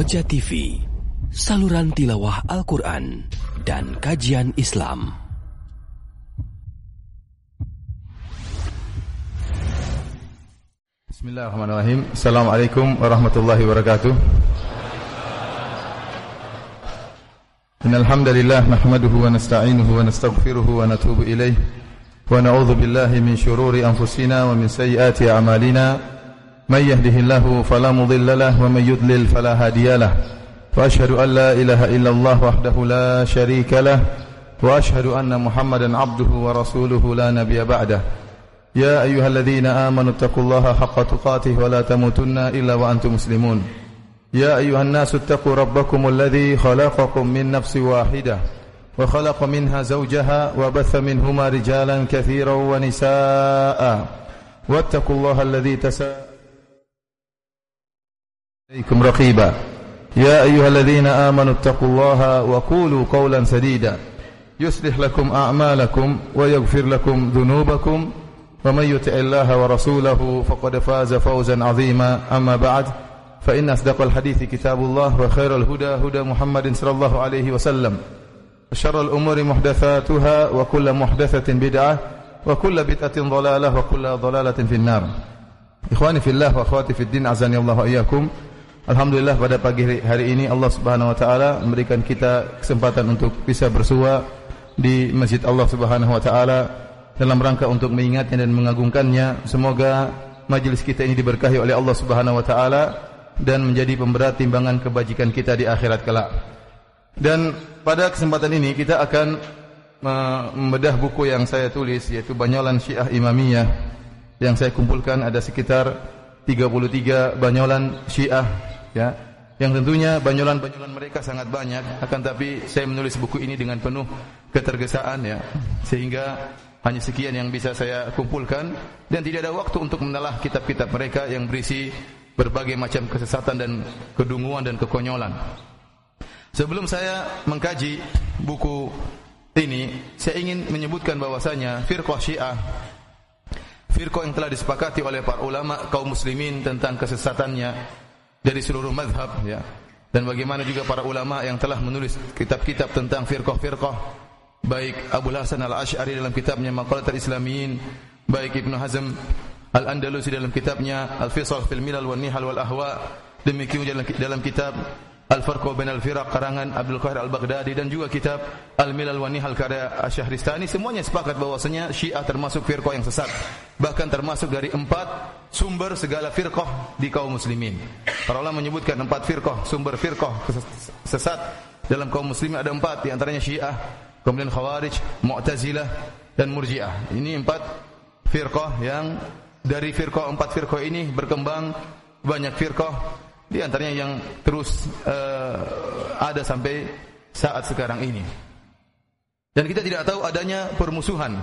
Roja TV, saluran tilawah Al-Quran dan kajian Islam. Bismillahirrahmanirrahim. Assalamualaikum warahmatullahi wabarakatuh. Innal hamdalillah nahmaduhu wa nasta'inuhu wa nastaghfiruhu wa natubu ilayh wa na'udzu billahi anfusina wa min a'malina. من يهده الله فلا مضل له ومن يضلل فلا هادي له. وأشهد أن لا إله إلا الله وحده لا شريك له وأشهد أن محمدا عبده ورسوله لا نبي بعده. يا أيها الذين آمنوا اتقوا الله حق تقاته ولا تموتن إلا وأنتم مسلمون. يا أيها الناس اتقوا ربكم الذي خلقكم من نفس واحدة وخلق منها زوجها وبث منهما رجالا كثيرا ونساء. واتقوا الله الذي تساءل عليكم رقيبا. يا أيها الذين آمنوا اتقوا الله وقولوا قولا سديدا. يصلح لكم أعمالكم ويغفر لكم ذنوبكم. ومن يطع الله ورسوله فقد فاز فوزا عظيما. أما بعد فإن أصدق الحديث كتاب الله وخير الهدى هدى محمد صلى الله عليه وسلم. وشر الأمور محدثاتها وكل محدثة بدعة وكل بدعة ضلالة وكل ضلالة في النار. إخواني في الله وأخواتي في الدين أعزني الله وإياكم. Alhamdulillah pada pagi hari ini Allah Subhanahu wa taala memberikan kita kesempatan untuk bisa bersua di Masjid Allah Subhanahu wa taala dalam rangka untuk mengingatnya dan mengagungkannya. Semoga majelis kita ini diberkahi oleh Allah Subhanahu wa taala dan menjadi pemberat timbangan kebajikan kita di akhirat kelak. Dan pada kesempatan ini kita akan membedah buku yang saya tulis yaitu Banyolan Syiah Imamiyah yang saya kumpulkan ada sekitar 33 banyolan Syiah ya yang tentunya banyolan-banyolan mereka sangat banyak akan tapi saya menulis buku ini dengan penuh ketergesaan ya sehingga hanya sekian yang bisa saya kumpulkan dan tidak ada waktu untuk menelah kitab-kitab mereka yang berisi berbagai macam kesesatan dan kedunguan dan kekonyolan. Sebelum saya mengkaji buku ini, saya ingin menyebutkan bahwasanya firqah Syiah firqah yang telah disepakati oleh para ulama kaum muslimin tentang kesesatannya dari seluruh mazhab ya. Dan bagaimana juga para ulama yang telah menulis kitab-kitab tentang firqah-firqah baik Abu Hasan Al-Asy'ari dalam kitabnya Maqalatul Islamiyin, baik Ibnu Hazm Al-Andalusi dalam kitabnya Al-Fisal fil Milal wan Nihal wal Ahwa, demikian dalam, dalam kitab Al-Farqu Bainal Firaq karangan Abdul Qahir Al-Baghdadi dan juga kitab Al-Milal wa Nihal karya semuanya sepakat bahwasanya Syiah termasuk firqah yang sesat. Bahkan termasuk dari empat sumber segala firqah di kaum muslimin. Para ulama menyebutkan empat firqah sumber firqah sesat dalam kaum muslimin. Ada empat di antaranya Syiah kemudian Khawarij Mu'tazilah dan Murji'ah. Ini empat firqah yang dari firqah empat firqah ini berkembang. Banyak firqah di antaranya yang terus uh, ada sampai saat sekarang ini. Dan kita tidak tahu adanya permusuhan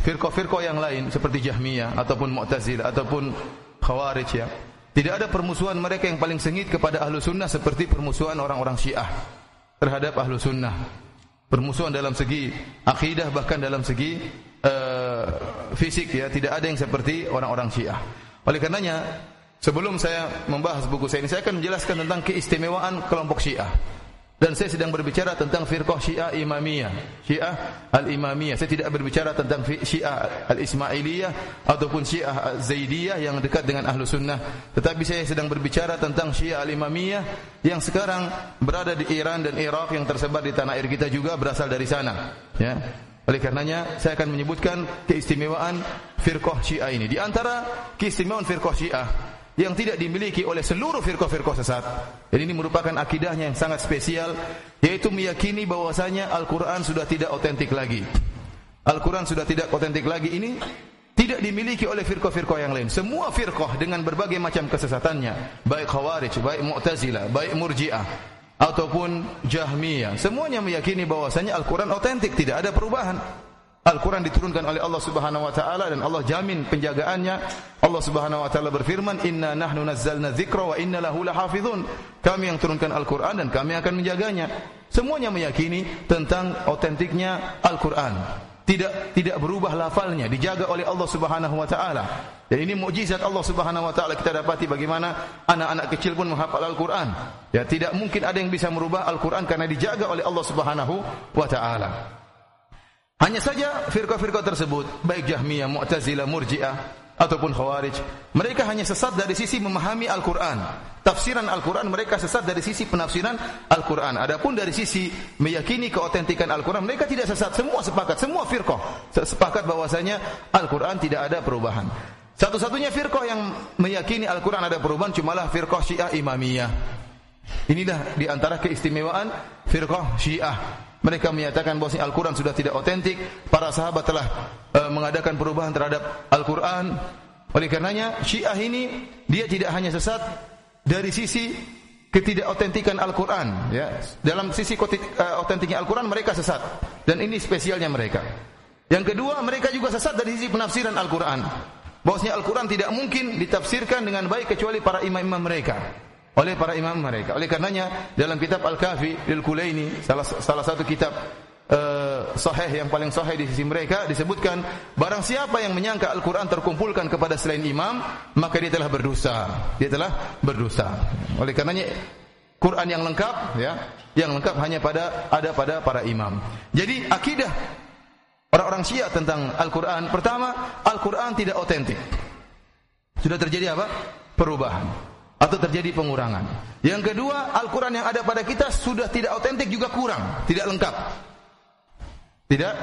firqah-firqah yang lain seperti Jahmiyah ataupun Mu'tazilah ataupun Khawarij ya. Tidak ada permusuhan mereka yang paling sengit kepada ahlu sunnah seperti permusuhan orang-orang Syiah terhadap ahlu sunnah. Permusuhan dalam segi akidah bahkan dalam segi uh, fisik ya tidak ada yang seperti orang-orang Syiah. Oleh karenanya Sebelum saya membahas buku saya ini, saya akan menjelaskan tentang keistimewaan kelompok Syiah. Dan saya sedang berbicara tentang firqah Syiah Imamiyah, Syiah Al-Imamiyah. Saya tidak berbicara tentang Syiah Al-Ismailiyah ataupun Syiah Zaidiyah yang dekat dengan Ahlu Sunnah. Tetapi saya sedang berbicara tentang Syiah Al-Imamiyah yang sekarang berada di Iran dan Irak yang tersebar di tanah air kita juga berasal dari sana. Ya. Oleh karenanya saya akan menyebutkan keistimewaan firqah Syiah ini. Di antara keistimewaan firqah Syiah yang tidak dimiliki oleh seluruh firqah-firqah sesat. Jadi ini merupakan akidahnya yang sangat spesial yaitu meyakini bahwasanya Al-Qur'an sudah tidak otentik lagi. Al-Qur'an sudah tidak otentik lagi ini tidak dimiliki oleh firqah-firqah yang lain. Semua firqah dengan berbagai macam kesesatannya, baik Khawarij, baik Mu'tazilah, baik Murji'ah ataupun Jahmiyah, semuanya meyakini bahwasanya Al-Qur'an otentik, tidak ada perubahan. Al-Quran diturunkan oleh Allah Subhanahu Wa Taala dan Allah jamin penjagaannya. Allah Subhanahu Wa Taala berfirman, Inna nahnu nazzalna dzikra wa inna lahu lahafizun. Kami yang turunkan Al-Quran dan kami akan menjaganya. Semuanya meyakini tentang otentiknya Al-Quran. tidak tidak berubah lafalnya, dijaga oleh Allah Subhanahu wa taala. Dan ini mukjizat Allah Subhanahu wa taala kita dapati bagaimana anak-anak kecil pun menghafal Al-Qur'an. Ya, tidak mungkin ada yang bisa merubah Al-Qur'an karena dijaga oleh Allah Subhanahu wa taala. Hanya saja firqah-firqah tersebut, baik Jahmiyah, Mu'tazilah, Murji'ah ataupun Khawarij, mereka hanya sesat dari sisi memahami Al-Qur'an. Tafsiran Al-Qur'an mereka sesat dari sisi penafsiran Al-Qur'an. Adapun dari sisi meyakini keotentikan Al-Qur'an, mereka tidak sesat. Semua sepakat, semua firqah sepakat bahwasanya Al-Qur'an tidak ada perubahan. Satu-satunya firqah yang meyakini Al-Qur'an ada perubahan cumalah firqah Syiah Imamiyah. Inilah di antara keistimewaan firqah Syiah. Mereka menyatakan bahwa Al-Quran sudah tidak otentik. Para sahabat telah e, mengadakan perubahan terhadap Al-Quran. Oleh karenanya Syiah ini dia tidak hanya sesat dari sisi ketidakotentikan Al-Quran. Ya. Dalam sisi otentiknya Al-Quran mereka sesat. Dan ini spesialnya mereka. Yang kedua mereka juga sesat dari sisi penafsiran Al-Quran. Bahwasanya Al-Quran tidak mungkin ditafsirkan dengan baik kecuali para imam-imam mereka oleh para imam mereka. Oleh karenanya dalam kitab Al-Kafi lil Kulaini salah salah satu kitab uh, sahih yang paling sahih di sisi mereka disebutkan barang siapa yang menyangka Al-Qur'an terkumpulkan kepada selain imam maka dia telah berdosa. Dia telah berdosa. Oleh karenanya Quran yang lengkap ya, yang lengkap hanya pada ada pada para imam. Jadi akidah orang-orang Syiah tentang Al-Qur'an pertama Al-Qur'an tidak otentik. Sudah terjadi apa? Perubahan atau terjadi pengurangan. Yang kedua, Al-Quran yang ada pada kita sudah tidak otentik juga kurang, tidak lengkap. Tidak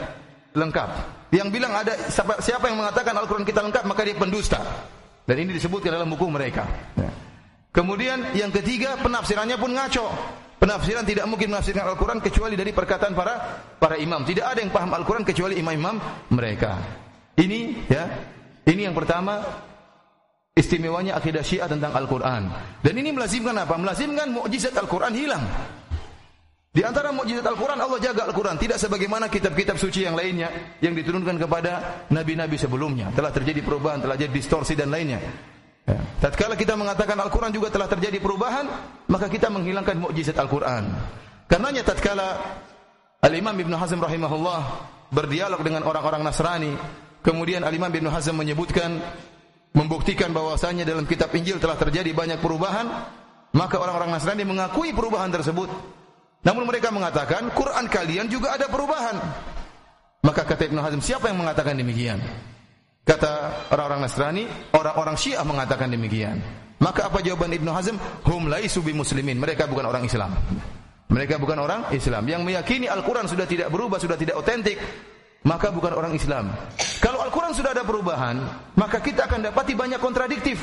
lengkap. Yang bilang ada siapa, siapa yang mengatakan Al-Quran kita lengkap maka dia pendusta. Dan ini disebutkan dalam buku mereka. Ya. Kemudian yang ketiga penafsirannya pun ngaco. Penafsiran tidak mungkin menafsirkan Al-Quran kecuali dari perkataan para para imam. Tidak ada yang paham Al-Quran kecuali imam-imam mereka. Ini ya, ini yang pertama istimewanya akidah Syiah tentang Al-Qur'an. Dan ini melazimkan apa? Melazimkan mukjizat Al-Qur'an hilang. Di antara mukjizat Al-Qur'an Allah jaga Al-Qur'an tidak sebagaimana kitab-kitab suci yang lainnya yang diturunkan kepada nabi-nabi sebelumnya. Telah terjadi perubahan, telah jadi distorsi dan lainnya. Ya. Tatkala kita mengatakan Al-Qur'an juga telah terjadi perubahan, maka kita menghilangkan mukjizat Al-Qur'an. Karenanya tatkala Al-Imam Ibn Hazm rahimahullah berdialog dengan orang-orang Nasrani, kemudian Al-Imam Ibn Hazm menyebutkan membuktikan bahwasanya dalam kitab Injil telah terjadi banyak perubahan, maka orang-orang Nasrani mengakui perubahan tersebut. Namun mereka mengatakan Quran kalian juga ada perubahan. Maka kata Ibnu Hazm, siapa yang mengatakan demikian? Kata orang-orang Nasrani, orang-orang Syiah mengatakan demikian. Maka apa jawaban Ibnu Hazm? Hum laisu muslimin. Mereka bukan orang Islam. Mereka bukan orang Islam yang meyakini Al-Quran sudah tidak berubah, sudah tidak otentik, maka bukan orang Islam. Kalau Al-Quran sudah ada perubahan, maka kita akan dapati banyak kontradiktif.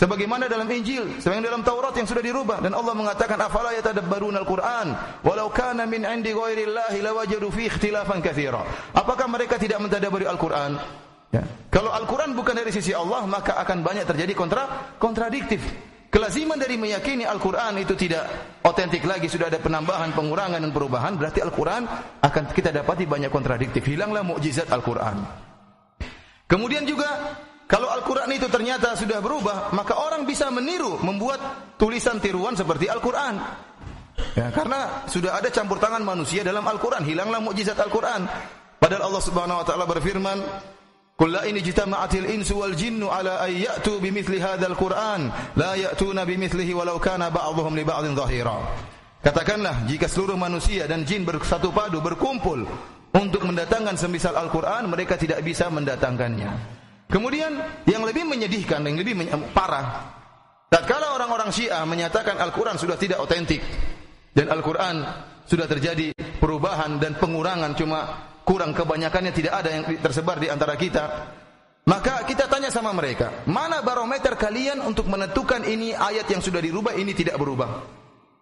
Sebagaimana dalam Injil, sebagaimana dalam Taurat yang sudah dirubah dan Allah mengatakan afala yatadabbaruna al-Qur'an walau kana min 'indi ghairillahi lawajadu fi ikhtilafan katsira. Apakah mereka tidak mentadabburi Al-Qur'an? Ya. Kalau Al-Qur'an bukan dari sisi Allah, maka akan banyak terjadi kontra kontradiktif. Kelaziman dari meyakini Al-Quran itu tidak otentik lagi, sudah ada penambahan, pengurangan dan perubahan, berarti Al-Quran akan kita dapati banyak kontradiktif. Hilanglah mukjizat Al-Quran. Kemudian juga, kalau Al-Quran itu ternyata sudah berubah, maka orang bisa meniru, membuat tulisan tiruan seperti Al-Quran. Ya, karena sudah ada campur tangan manusia dalam Al-Quran, hilanglah mukjizat Al-Quran. Padahal Allah Subhanahu Wa Taala berfirman, Qul la in ijtama'atil insu wal jinnu ala ay Qur'an la ya'tuna bimithlihi walau kana ba'dhum li. Katakanlah jika seluruh manusia dan jin bersatu padu berkumpul untuk mendatangkan semisal Al-Qur'an mereka tidak bisa mendatangkannya. Kemudian yang lebih menyedihkan yang lebih parah tatkala orang-orang Syiah menyatakan Al-Qur'an sudah tidak otentik dan Al-Qur'an sudah terjadi perubahan dan pengurangan cuma kurang kebanyakannya tidak ada yang tersebar di antara kita. Maka kita tanya sama mereka, mana barometer kalian untuk menentukan ini ayat yang sudah dirubah ini tidak berubah?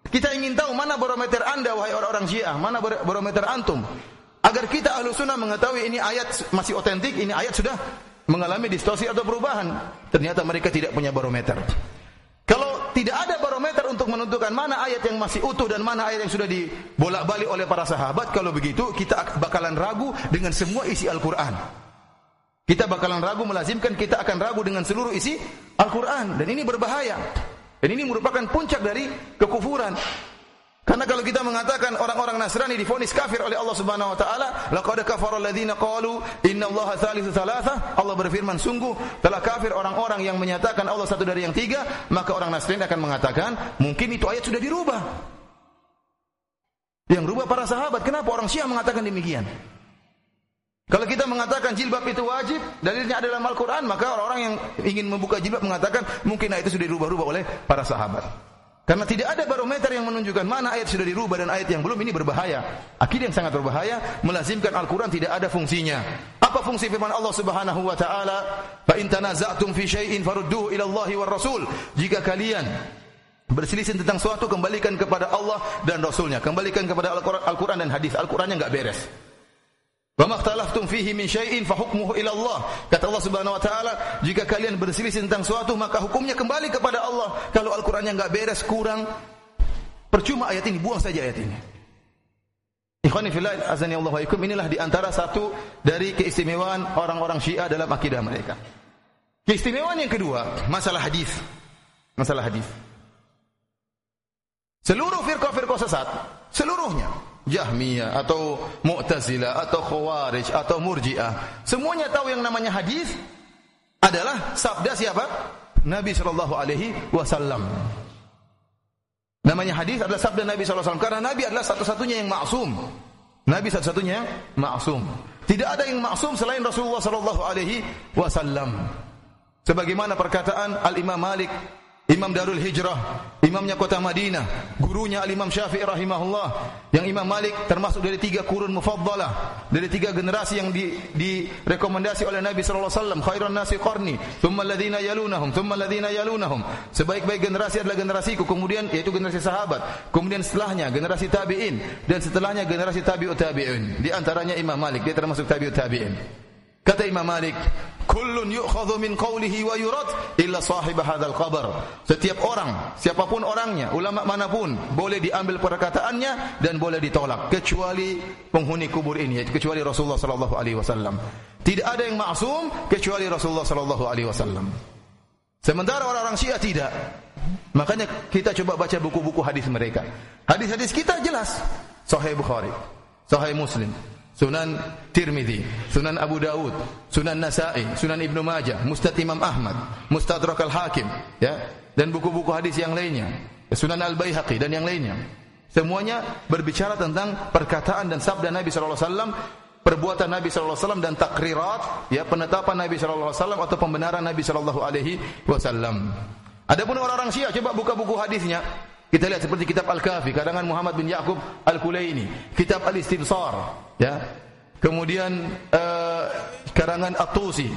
Kita ingin tahu mana barometer anda wahai orang-orang Syiah, mana barometer antum? Agar kita ahlu sunnah mengetahui ini ayat masih otentik, ini ayat sudah mengalami distorsi atau perubahan. Ternyata mereka tidak punya barometer. Kalau tidak ada barometer untuk menentukan mana ayat yang masih utuh dan mana ayat yang sudah dibolak-balik oleh para sahabat, kalau begitu kita bakalan ragu dengan semua isi Al-Qur'an. Kita bakalan ragu melazimkan kita akan ragu dengan seluruh isi Al-Qur'an dan ini berbahaya. Dan ini merupakan puncak dari kekufuran. Karena kalau kita mengatakan orang-orang Nasrani difonis kafir oleh Allah Subhanahu wa taala, laqad kafara alladziina qalu innallaha tsalitsu tsalatsa, Allah berfirman sungguh telah kafir orang-orang yang menyatakan Allah satu dari yang tiga, maka orang Nasrani akan mengatakan mungkin itu ayat sudah dirubah. Yang rubah para sahabat, kenapa orang Syiah mengatakan demikian? Kalau kita mengatakan jilbab itu wajib, dalilnya adalah Al-Quran, maka orang-orang yang ingin membuka jilbab mengatakan mungkin ayat itu sudah dirubah-rubah oleh para sahabat. Karena tidak ada barometer yang menunjukkan mana ayat sudah dirubah dan ayat yang belum ini berbahaya. Akidah yang sangat berbahaya melazimkan Al-Qur'an tidak ada fungsinya. Apa fungsi firman Allah Subhanahu wa taala? Fa in tanaza'tum fi syai'in farudduhu ila Allah war Rasul. Jika kalian berselisih tentang suatu kembalikan kepada Allah dan Rasulnya. Kembalikan kepada Al-Qur'an dan hadis. Al-Qur'annya enggak beres. Wa makhtalaftum fihi min syai'in fa hukmuhu ila Allah. Kata Allah Subhanahu wa taala, jika kalian berselisih tentang suatu maka hukumnya kembali kepada Allah. Kalau Al-Qur'annya enggak beres, kurang percuma ayat ini, buang saja ayat ini. Ikhwani fillah azani Allah wa inilah di antara satu dari keistimewaan orang-orang Syiah dalam akidah mereka. Keistimewaan yang kedua, masalah hadis. Masalah hadis. Seluruh firqah-firqah sesat, seluruhnya Jahmiyah atau Mu'tazilah atau Khawarij atau Murji'ah. Semuanya tahu yang namanya hadis adalah sabda siapa? Nabi sallallahu alaihi wasallam. Namanya hadis adalah sabda Nabi sallallahu alaihi wasallam karena Nabi adalah satu-satunya yang maksum. Nabi satu-satunya yang maksum. Tidak ada yang maksum selain Rasulullah sallallahu alaihi wasallam. Sebagaimana perkataan Al-Imam Malik Imam Darul Hijrah, imamnya kota Madinah, gurunya Al-Imam Syafi'i rahimahullah, yang Imam Malik termasuk dari tiga kurun mufaddalah, dari tiga generasi yang di, direkomendasi oleh Nabi sallallahu alaihi wasallam, khairun nasi qarni, thumma yalunahum, thumma alladhina yalunahum. Sebaik-baik generasi adalah generasiku, kemudian yaitu generasi sahabat, kemudian setelahnya generasi tabi'in dan setelahnya generasi tabi'ut tabi'in. Di antaranya Imam Malik, dia termasuk tabi'ut tabi'in. Kata Imam Malik, kullun yu'khadhu min qawlihi wa yurad illa sahib hadzal qabr. Setiap orang, siapa pun orangnya, ulama mana pun, boleh diambil perkataannya dan boleh ditolak kecuali penghuni kubur ini, kecuali Rasulullah sallallahu alaihi wasallam. Tidak ada yang maksum kecuali Rasulullah sallallahu alaihi wasallam. Sementara orang-orang Syiah tidak. Makanya kita coba baca buku-buku hadis mereka. Hadis-hadis kita jelas. Sahih Bukhari, Sahih Muslim, Sunan Tirmidzi, Sunan Abu Dawud, Sunan Nasa'i, Sunan Ibnu Majah, Mustad Imam Ahmad, Mustadrak Al-Hakim, ya, dan buku-buku hadis yang lainnya, Sunan Al-Baihaqi dan yang lainnya. Semuanya berbicara tentang perkataan dan sabda Nabi sallallahu alaihi wasallam, perbuatan Nabi sallallahu alaihi wasallam dan takrirat, ya, penetapan Nabi sallallahu alaihi wasallam atau pembenaran Nabi sallallahu alaihi wasallam. Adapun orang-orang Syiah coba buka buku hadisnya, kita lihat seperti kitab Al-Kafi karangan Muhammad bin Yaqub Al-Kulaini, kitab Al-Istibsar, ya. Kemudian uh, karangan At-Tusi.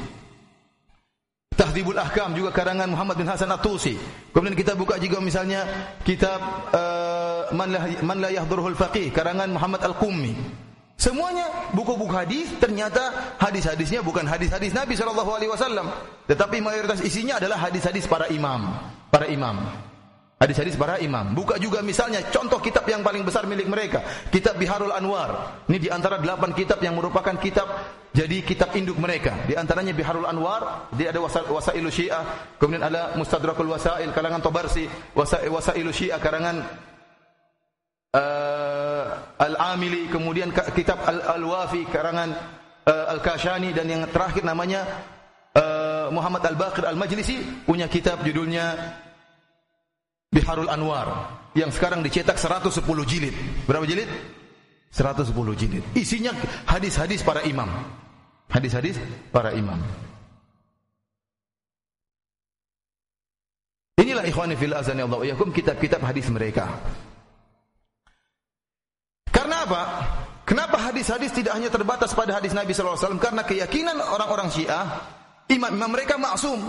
Tahdhibul Ahkam juga karangan Muhammad bin Hasan At-Tusi. Kemudian kita buka juga misalnya kitab uh, Man la Man la faqih karangan Muhammad Al-Qummi. Semuanya buku-buku hadis ternyata hadis-hadisnya bukan hadis-hadis Nabi sallallahu alaihi wasallam, tetapi mayoritas isinya adalah hadis-hadis para imam, para imam. Hadis-hadis para imam. Buka juga misalnya contoh kitab yang paling besar milik mereka, kitab Biharul Anwar. Ini di antara delapan kitab yang merupakan kitab jadi kitab induk mereka. Di antaranya Biharul Anwar, dia ada wasa, Wasailu Syiah, kemudian ada Mustadrakul Wasail karangan Tabarsi, wasa, Wasailu Syiah karangan uh, Al-Amili, kemudian kitab Al-Wafi karangan uh, Al-Kashani dan yang terakhir namanya uh, Muhammad Al-Baqir Al-Majlisi punya kitab judulnya Biharul Anwar yang sekarang dicetak 110 jilid. Berapa jilid? 110 jilid. Isinya hadis-hadis para imam. Hadis-hadis para imam. Inilah ikhwani fil azani Allah yakum kitab-kitab hadis mereka. Karena apa? Kenapa hadis-hadis tidak hanya terbatas pada hadis Nabi wasallam? Karena keyakinan orang-orang Syiah, imam-imam mereka maksum.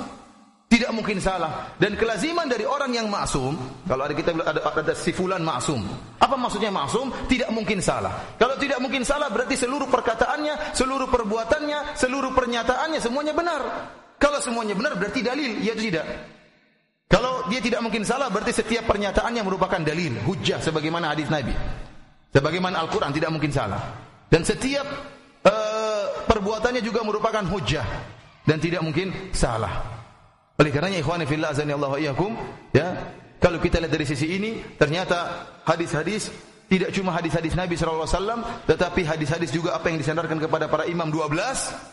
Tidak mungkin salah. Dan kelaziman dari orang yang maksum, kalau ada kita ada, ada sifulan maksum. Apa maksudnya maksum? Tidak mungkin salah. Kalau tidak mungkin salah berarti seluruh perkataannya, seluruh perbuatannya, seluruh pernyataannya semuanya benar. Kalau semuanya benar berarti dalil, ya tidak. Kalau dia tidak mungkin salah berarti setiap pernyataannya merupakan dalil, hujjah sebagaimana hadis Nabi. Sebagaimana Al-Qur'an tidak mungkin salah. Dan setiap uh, perbuatannya juga merupakan hujjah dan tidak mungkin salah. Oleh karenanya ikhwani fillah azani Allah wa iyyakum, ya, Kalau kita lihat dari sisi ini, ternyata hadis-hadis tidak cuma hadis-hadis Nabi sallallahu alaihi wasallam, tetapi hadis-hadis juga apa yang disandarkan kepada para imam 12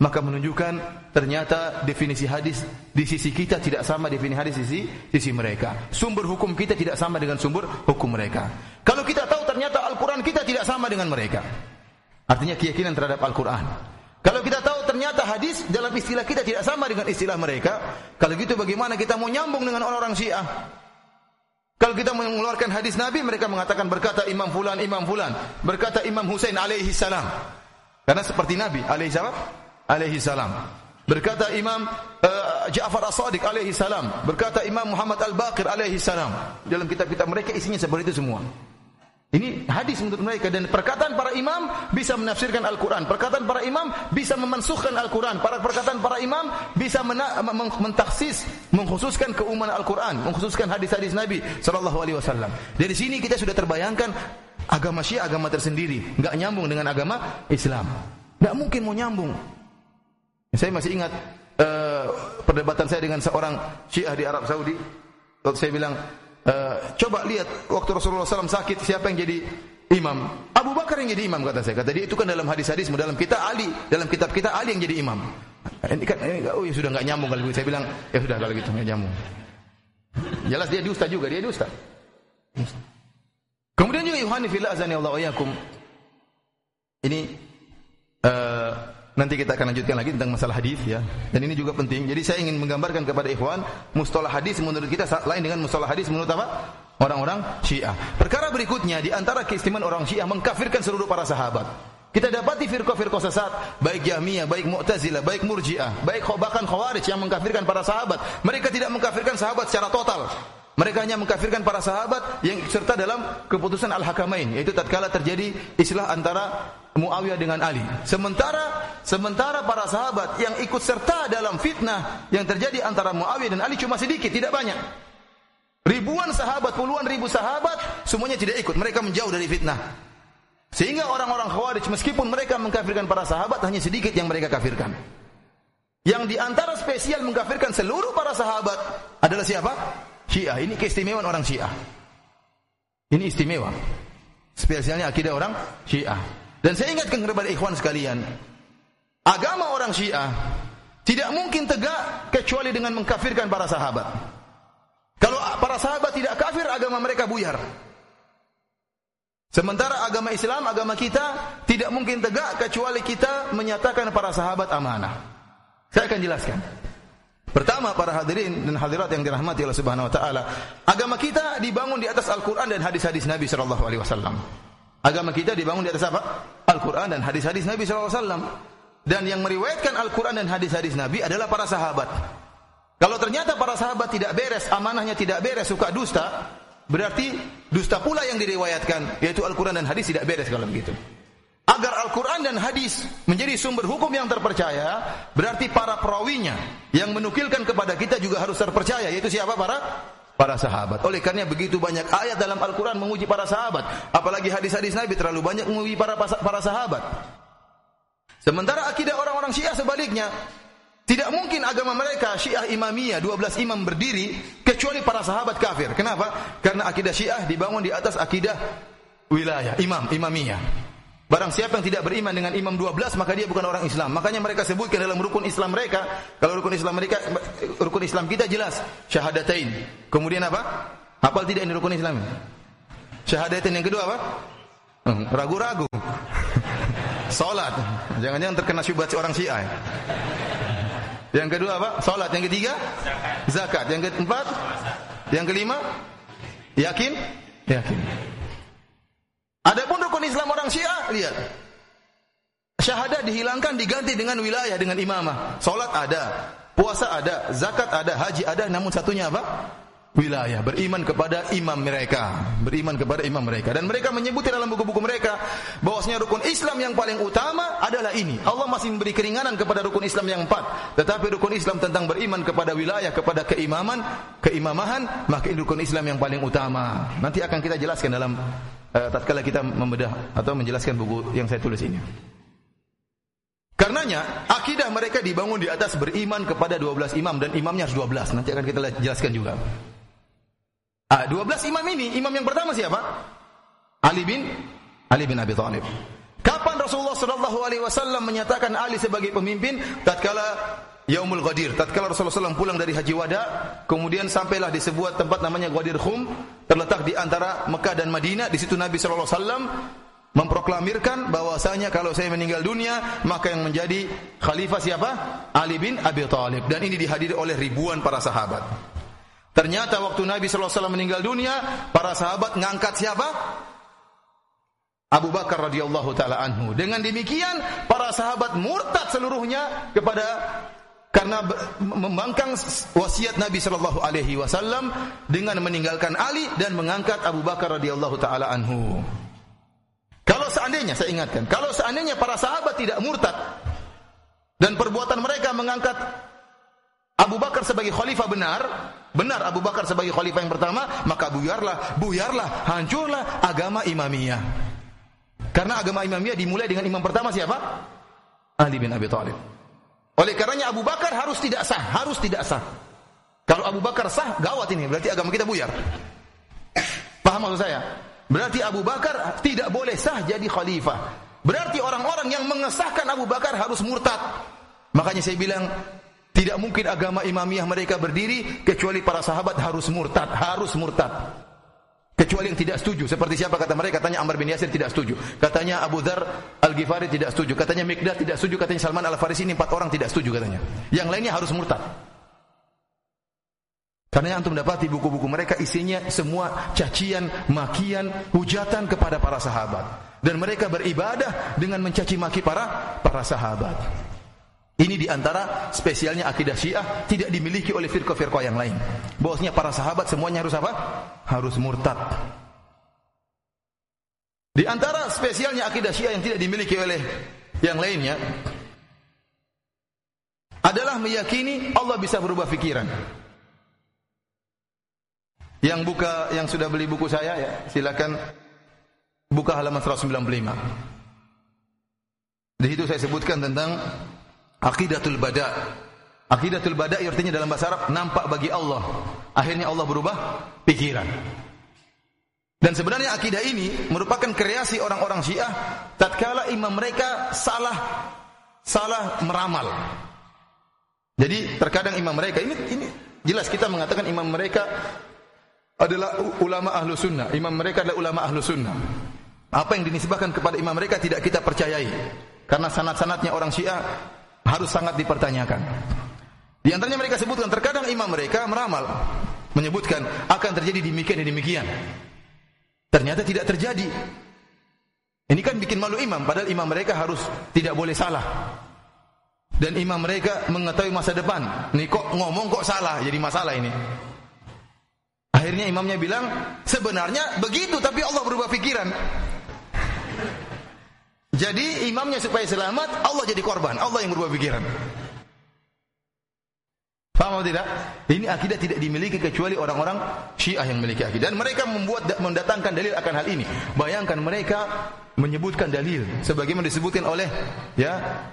maka menunjukkan ternyata definisi hadis di sisi kita tidak sama definisi hadis di sisi, sisi mereka. Sumber hukum kita tidak sama dengan sumber hukum mereka. Kalau kita tahu ternyata Al-Quran kita tidak sama dengan mereka. Artinya keyakinan terhadap Al-Quran. Kalau kita tahu ternyata hadis dalam istilah kita tidak sama dengan istilah mereka, kalau gitu bagaimana kita mau nyambung dengan orang-orang Syiah? Kalau kita mengeluarkan hadis Nabi, mereka mengatakan berkata Imam Fulan, Imam Fulan, berkata Imam Husain alaihi salam. Karena seperti Nabi alaihi salam, alaihi salam. Berkata Imam uh, Ja'far As-Sadiq alaihi salam, berkata Imam Muhammad Al-Baqir alaihi salam. Dalam kitab-kitab mereka isinya seperti itu semua. Ini hadis menurut mereka dan perkataan para imam bisa menafsirkan Al-Quran. Perkataan para imam bisa memansuhkan Al-Quran. Para perkataan para imam bisa mentaksis, mengkhususkan keumuman Al-Quran, mengkhususkan hadis-hadis Nabi Sallallahu Alaihi Wasallam. Dari sini kita sudah terbayangkan agama Syiah agama tersendiri, nggak nyambung dengan agama Islam. Nggak mungkin mau nyambung. Saya masih ingat uh, perdebatan saya dengan seorang Syiah di Arab Saudi. Waktu saya bilang, uh, coba lihat waktu Rasulullah SAW sakit siapa yang jadi imam? Abu Bakar yang jadi imam kata saya. Kata dia itu kan dalam hadis-hadis dalam kita Ali, dalam kitab kita Ali yang jadi imam. Ini kan ini, oh ya sudah nggak nyambung kalau Saya bilang ya sudah kalau gitu nggak nyambung. Jelas dia dusta juga, dia dusta. Kemudian juga Yohani fillah azani Allah Ini uh, Nanti kita akan lanjutkan lagi tentang masalah hadis ya. Dan ini juga penting. Jadi saya ingin menggambarkan kepada ikhwan mustalah hadis menurut kita lain dengan mustalah hadis menurut apa? Orang-orang Syiah. Perkara berikutnya di antara keistimewaan orang Syiah mengkafirkan seluruh para sahabat. Kita dapati firqah-firqah sesat, baik Jahmiyah, baik Mu'tazilah, baik Murji'ah, baik bahkan Khawarij yang mengkafirkan para sahabat. Mereka tidak mengkafirkan sahabat secara total. Mereka hanya mengkafirkan para sahabat yang serta dalam keputusan Al-Hakamain, yaitu tatkala terjadi islah antara Muawiyah dengan Ali. Sementara sementara para sahabat yang ikut serta dalam fitnah yang terjadi antara Muawiyah dan Ali cuma sedikit, tidak banyak. Ribuan sahabat, puluhan ribu sahabat semuanya tidak ikut, mereka menjauh dari fitnah. Sehingga orang-orang Khawarij meskipun mereka mengkafirkan para sahabat hanya sedikit yang mereka kafirkan. Yang di antara spesial mengkafirkan seluruh para sahabat adalah siapa? Syiah. Ini keistimewaan orang Syiah. Ini istimewa. Spesialnya akidah orang Syiah. Dan saya ingatkan kepada ikhwan sekalian, agama orang Syiah tidak mungkin tegak kecuali dengan mengkafirkan para sahabat. Kalau para sahabat tidak kafir, agama mereka buyar. Sementara agama Islam, agama kita tidak mungkin tegak kecuali kita menyatakan para sahabat amanah. Saya akan jelaskan. Pertama para hadirin dan hadirat yang dirahmati Allah Subhanahu wa taala, agama kita dibangun di atas Al-Qur'an dan hadis-hadis Nabi sallallahu alaihi wasallam. Agama kita dibangun di atas apa? Al-Quran dan hadis-hadis Nabi SAW. Dan yang meriwayatkan Al-Quran dan hadis-hadis Nabi adalah para sahabat. Kalau ternyata para sahabat tidak beres, amanahnya tidak beres, suka dusta, berarti dusta pula yang diriwayatkan, yaitu Al-Quran dan hadis tidak beres kalau begitu. Agar Al-Quran dan hadis menjadi sumber hukum yang terpercaya, berarti para perawinya yang menukilkan kepada kita juga harus terpercaya, yaitu siapa para para sahabat. Oleh karena begitu banyak ayat dalam Al-Quran menguji para sahabat. Apalagi hadis-hadis Nabi terlalu banyak menguji para, para sahabat. Sementara akidah orang-orang Syiah sebaliknya. Tidak mungkin agama mereka Syiah Imamiyah 12 imam berdiri kecuali para sahabat kafir. Kenapa? Karena akidah Syiah dibangun di atas akidah wilayah, imam, imamiyah. Barang siapa yang tidak beriman dengan imam 12 maka dia bukan orang Islam. Makanya mereka sebutkan dalam rukun Islam mereka, kalau rukun Islam mereka rukun Islam kita jelas syahadatain. Kemudian apa? Hafal tidak ini rukun Islam? Syahadatain yang kedua apa? Hmm, ragu-ragu. Salat. Jangan-jangan terkena syubhat orang Syiah. Yang kedua apa? Salat. Yang ketiga? Zakat. Yang keempat? Yang kelima? Yakin? Yakin. Adapun rukun Islam orang Syiah, lihat. Syahadat dihilangkan diganti dengan wilayah dengan imamah. Salat ada, puasa ada, zakat ada, haji ada, namun satunya apa? Wilayah, beriman kepada imam mereka, beriman kepada imam mereka dan mereka menyebutkan dalam buku-buku mereka bahwasanya rukun Islam yang paling utama adalah ini. Allah masih memberi keringanan kepada rukun Islam yang empat, tetapi rukun Islam tentang beriman kepada wilayah, kepada keimaman, keimamahan, maka ini rukun Islam yang paling utama. Nanti akan kita jelaskan dalam uh, tatkala kita membedah atau menjelaskan buku yang saya tulis ini. Karenanya akidah mereka dibangun di atas beriman kepada 12 imam dan imamnya harus 12. Nanti akan kita jelaskan juga. Ah, 12 imam ini, imam yang pertama siapa? Ali bin Ali bin Abi Thalib. Kapan Rasulullah sallallahu alaihi wasallam menyatakan Ali sebagai pemimpin? Tatkala Yaumul Ghadir, tatkala Rasulullah SAW pulang dari Haji Wada, kemudian sampailah di sebuah tempat namanya Ghadir Khum, terletak di antara Mekah dan Madinah. Di situ Nabi SAW memproklamirkan bahwasanya kalau saya meninggal dunia, maka yang menjadi khalifah siapa? Ali bin Abi Thalib. Dan ini dihadiri oleh ribuan para sahabat. Ternyata waktu Nabi SAW meninggal dunia, para sahabat ngangkat siapa? Abu Bakar radhiyallahu taala anhu. Dengan demikian para sahabat murtad seluruhnya kepada karena membangkang wasiat Nabi sallallahu alaihi wasallam dengan meninggalkan Ali dan mengangkat Abu Bakar radhiyallahu taala anhu. Kalau seandainya saya ingatkan, kalau seandainya para sahabat tidak murtad dan perbuatan mereka mengangkat Abu Bakar sebagai khalifah benar, benar Abu Bakar sebagai khalifah yang pertama, maka buyarlah, buyarlah, hancurlah agama imamiyah. Karena agama imamiyah dimulai dengan imam pertama siapa? Ali bin Abi Thalib. Oleh karenanya Abu Bakar harus tidak sah, harus tidak sah. Kalau Abu Bakar sah, gawat ini, berarti agama kita buyar. Paham maksud saya? Berarti Abu Bakar tidak boleh sah jadi khalifah. Berarti orang-orang yang mengesahkan Abu Bakar harus murtad. Makanya saya bilang, tidak mungkin agama imamiyah mereka berdiri kecuali para sahabat harus murtad, harus murtad. Kecuali yang tidak setuju. Seperti siapa kata mereka? Katanya Amr bin Yasir tidak setuju. Katanya Abu Dhar Al-Ghifari tidak setuju. Katanya Mikdad tidak setuju. Katanya Salman Al-Farisi ini empat orang tidak setuju katanya. Yang lainnya harus murtad. Karena antum dapati buku-buku mereka isinya semua cacian, makian, hujatan kepada para sahabat. Dan mereka beribadah dengan mencaci maki para para sahabat. Ini di antara spesialnya akidah Syiah tidak dimiliki oleh firqa-firqa yang lain. Bosnya para sahabat semuanya harus apa? Harus murtad. Di antara spesialnya akidah Syiah yang tidak dimiliki oleh yang lainnya adalah meyakini Allah bisa berubah pikiran. Yang buka yang sudah beli buku saya ya, silakan buka halaman 195. Di situ saya sebutkan tentang Aqidatul bada. Aqidatul bada artinya dalam bahasa Arab nampak bagi Allah. Akhirnya Allah berubah pikiran. Dan sebenarnya akidah ini merupakan kreasi orang-orang Syiah tatkala imam mereka salah salah meramal. Jadi terkadang imam mereka ini ini jelas kita mengatakan imam mereka adalah ulama ahlu sunnah. Imam mereka adalah ulama ahlu sunnah. Apa yang dinisbahkan kepada imam mereka tidak kita percayai. Karena sanat-sanatnya orang Syiah harus sangat dipertanyakan. Di antaranya mereka sebutkan terkadang imam mereka meramal menyebutkan akan terjadi demikian dan demikian. Ternyata tidak terjadi. Ini kan bikin malu imam padahal imam mereka harus tidak boleh salah. Dan imam mereka mengetahui masa depan. Nih kok ngomong kok salah jadi masalah ini. Akhirnya imamnya bilang, sebenarnya begitu tapi Allah berubah pikiran. Jadi imamnya supaya selamat, Allah jadi korban. Allah yang berubah pikiran. Paham atau tidak? Ini akidah tidak dimiliki kecuali orang-orang Syiah yang memiliki akidah. Dan mereka membuat mendatangkan dalil akan hal ini. Bayangkan mereka menyebutkan dalil sebagaimana disebutkan oleh ya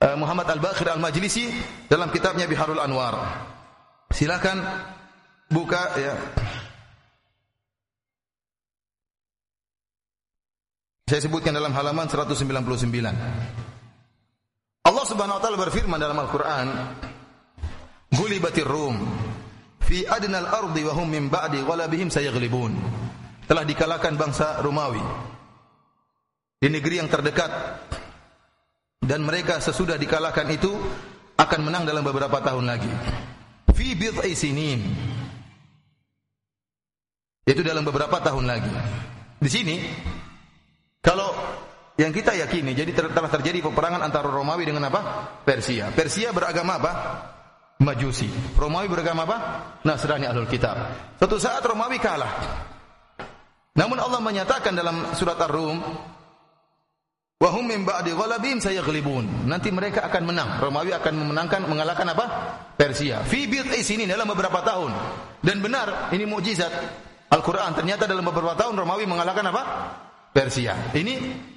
eh, Muhammad Al-Baqir Al-Majlisi dalam kitabnya Biharul Anwar. Silakan buka ya Saya sebutkan dalam halaman 199. Allah Subhanahu wa taala berfirman dalam Al-Qur'an, "Gulibatir Rum fi adnal ardi wa hum min ba'di ghalabihim sayaghlibun." Telah dikalahkan bangsa Romawi di negeri yang terdekat dan mereka sesudah dikalahkan itu akan menang dalam beberapa tahun lagi. Fi bid'i sinin. Itu dalam beberapa tahun lagi. Di sini kalau yang kita yakini, jadi telah terjadi peperangan antara Romawi dengan apa? Persia. Persia beragama apa? Majusi. Romawi beragama apa? Nasrani Ahlul Kitab. Suatu saat Romawi kalah. Namun Allah menyatakan dalam surat Ar-Rum, "Wa hum min ba'di ghalabin sayaghlibun." Nanti mereka akan menang. Romawi akan memenangkan mengalahkan apa? Persia. Fi bid'i sini dalam beberapa tahun. Dan benar, ini mukjizat Al-Qur'an. Ternyata dalam beberapa tahun Romawi mengalahkan apa? Persia. Ini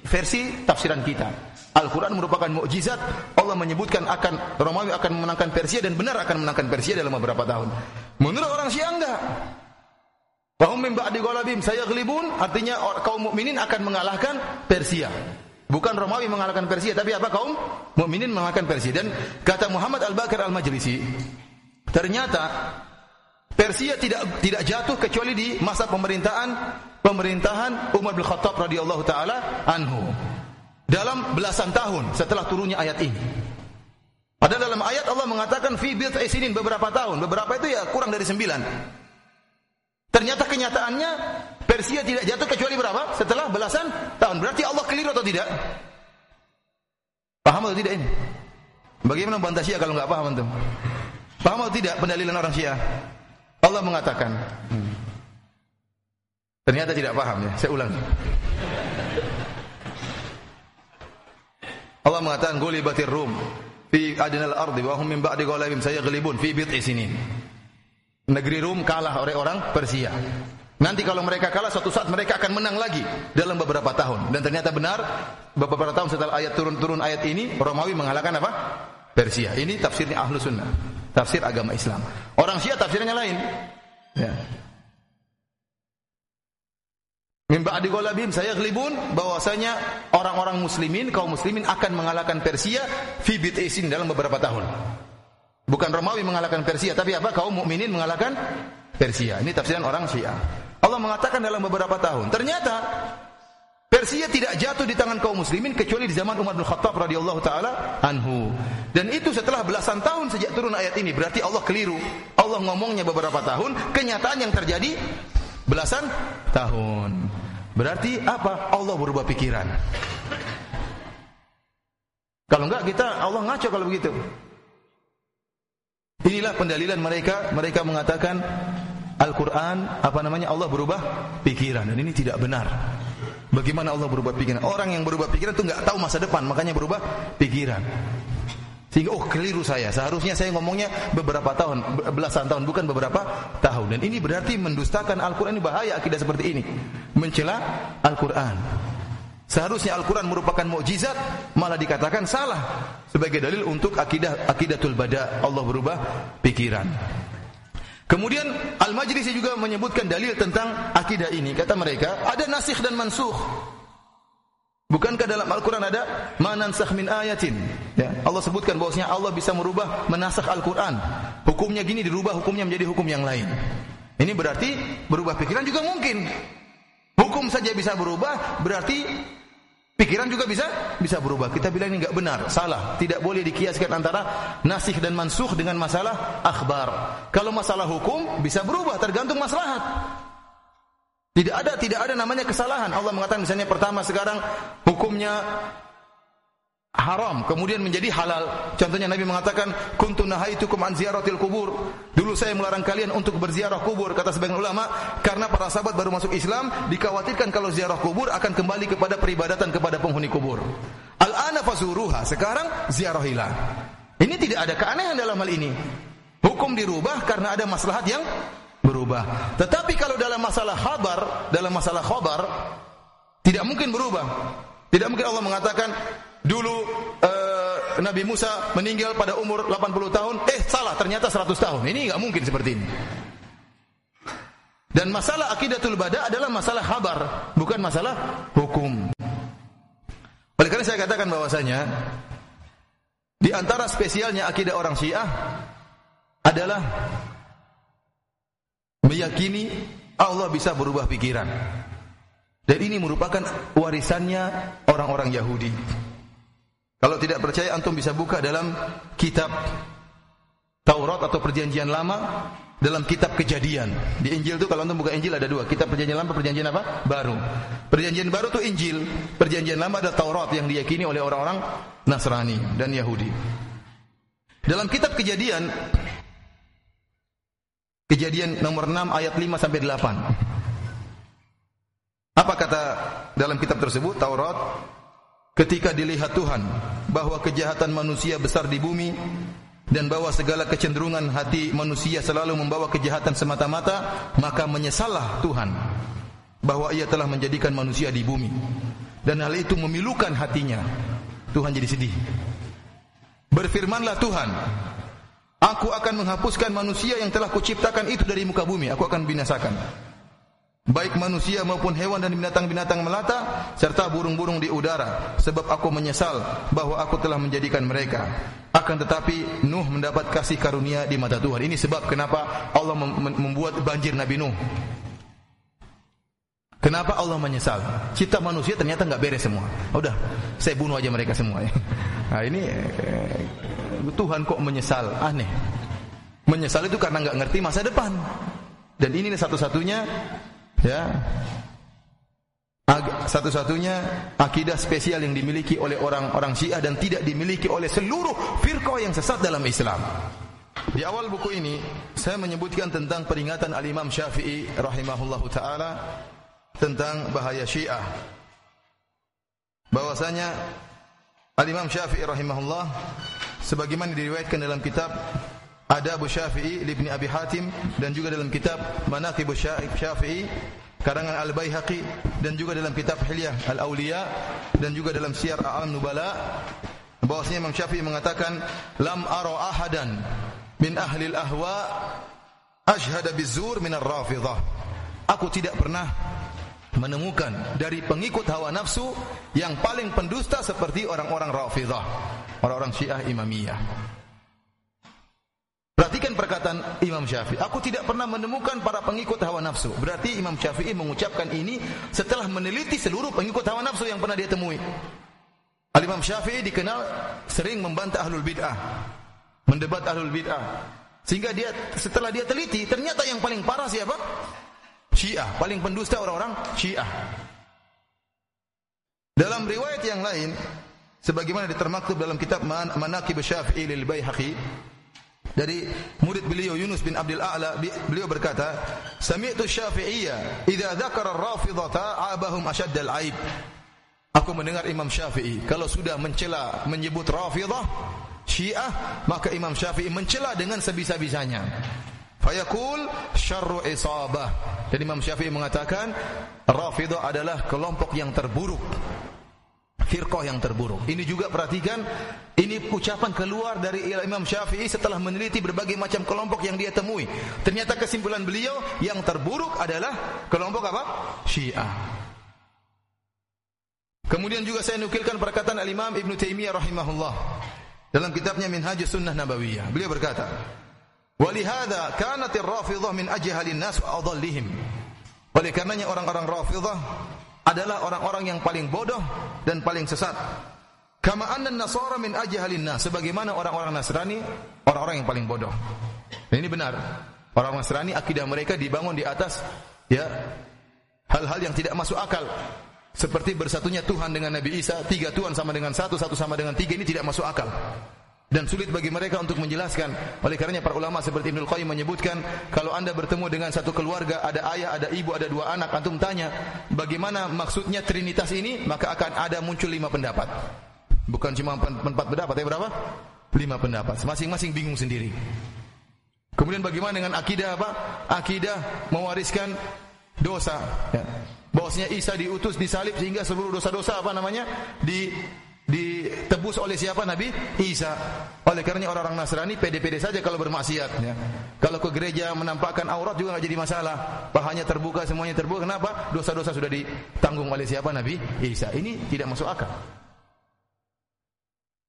versi tafsiran kita. Al-Quran merupakan mukjizat. Allah menyebutkan akan Romawi akan memenangkan Persia dan benar akan memenangkan Persia dalam beberapa tahun. Menurut orang Syiah enggak. Wahum min ba'di ghalabim sayaglibun artinya kaum mukminin akan mengalahkan Persia. Bukan Romawi mengalahkan Persia, tapi apa kaum mukminin mengalahkan Persia. Dan kata Muhammad Al-Bakir Al-Majlisi, ternyata Persia tidak tidak jatuh kecuali di masa pemerintahan pemerintahan Umar bin Khattab radhiyallahu taala anhu. Dalam belasan tahun setelah turunnya ayat ini. Padahal dalam ayat Allah mengatakan fi bid'i beberapa tahun, beberapa itu ya kurang dari sembilan. Ternyata kenyataannya Persia tidak jatuh kecuali berapa? Setelah belasan tahun. Berarti Allah keliru atau tidak? Paham atau tidak ini? Bagaimana membantah Syiah kalau nggak paham antum? Paham atau tidak pendalilan orang Syiah? Allah mengatakan. Hmm. Ternyata tidak paham ya. Saya ulang. Allah mengatakan gulibatir rum fi adnal ardi wa hum min ba'di ghalabim sayaghlibun fi bid'i negeri Rum kalah oleh orang Persia. Nanti kalau mereka kalah suatu saat mereka akan menang lagi dalam beberapa tahun. Dan ternyata benar beberapa tahun setelah ayat turun-turun ayat ini Romawi mengalahkan apa? Persia. Ini tafsirnya Ahlu Sunnah. Tafsir agama Islam. Orang Syiah tafsirnya lain. Ya. Min ba'di ghalabihim sayaglibun bahwasanya orang-orang muslimin kaum muslimin akan mengalahkan Persia fi bit'isin dalam beberapa tahun. Bukan Romawi mengalahkan Persia, tapi apa? Kaum mukminin mengalahkan Persia. Ini tafsiran orang Syiah. Allah mengatakan dalam beberapa tahun. Ternyata Persia tidak jatuh di tangan kaum muslimin kecuali di zaman Umar bin Khattab radhiyallahu taala anhu. Dan itu setelah belasan tahun sejak turun ayat ini. Berarti Allah keliru. Allah ngomongnya beberapa tahun, kenyataan yang terjadi belasan tahun. Berarti apa? Allah berubah pikiran. Kalau enggak kita Allah ngaco kalau begitu. Inilah pendalilan mereka. Mereka mengatakan Al-Quran, apa namanya Allah berubah pikiran dan ini tidak benar. Bagaimana Allah berubah pikiran? Orang yang berubah pikiran itu nggak tahu masa depan, makanya berubah pikiran. Sehingga oh keliru saya. Seharusnya saya ngomongnya beberapa tahun, belasan tahun, bukan beberapa tahun. Dan ini berarti mendustakan Al-Quran ini bahaya akidah seperti ini. Mencela Al-Quran. Seharusnya Al-Quran merupakan mukjizat, malah dikatakan salah sebagai dalil untuk akidah akidatul bada Allah berubah pikiran. Kemudian Al-Majlisi juga menyebutkan dalil tentang akidah ini. Kata mereka, ada nasikh dan mansuh. Bukankah dalam Al-Quran ada manansakh min ayatin? Ya, Allah sebutkan bahwasanya Allah bisa merubah menasakh Al-Quran. Hukumnya gini dirubah, hukumnya menjadi hukum yang lain. Ini berarti berubah pikiran juga mungkin. Hukum saja bisa berubah, berarti Pikiran juga bisa bisa berubah. Kita bilang ini enggak benar, salah. Tidak boleh dikiaskan antara nasih dan mansuh dengan masalah akhbar. Kalau masalah hukum bisa berubah tergantung maslahat. Tidak ada tidak ada namanya kesalahan. Allah mengatakan misalnya pertama sekarang hukumnya haram kemudian menjadi halal. Contohnya Nabi mengatakan kuntu nahaitukum an ziyaratil kubur. Dulu saya melarang kalian untuk berziarah kubur kata sebagian ulama karena para sahabat baru masuk Islam dikhawatirkan kalau ziarah kubur akan kembali kepada peribadatan kepada penghuni kubur. Al-ana fazuruha. Sekarang ziarahilah. Ini tidak ada keanehan dalam hal ini. Hukum dirubah karena ada maslahat yang berubah. Tetapi kalau dalam masalah khabar, dalam masalah khabar tidak mungkin berubah. Tidak mungkin Allah mengatakan dulu uh, Nabi Musa meninggal pada umur 80 tahun, eh salah ternyata 100 tahun. Ini nggak mungkin seperti ini. Dan masalah akidatul bada adalah masalah khabar, bukan masalah hukum. Oleh karena saya katakan bahwasanya di antara spesialnya akidah orang Syiah adalah meyakini Allah bisa berubah pikiran. Dan ini merupakan warisannya orang-orang Yahudi. Kalau tidak percaya antum bisa buka dalam kitab Taurat atau Perjanjian Lama dalam kitab Kejadian. Di Injil itu kalau antum buka Injil ada dua, kitab Perjanjian Lama, Perjanjian apa? Baru. Perjanjian Baru itu Injil, Perjanjian Lama ada Taurat yang diyakini oleh orang-orang Nasrani dan Yahudi. Dalam kitab Kejadian Kejadian nomor 6 ayat 5 sampai 8. Apa kata dalam kitab tersebut Taurat? Ketika dilihat Tuhan bahwa kejahatan manusia besar di bumi dan bahwa segala kecenderungan hati manusia selalu membawa kejahatan semata-mata maka menyesallah Tuhan bahwa ia telah menjadikan manusia di bumi. Dan hal itu memilukan hatinya. Tuhan jadi sedih. Berfirmanlah Tuhan Aku akan menghapuskan manusia yang telah kuciptakan itu dari muka bumi. Aku akan binasakan. Baik manusia maupun hewan dan binatang-binatang melata serta burung-burung di udara sebab aku menyesal bahwa aku telah menjadikan mereka akan tetapi Nuh mendapat kasih karunia di mata Tuhan ini sebab kenapa Allah membuat banjir Nabi Nuh Kenapa Allah menyesal? Cipta manusia ternyata nggak beres semua. Udah, saya bunuh aja mereka semua. Nah ini eh, Tuhan kok menyesal? Aneh. Menyesal itu karena nggak ngerti masa depan. Dan ini satu-satunya ya satu-satunya akidah spesial yang dimiliki oleh orang-orang Syiah dan tidak dimiliki oleh seluruh firqah yang sesat dalam Islam. Di awal buku ini saya menyebutkan tentang peringatan Al-Imam Syafi'i rahimahullahu taala tentang bahaya Syiah. Bahwasanya Al-Imam Syafi'i rahimahullah sebagaimana diriwayatkan dalam kitab Adab Syafi'i Ibn Abi Hatim dan juga dalam kitab Manaqib Syafi'i karangan Al-Baihaqi dan juga dalam kitab Hilyah Al-Auliya dan juga dalam Syiar A'lam Nubala bahwasanya Imam Syafi'i mengatakan lam ara ahadan min ahli al-ahwa ashhada bizur min ar-rafidhah. Aku tidak pernah menemukan dari pengikut hawa nafsu yang paling pendusta seperti orang-orang Rafidah, orang-orang Syiah Imamiyah. Perhatikan perkataan Imam Syafi'i. Aku tidak pernah menemukan para pengikut hawa nafsu. Berarti Imam Syafi'i mengucapkan ini setelah meneliti seluruh pengikut hawa nafsu yang pernah dia temui. Al-Imam Syafi'i dikenal sering membantah ahlul bid'ah. Mendebat ahlul bid'ah. Sehingga dia setelah dia teliti, ternyata yang paling parah siapa? Syiah, paling pendusta orang-orang Syiah. Dalam riwayat yang lain, sebagaimana ditermaktub dalam kitab Manaqib Syafi'i lil Baihaqi dari murid beliau Yunus bin Abdul A'la beliau berkata sami'tu Syafi'iyya idza dzakara ar-rafidhata 'abahum ashadd al-'aib Aku mendengar Imam Syafi'i kalau sudah mencela menyebut Rafidah Syiah maka Imam Syafi'i mencela dengan sebisa-bisanya Fayaqul syarru isabah. Jadi Imam Syafi'i mengatakan Rafidah adalah kelompok yang terburuk. Firqah yang terburuk. Ini juga perhatikan ini ucapan keluar dari Imam Syafi'i setelah meneliti berbagai macam kelompok yang dia temui. Ternyata kesimpulan beliau yang terburuk adalah kelompok apa? Syiah. Kemudian juga saya nukilkan perkataan Al-Imam Ibn Taimiyah rahimahullah dalam kitabnya Minhajus Sunnah Nabawiyah. Beliau berkata, Walihada kanatir rafidah min ajhalin nas wa adallihim. Oleh karenanya orang-orang rafidah adalah orang-orang yang paling bodoh dan paling sesat. Kama anna nasara min ajhalin. Sebagaimana orang-orang Nasrani orang-orang yang paling bodoh. Dan ini benar. Orang Nasrani akidah mereka dibangun di atas ya hal-hal yang tidak masuk akal. Seperti bersatunya Tuhan dengan Nabi Isa, tiga Tuhan sama dengan satu, satu sama dengan tiga ini tidak masuk akal dan sulit bagi mereka untuk menjelaskan. Oleh karenanya para ulama seperti Ibnu Qayyim menyebutkan, kalau Anda bertemu dengan satu keluarga, ada ayah, ada ibu, ada dua anak, antum tanya, bagaimana maksudnya trinitas ini, maka akan ada muncul lima pendapat. Bukan cuma empat pendapat, tapi berapa? Lima pendapat. Masing-masing bingung sendiri. Kemudian bagaimana dengan akidah apa? Akidah mewariskan dosa. Ya. Bahwasanya Isa diutus disalib sehingga seluruh dosa-dosa apa namanya di ditebus oleh siapa Nabi Isa. Oleh karenanya orang-orang Nasrani pede-pede saja kalau bermaksiat ya. Kalau ke gereja menampakkan aurat juga nggak jadi masalah. Pahanya terbuka, semuanya terbuka. Kenapa? Dosa-dosa sudah ditanggung oleh siapa Nabi Isa. Ini tidak masuk akal.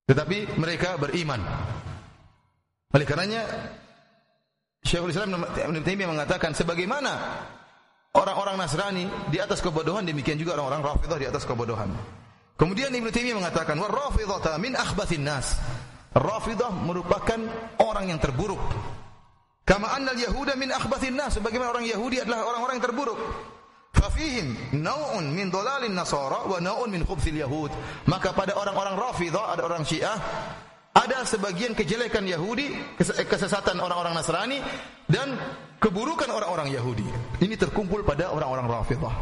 Tetapi mereka beriman. Oleh karenanya Syekhul Islam Ibnu Taimiyah mengatakan sebagaimana orang-orang Nasrani di atas kebodohan demikian juga orang-orang Rafidah di atas kebodohan. Kemudian Ibnu Taimiyah mengatakan, "Wa rafidhata min akhbathin nas." Rafidah merupakan orang yang terburuk. Kama annal yahuda min akhbathin nas, sebagaimana orang Yahudi adalah orang-orang yang terburuk. Fafihim nau'un min dhalalin nasara wa nau'un min khubthil yahud. Maka pada orang-orang Rafidah, ada orang Syiah, ada sebagian kejelekan Yahudi, kesesatan orang-orang Nasrani dan keburukan orang-orang Yahudi. Ini terkumpul pada orang-orang Rafidah.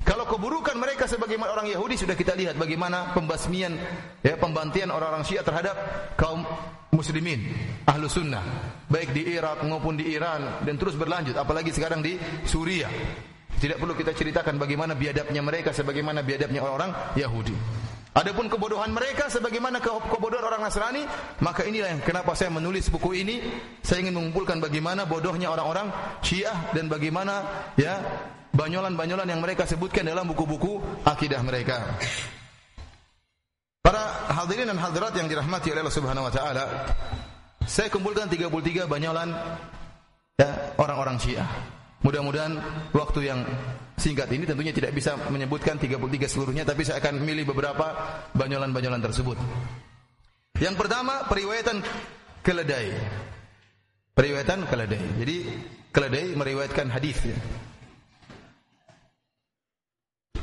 Kalau keburukan mereka sebagaimana orang Yahudi sudah kita lihat bagaimana pembasmian ya pembantian orang-orang Syiah terhadap kaum muslimin ahlu sunnah. Baik di Irak maupun di Iran dan terus berlanjut apalagi sekarang di Suriah. Tidak perlu kita ceritakan bagaimana biadabnya mereka sebagaimana biadabnya orang-orang Yahudi. Adapun kebodohan mereka sebagaimana kebodohan orang Nasrani, maka inilah yang kenapa saya menulis buku ini. Saya ingin mengumpulkan bagaimana bodohnya orang-orang Syiah dan bagaimana ya banyolan-banyolan yang mereka sebutkan dalam buku-buku akidah mereka. Para hadirin dan hadirat yang dirahmati oleh Allah Subhanahu wa taala, saya kumpulkan 33 banyolan ya orang-orang Syiah. Mudah-mudahan waktu yang singkat ini tentunya tidak bisa menyebutkan 33 seluruhnya tapi saya akan memilih beberapa banyolan-banyolan tersebut. Yang pertama periwayatan keledai. Periwayatan keledai. Jadi keledai meriwayatkan hadis ya.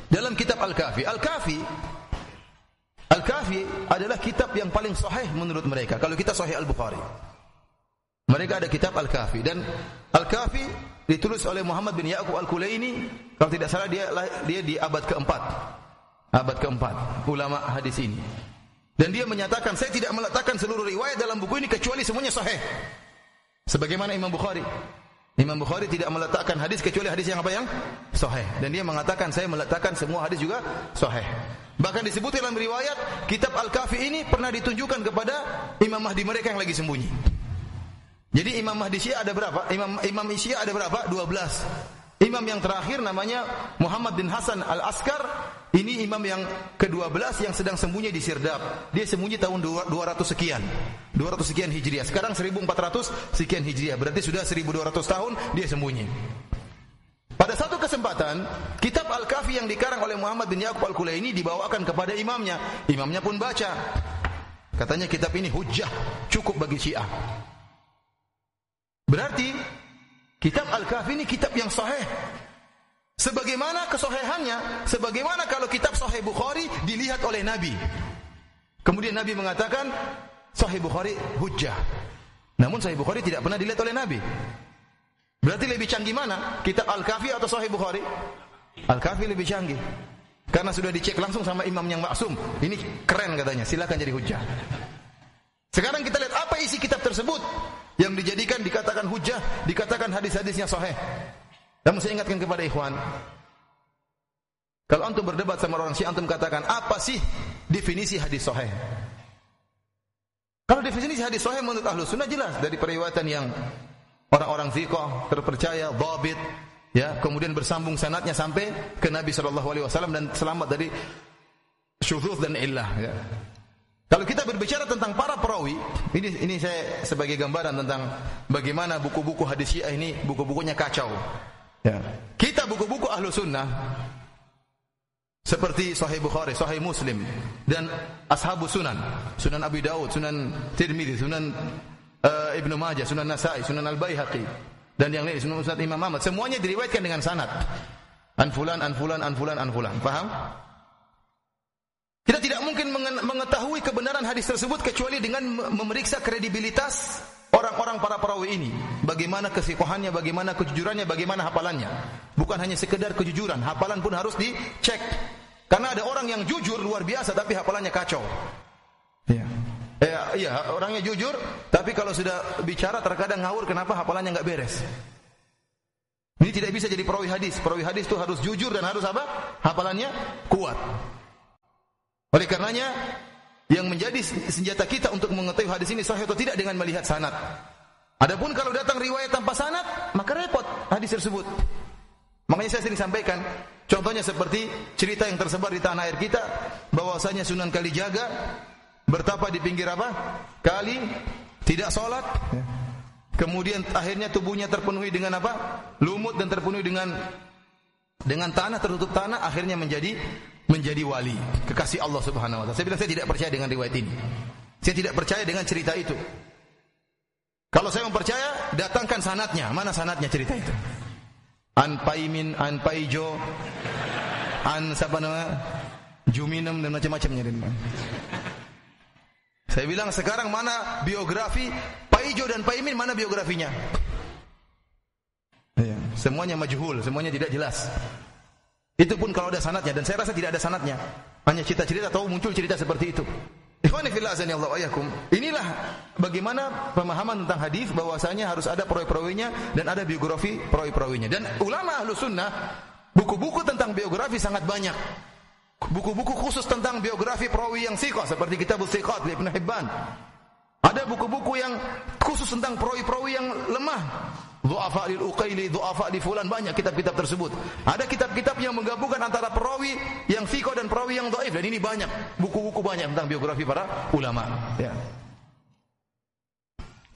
Dalam kitab Al-Kafi, Al-Kafi Al-Kafi adalah kitab yang paling sahih menurut mereka. Kalau kita sahih Al-Bukhari. Mereka ada kitab Al-Kafi dan Al-Kafi ditulis oleh Muhammad bin Ya'qub Al-Kulaini. Kalau tidak salah dia dia di abad keempat. Abad keempat ulama hadis ini. Dan dia menyatakan saya tidak meletakkan seluruh riwayat dalam buku ini kecuali semuanya sahih. Sebagaimana Imam Bukhari Imam Bukhari tidak meletakkan hadis kecuali hadis yang apa yang sahih dan dia mengatakan saya meletakkan semua hadis juga sahih bahkan disebut dalam riwayat kitab Al-Kafi ini pernah ditunjukkan kepada Imam Mahdi mereka yang lagi sembunyi jadi Imam Mahdi Syiah ada berapa? Imam Imam Syiah ada berapa? 12. Imam yang terakhir namanya Muhammad bin Hasan Al-Askar. Ini imam yang ke-12 yang sedang sembunyi di Sirdab. Dia sembunyi tahun 200 sekian. 200 sekian Hijriah. Sekarang 1400 sekian Hijriah. Berarti sudah 1200 tahun dia sembunyi. Pada satu kesempatan, kitab Al-Kafi yang dikarang oleh Muhammad bin Yaqub Al-Kulaini dibawakan kepada imamnya. Imamnya pun baca. Katanya kitab ini hujah, cukup bagi Syiah. Berarti kitab Al-Kahfi ini kitab yang sahih. Sebagaimana kesohihannya, sebagaimana kalau kitab Sahih Bukhari dilihat oleh Nabi. Kemudian Nabi mengatakan Sahih Bukhari hujjah. Namun Sahih Bukhari tidak pernah dilihat oleh Nabi. Berarti lebih canggih mana? Kitab Al-Kahfi atau Sahih Bukhari? Al-Kahfi lebih canggih. Karena sudah dicek langsung sama imam yang maksum. Ini keren katanya, silakan jadi hujjah. Sekarang kita lihat apa isi kitab tersebut yang dijadikan dikatakan hujah, dikatakan hadis-hadisnya sahih. Dan saya ingatkan kepada ikhwan, kalau antum berdebat sama orang Syiah, antum katakan apa sih definisi hadis sahih? Kalau definisi hadis sahih menurut ahlu sunnah jelas dari periwayatan yang orang-orang fiqh terpercaya, dhabit, ya, kemudian bersambung sanatnya sampai ke Nabi Wasallam dan selamat dari syudzuz dan illah. Ya. Kalau kita berbicara tentang para perawi, ini ini saya sebagai gambaran tentang bagaimana buku-buku hadis Syiah ini buku-bukunya kacau. Ya. Kita buku-buku ahlu sunnah seperti Sahih Bukhari, Sahih Muslim dan Ashabu Sunan, Sunan Abi Daud, Sunan Tirmidzi, Sunan uh, Ibnu Majah, Sunan Nasai, Sunan Al Baihaqi dan yang lain Sunan Ustaz Imam Ahmad, semuanya diriwayatkan dengan sanad. An fulan, an fulan, an fulan, an fulan. Paham? Tidak mungkin mengetahui kebenaran hadis tersebut kecuali dengan memeriksa kredibilitas orang-orang para perawi ini. Bagaimana kesikohannya, bagaimana kejujurannya, bagaimana hafalannya. Bukan hanya sekedar kejujuran, hafalan pun harus dicek. Karena ada orang yang jujur luar biasa tapi hafalannya kacau. Ya. Eh, iya, orangnya jujur, tapi kalau sudah bicara terkadang ngawur, kenapa hafalannya nggak beres? Ini tidak bisa jadi perawi hadis. Perawi hadis itu harus jujur dan harus apa? Hafalannya kuat. Oleh karenanya yang menjadi senjata kita untuk mengetahui hadis ini sahih atau tidak dengan melihat sanad. Adapun kalau datang riwayat tanpa sanad, maka repot hadis tersebut. Makanya saya sering sampaikan, contohnya seperti cerita yang tersebar di tanah air kita, bahwasanya Sunan Kalijaga bertapa di pinggir apa? Kali, tidak sholat, kemudian akhirnya tubuhnya terpenuhi dengan apa? Lumut dan terpenuhi dengan dengan tanah tertutup tanah, akhirnya menjadi menjadi wali, kekasih Allah Subhanahu wa taala. Saya bilang saya tidak percaya dengan riwayat ini. Saya tidak percaya dengan cerita itu. Kalau saya mempercaya, datangkan sanatnya. Mana sanatnya cerita itu? An Paimin, An Paijo, An siapa nama? Juminem dan macam-macamnya. Saya bilang sekarang mana biografi Paijo dan Paimin mana biografinya? Ya, semuanya majhul, semuanya tidak jelas. Itu pun kalau ada sanatnya dan saya rasa tidak ada sanatnya. Hanya cerita-cerita atau muncul cerita seperti itu. Ikhwani. Inilah bagaimana pemahaman tentang hadis bahwasanya harus ada perawi-perawinya dan ada biografi perawi-perawinya. Dan ulama ahlu sunnah buku-buku tentang biografi sangat banyak. buku-buku khusus tentang biografi perawi yang siqah seperti kitab Siqat Ibn Hibban. Ada buku-buku yang khusus tentang perawi-perawi yang lemah. Du'afa lil Uqaili, du'afa di fulan banyak kitab-kitab tersebut. Ada kitab-kitab yang menggabungkan antara perawi yang siqah dan perawi yang dhaif dan ini banyak. Buku-buku banyak tentang biografi para ulama, ya.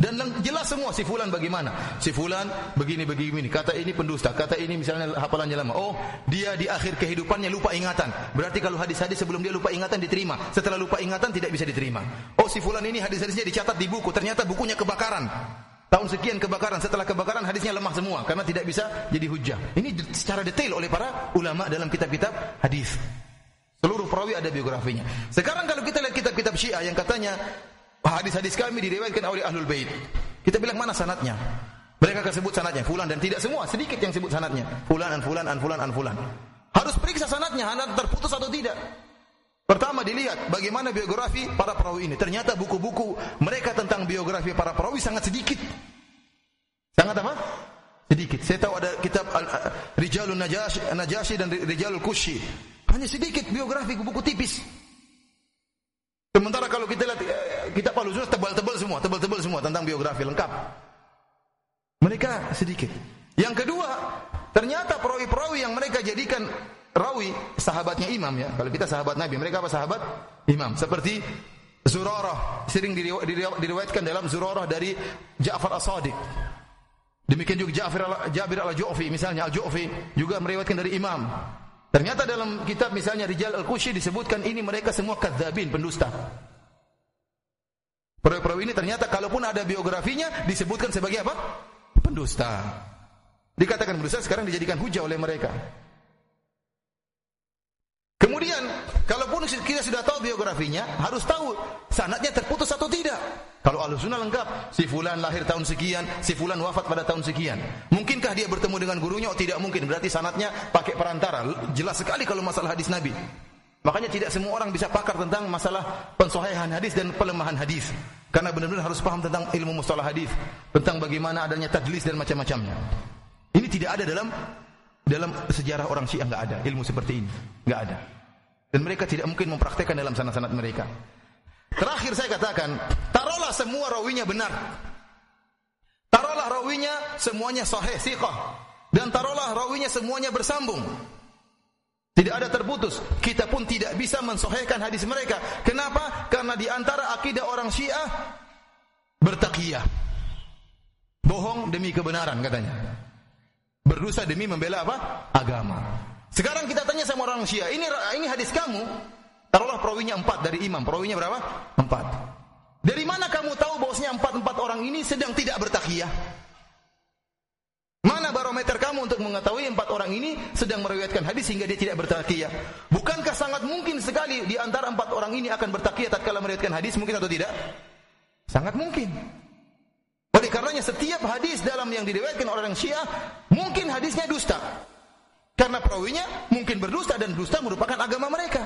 Dan jelas semua si fulan bagaimana. Si fulan begini begini. Kata ini pendusta, kata ini misalnya hafalannya lama. Oh, dia di akhir kehidupannya lupa ingatan. Berarti kalau hadis-hadis sebelum dia lupa ingatan diterima. Setelah lupa ingatan tidak bisa diterima. Oh, si fulan ini hadis-hadisnya dicatat di buku, ternyata bukunya kebakaran. Tahun sekian kebakaran, setelah kebakaran hadisnya lemah semua karena tidak bisa jadi hujah. Ini secara detail oleh para ulama dalam kitab-kitab hadis. Seluruh perawi ada biografinya. Sekarang kalau kita lihat kitab-kitab Syiah yang katanya Hadis-hadis kami diriwayatkan oleh Ahlul Bait. Kita bilang mana sanatnya? Mereka akan sebut sanatnya fulan dan tidak semua, sedikit yang sebut sanatnya. Fulan an fulan an fulan an fulan. Harus periksa sanatnya, sanad terputus atau tidak. Pertama dilihat bagaimana biografi para perawi ini. Ternyata buku-buku mereka tentang biografi para perawi sangat sedikit. Sangat apa? Sedikit. Saya tahu ada kitab Rijalul Najashi, Najashi dan Rijalul Kushi. Hanya sedikit biografi buku tipis. Sementara kalau kita lihat eh, kita Paulus tebal-tebal semua, tebal-tebal semua tentang biografi lengkap. Mereka sedikit. Yang kedua, ternyata perawi-perawi yang mereka jadikan rawi sahabatnya imam ya. Kalau kita sahabat Nabi, mereka apa sahabat? Imam. Seperti Zurarah sering diriwayatkan dalam Zurarah dari Ja'far As-Sadiq. Demikian juga Ja'far Jabir al-Ju'fi misalnya Al-Ju'fi juga meriwayatkan dari imam. Ternyata dalam kitab misalnya Rijal Al-Kushi disebutkan ini mereka semua kadzabin, pendusta. Perawi-perawi ini ternyata kalaupun ada biografinya disebutkan sebagai apa? Pendusta. Dikatakan pendusta sekarang dijadikan hujah oleh mereka. Kemudian, kalaupun kita sudah tahu biografinya, harus tahu sanatnya terputus atau tidak. Kalau ahlu sunnah lengkap, si fulan lahir tahun sekian, si fulan wafat pada tahun sekian. Mungkinkah dia bertemu dengan gurunya? Oh, tidak mungkin. Berarti sanatnya pakai perantara. Jelas sekali kalau masalah hadis Nabi. Makanya tidak semua orang bisa pakar tentang masalah pensohihan hadis dan pelemahan hadis. Karena benar-benar harus paham tentang ilmu mustalah hadis, tentang bagaimana adanya tadlis dan macam-macamnya. Ini tidak ada dalam dalam sejarah orang Syiah nggak ada ilmu seperti ini, nggak ada. Dan mereka tidak mungkin mempraktekkan dalam sanad-sanad mereka. Terakhir saya katakan, taruhlah semua rawinya benar. Taruhlah rawinya semuanya sahih, siqah. Dan taruhlah rawinya semuanya bersambung. Tidak ada terputus. Kita pun tidak bisa mensahihkan hadis mereka. Kenapa? Karena di antara akidah orang Syiah bertakiyah. Bohong demi kebenaran katanya. Berdosa demi membela apa? Agama. Sekarang kita tanya sama orang Syiah, ini ini hadis kamu. Taruhlah perawinya empat dari imam. Perawinya berapa? Empat. Dari mana kamu tahu bahwasanya empat-empat orang ini sedang tidak bertakiyah? Mana barometer kamu untuk mengetahui empat orang ini sedang meriwayatkan hadis sehingga dia tidak bertakiyah? Bukankah sangat mungkin sekali di antara empat orang ini akan bertakiyah tatkala meriwayatkan hadis mungkin atau tidak? Sangat mungkin. Oleh karenanya setiap hadis dalam yang diriwayatkan orang Syiah mungkin hadisnya dusta. Karena perawinya mungkin berdusta dan dusta merupakan agama mereka.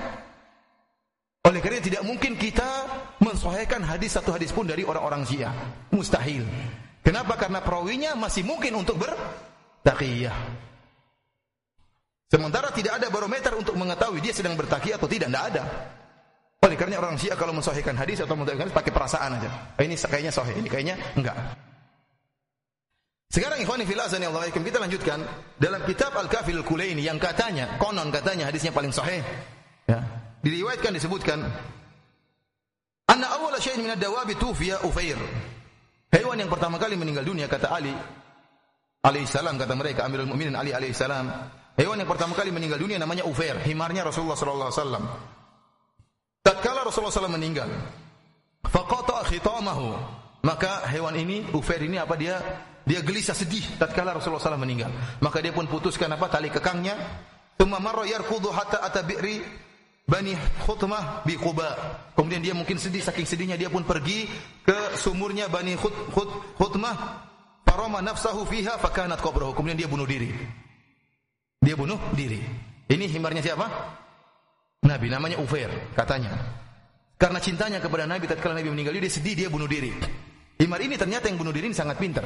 Oleh karena tidak mungkin kita mensahihkan hadis satu hadis pun dari orang-orang Syiah. Mustahil. Kenapa? Karena perawinya masih mungkin untuk bertaqiyah. Sementara tidak ada barometer untuk mengetahui dia sedang bertaqiyah atau tidak, tidak ada. Oleh karena orang Syiah kalau mensahihkan hadis atau mensahihkan pakai perasaan aja. Ini kayaknya sahih, ini kayaknya enggak. Sekarang ikhwani fil azan Allah kita lanjutkan dalam kitab Al-Kafil Al-Kulaini yang katanya konon katanya hadisnya paling sahih. Ya. Diriwayatkan disebutkan Anna awwala syai'in min ad-dawabi tufiya Ufair. Hewan yang pertama kali meninggal dunia kata Ali alaihissalam kata mereka Amirul Mukminin Ali alaihissalam. Hewan yang pertama kali meninggal dunia namanya Ufair, himarnya Rasulullah sallallahu alaihi wasallam. Tatkala Rasulullah SAW meninggal, faqata khitamahu. Maka hewan ini, Ufair ini apa dia? Dia gelisah sedih tatkala Rasulullah SAW meninggal. Maka dia pun putuskan apa? Tali kekangnya. Tsumma marra yarkudu hatta ata bi'ri Bani Khutmah bi Quba. Kemudian dia mungkin sedih saking sedihnya dia pun pergi ke sumurnya Bani Khut, Khut, Khutmah. Farama nafsahu fiha fakanat qabrahu. Kemudian dia bunuh diri. Dia bunuh diri. Ini himarnya siapa? Nabi namanya Ufair katanya. Karena cintanya kepada Nabi tatkala Nabi meninggal dia sedih dia bunuh diri. Himar ini ternyata yang bunuh diri ini sangat pintar.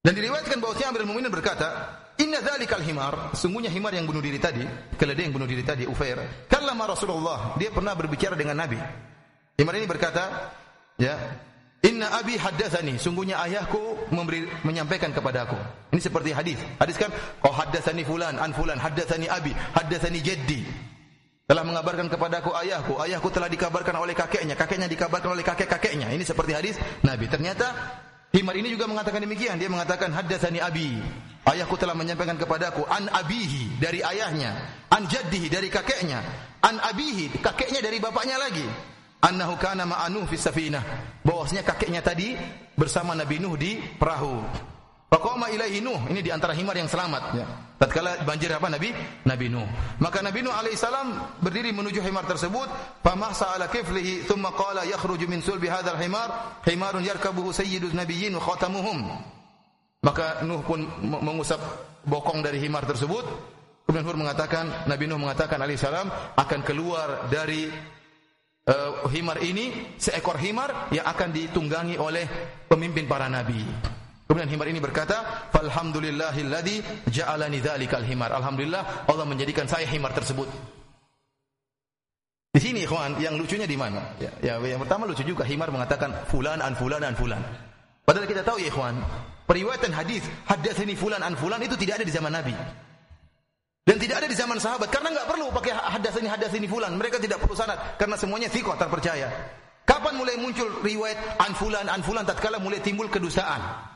Dan diriwayatkan bahwa Amirul Mukminin berkata, Inna dzalikal himar, sungguhnya himar yang bunuh diri tadi, keledai yang bunuh diri tadi Ufair, kallama Rasulullah, dia pernah berbicara dengan Nabi. Himar ini berkata, ya, Inna abi haddatsani, sungguhnya ayahku memberi menyampaikan kepadaku. Ini seperti hadis. Hadis kan, oh haddatsani fulan, an fulan, haddatsani abi, haddatsani jaddi. Telah mengabarkan kepadaku ayahku, ayahku telah dikabarkan oleh kakeknya, kakeknya dikabarkan oleh kakek-kakeknya. Ini seperti hadis Nabi. Ternyata Himar ini juga mengatakan demikian. Dia mengatakan haddatsani abi. Ayahku telah menyampaikan kepadaku an abihi dari ayahnya, an jaddihi dari kakeknya, an abihi kakeknya dari bapaknya lagi. Annahu kana ma'anuh fi safinah. Bahwasanya kakeknya tadi bersama Nabi Nuh di perahu. Faqama ilaihi Nuh, ini di antara himar yang selamat ya. Tatkala banjir apa Nabi? Nabi Nuh. Maka Nabi Nuh alaihi salam berdiri menuju himar tersebut, famasa ala kiflihi thumma qala yakhruju min sulbi hadzal himar himarun yarkabuhu sayyidun nabiyyin wa khatamuhum. Maka Nuh pun mengusap bokong dari himar tersebut. Kemudian Hur mengatakan, Nabi Nuh mengatakan alaihi salam akan keluar dari uh, himar ini seekor himar yang akan ditunggangi oleh pemimpin para nabi. Kemudian himar ini berkata, "Falhamdulillahilladzi ja'alani dzalikal himar." Alhamdulillah Allah menjadikan saya himar tersebut. Di sini ikhwan, yang lucunya di mana? Ya, ya, yang pertama lucu juga himar mengatakan fulan an fulan an fulan. Padahal kita tahu ya ikhwan, periwayatan hadis hadatsani fulan an fulan itu tidak ada di zaman Nabi. Dan tidak ada di zaman sahabat karena enggak perlu pakai hadatsani hadatsani fulan. Mereka tidak perlu sanad karena semuanya thiqah terpercaya. Kapan mulai muncul riwayat an fulan an fulan tatkala mulai timbul kedustaan?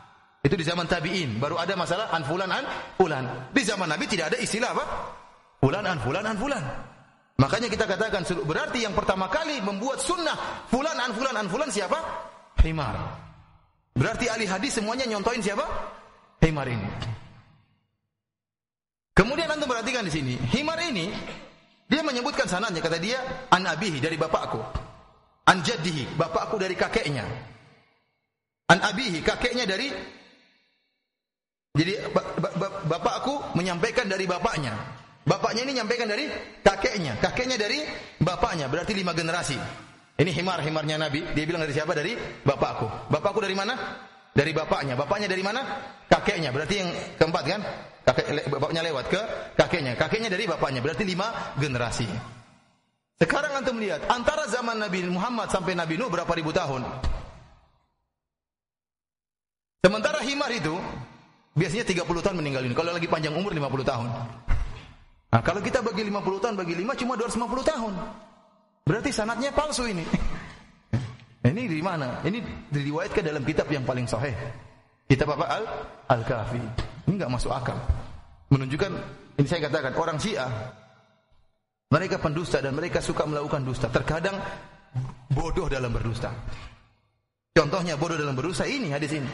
Itu di zaman tabi'in. Baru ada masalah an fulan an fulan. Di zaman Nabi tidak ada istilah apa? Fulan an fulan an fulan. Makanya kita katakan berarti yang pertama kali membuat sunnah fulan an fulan an fulan siapa? Himar. Berarti ahli hadis semuanya nyontoin siapa? Himar ini. Kemudian antum perhatikan di sini, himar ini dia menyebutkan sanadnya kata dia an abihi dari bapakku. An jaddihi, bapakku dari kakeknya. An abihi, kakeknya dari jadi bapakku menyampaikan dari bapaknya. Bapaknya ini menyampaikan dari kakeknya. Kakeknya dari bapaknya. Berarti lima generasi. Ini himar-himarnya Nabi. Dia bilang dari siapa? Dari bapakku. Bapakku dari mana? Dari bapaknya. Bapaknya dari mana? Kakeknya. Berarti yang keempat kan? Kakek, bapaknya lewat ke kakeknya. Kakeknya dari bapaknya. Berarti lima generasi. Sekarang antum melihat antara zaman Nabi Muhammad sampai Nabi Nuh berapa ribu tahun? Sementara himar itu Biasanya 30 tahun meninggal ini. Kalau lagi panjang umur 50 tahun. Nah, kalau kita bagi 50 tahun bagi 5 cuma 250 tahun. Berarti sanatnya palsu ini. ini di mana? Ini diriwayatkan dalam kitab yang paling sahih. Kitab apa? Al Al-Kafi. Ini enggak masuk akal. Menunjukkan ini saya katakan orang Syiah mereka pendusta dan mereka suka melakukan dusta. Terkadang bodoh dalam berdusta. Contohnya bodoh dalam berdusta ini hadis ini.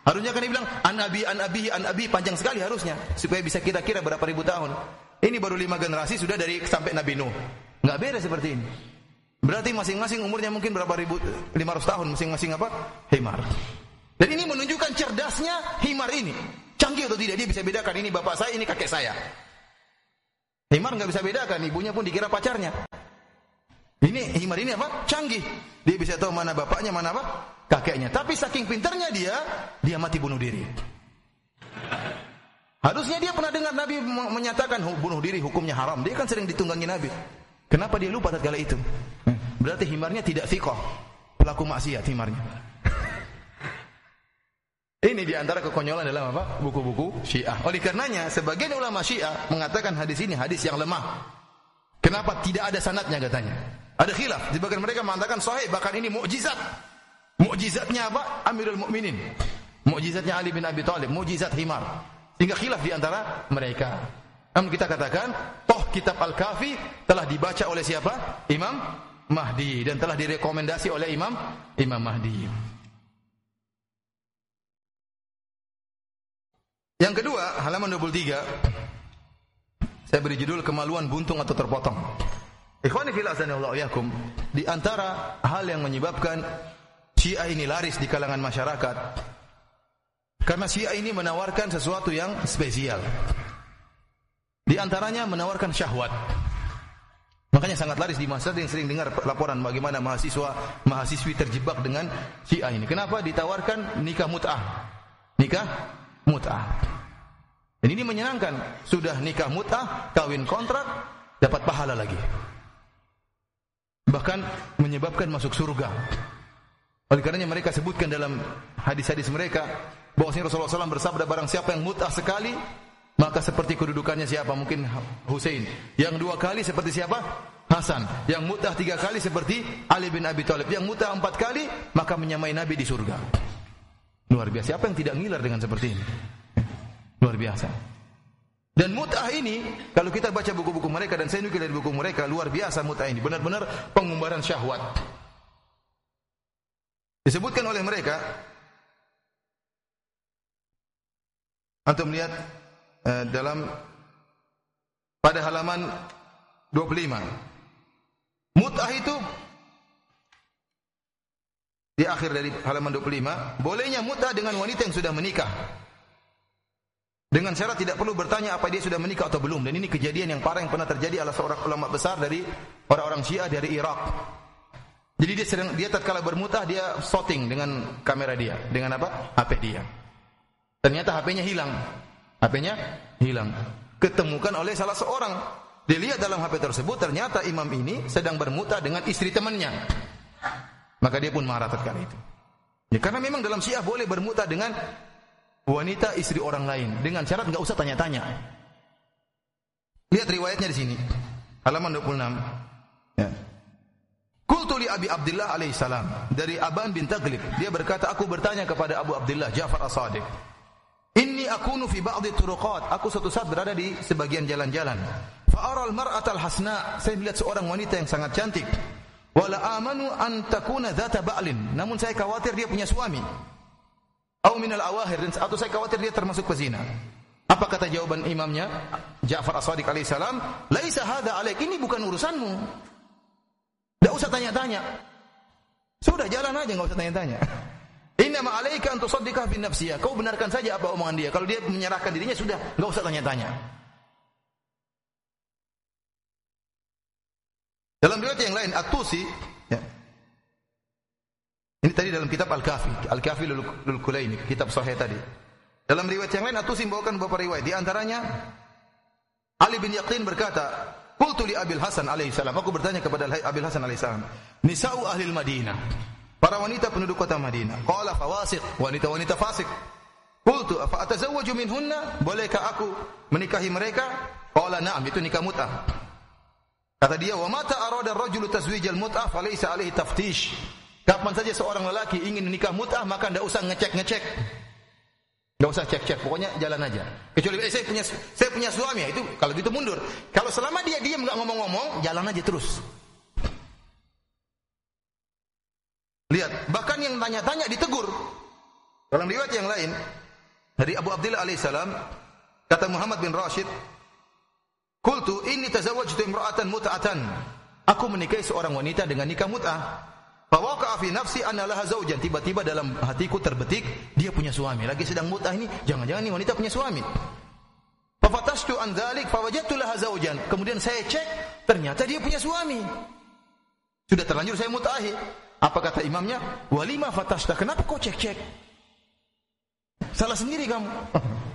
Harusnya kan dibilang an nabi an abi an abi panjang sekali harusnya supaya bisa kita kira berapa ribu tahun. Ini baru lima generasi sudah dari sampai Nabi Nuh. Enggak beda seperti ini. Berarti masing-masing umurnya mungkin berapa ribu lima ratus tahun masing-masing apa? Himar. Dan ini menunjukkan cerdasnya himar ini. Canggih atau tidak dia bisa bedakan ini bapak saya ini kakek saya. Himar nggak bisa bedakan, ibunya pun dikira pacarnya. Ini himar ini apa? Canggih. Dia bisa tahu mana bapaknya, mana apa? Kakeknya. Tapi saking pintarnya dia, dia mati bunuh diri. Harusnya dia pernah dengar Nabi menyatakan bunuh diri hukumnya haram. Dia kan sering ditunggangi Nabi. Kenapa dia lupa tatkala itu? Berarti himarnya tidak fikoh. Pelaku maksiat himarnya. Ini di antara kekonyolan dalam apa? Buku-buku Syiah. Oleh karenanya, sebagian ulama Syiah mengatakan hadis ini hadis yang lemah. Kenapa tidak ada sanatnya katanya? Ada khilaf. Sebagian mereka mengatakan sahih bahkan ini mukjizat. Mukjizatnya apa? Amirul Mukminin. Mukjizatnya Ali bin Abi Thalib, mukjizat himar. Sehingga khilaf di antara mereka. Namun kita katakan, toh kitab Al-Kafi telah dibaca oleh siapa? Imam Mahdi dan telah direkomendasi oleh Imam Imam Mahdi. Yang kedua, halaman 23. Saya beri judul kemaluan buntung atau terpotong. Ikhwani fillah Allah yakum, di antara hal yang menyebabkan Syiah ini laris di kalangan masyarakat karena Syiah ini menawarkan sesuatu yang spesial. Di antaranya menawarkan syahwat. Makanya sangat laris di masa yang sering dengar laporan bagaimana mahasiswa mahasiswi terjebak dengan Syiah ini. Kenapa ditawarkan nikah mut'ah? Nikah mut'ah. Dan ini menyenangkan. Sudah nikah mut'ah, kawin kontrak, dapat pahala lagi. Bahkan menyebabkan masuk surga. Oleh karenanya mereka sebutkan dalam hadis-hadis mereka bahwasanya Rasulullah SAW bersabda barang siapa yang mut'ah sekali maka seperti kedudukannya siapa? Mungkin Hussein yang dua kali seperti siapa? Hasan. Yang mut'ah tiga kali seperti Ali bin Abi Thalib. Yang mut'ah empat kali maka menyamai Nabi di surga. Luar biasa. Siapa yang tidak ngiler dengan seperti ini? Luar biasa. Dan mut'ah ini kalau kita baca buku-buku mereka dan saya nukil dari buku mereka luar biasa mut'ah ini. Benar-benar pengumbaran syahwat disebutkan oleh mereka Antum melihat eh, dalam pada halaman 25. Mut'ah itu di akhir dari halaman 25, bolehnya mut'ah dengan wanita yang sudah menikah. Dengan syarat tidak perlu bertanya apa dia sudah menikah atau belum. Dan ini kejadian yang parah yang pernah terjadi oleh seorang ulama besar dari orang-orang Syiah dari Irak. Jadi dia sedang dia tatkala bermutah dia shooting dengan kamera dia, dengan apa? HP dia. Ternyata HP-nya hilang. HP-nya hilang. Ketemukan oleh salah seorang. Dilihat dalam HP tersebut ternyata imam ini sedang bermuta dengan istri temannya. Maka dia pun marah tatkala itu. Ya, karena memang dalam Syiah boleh bermuta dengan wanita istri orang lain dengan syarat nggak usah tanya-tanya. Lihat riwayatnya di sini. Halaman 26. Ya. Qultu li Abi Abdullah alaihissalam dari Aban bin Taglib. Dia berkata, aku bertanya kepada Abu Abdullah Ja'far As-Sadiq. Inni akunu fi ba'dhi turuqat. Aku suatu saat berada di sebagian jalan-jalan. Fa'ara al-mar'ata al-hasna. Saya melihat seorang wanita yang sangat cantik. Wala amanu an takuna dzata ba'lin. Namun saya khawatir dia punya suami. Au min al-awahir atau saya khawatir dia termasuk pezina. Apa kata jawaban imamnya? Ja'far As-Sadiq alaihi salam, "Laisa hadza alaik. Ini bukan urusanmu." Usah tanya-tanya. Sudah jalan aja enggak usah tanya-tanya. Inna ma'alaika an tusaddiqah bin nafsiyah. Kau benarkan saja apa omongan dia. Kalau dia menyerahkan dirinya sudah, enggak usah tanya-tanya. Dalam riwayat yang lain, At-Tusi ya. Ini tadi dalam kitab Al-Kafi, Al-Kafi lul Kulaini, kitab sahih tadi. Dalam riwayat yang lain At-Tusi membawakan beberapa riwayat. Di antaranya Ali bin Yaqin berkata, Qultu li Abil Hasan alaihi salam, aku bertanya kepada Abil Hasan alaihi salam, nisa'u ahli Madinah Para wanita penduduk kota Madinah. Qala fawasiq, wanita-wanita fasik. Qultu afa atazawwaju minhunna? Bolehkah aku menikahi mereka? Qala na'am, itu nikah mut'ah. Kata dia, "Wa mata arada ar-rajulu tazwijal mut'ah falaysa alaihi taftish." Kapan saja seorang lelaki ingin menikah mut'ah, maka tidak usah ngecek-ngecek. Enggak usah cek-cek, pokoknya jalan aja. Kecuali eh, saya punya saya punya suami, itu kalau gitu mundur. Kalau selama dia diam enggak ngomong-ngomong, jalan aja terus. Lihat, bahkan yang tanya-tanya ditegur. Dalam riwayat yang lain dari Abu Abdullah alaihissalam kata Muhammad bin Rashid, "Qultu inni tazawwajtu imra'atan mut'atan." Aku menikahi seorang wanita dengan nikah mut'ah. Fawaqa fi nafsi anna laha zawjan. Tiba-tiba dalam hatiku terbetik dia punya suami. Lagi sedang mut'ah ini, jangan-jangan ini wanita punya suami. Fafatashtu an dzalik fawajadtu laha zawjan. Kemudian saya cek, ternyata dia punya suami. Sudah terlanjur saya mutahi. Apa kata imamnya? Walima fatashta. Kenapa kau cek-cek? Salah sendiri kamu.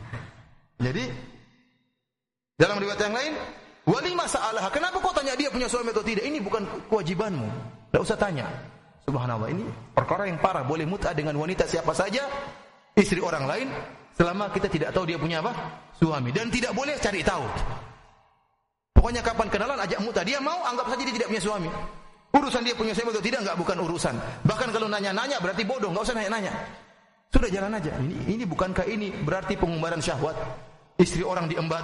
Jadi dalam riwayat yang lain, walima sa'alaha. Kenapa kau tanya dia punya suami atau tidak? Ini bukan kewajibanmu. Tidak usah tanya. Subhanallah, ini perkara yang parah. Boleh mut'ah dengan wanita siapa saja, istri orang lain, selama kita tidak tahu dia punya apa? Suami. Dan tidak boleh cari tahu. Pokoknya kapan kenalan ajak mut'ah. Dia mau, anggap saja dia tidak punya suami. Urusan dia punya suami atau tidak enggak bukan urusan. Bahkan kalau nanya-nanya berarti bodoh, enggak usah nanya-nanya. Sudah jalan aja. Ini ini bukankah ini berarti pengumbaran syahwat? Istri orang diembat.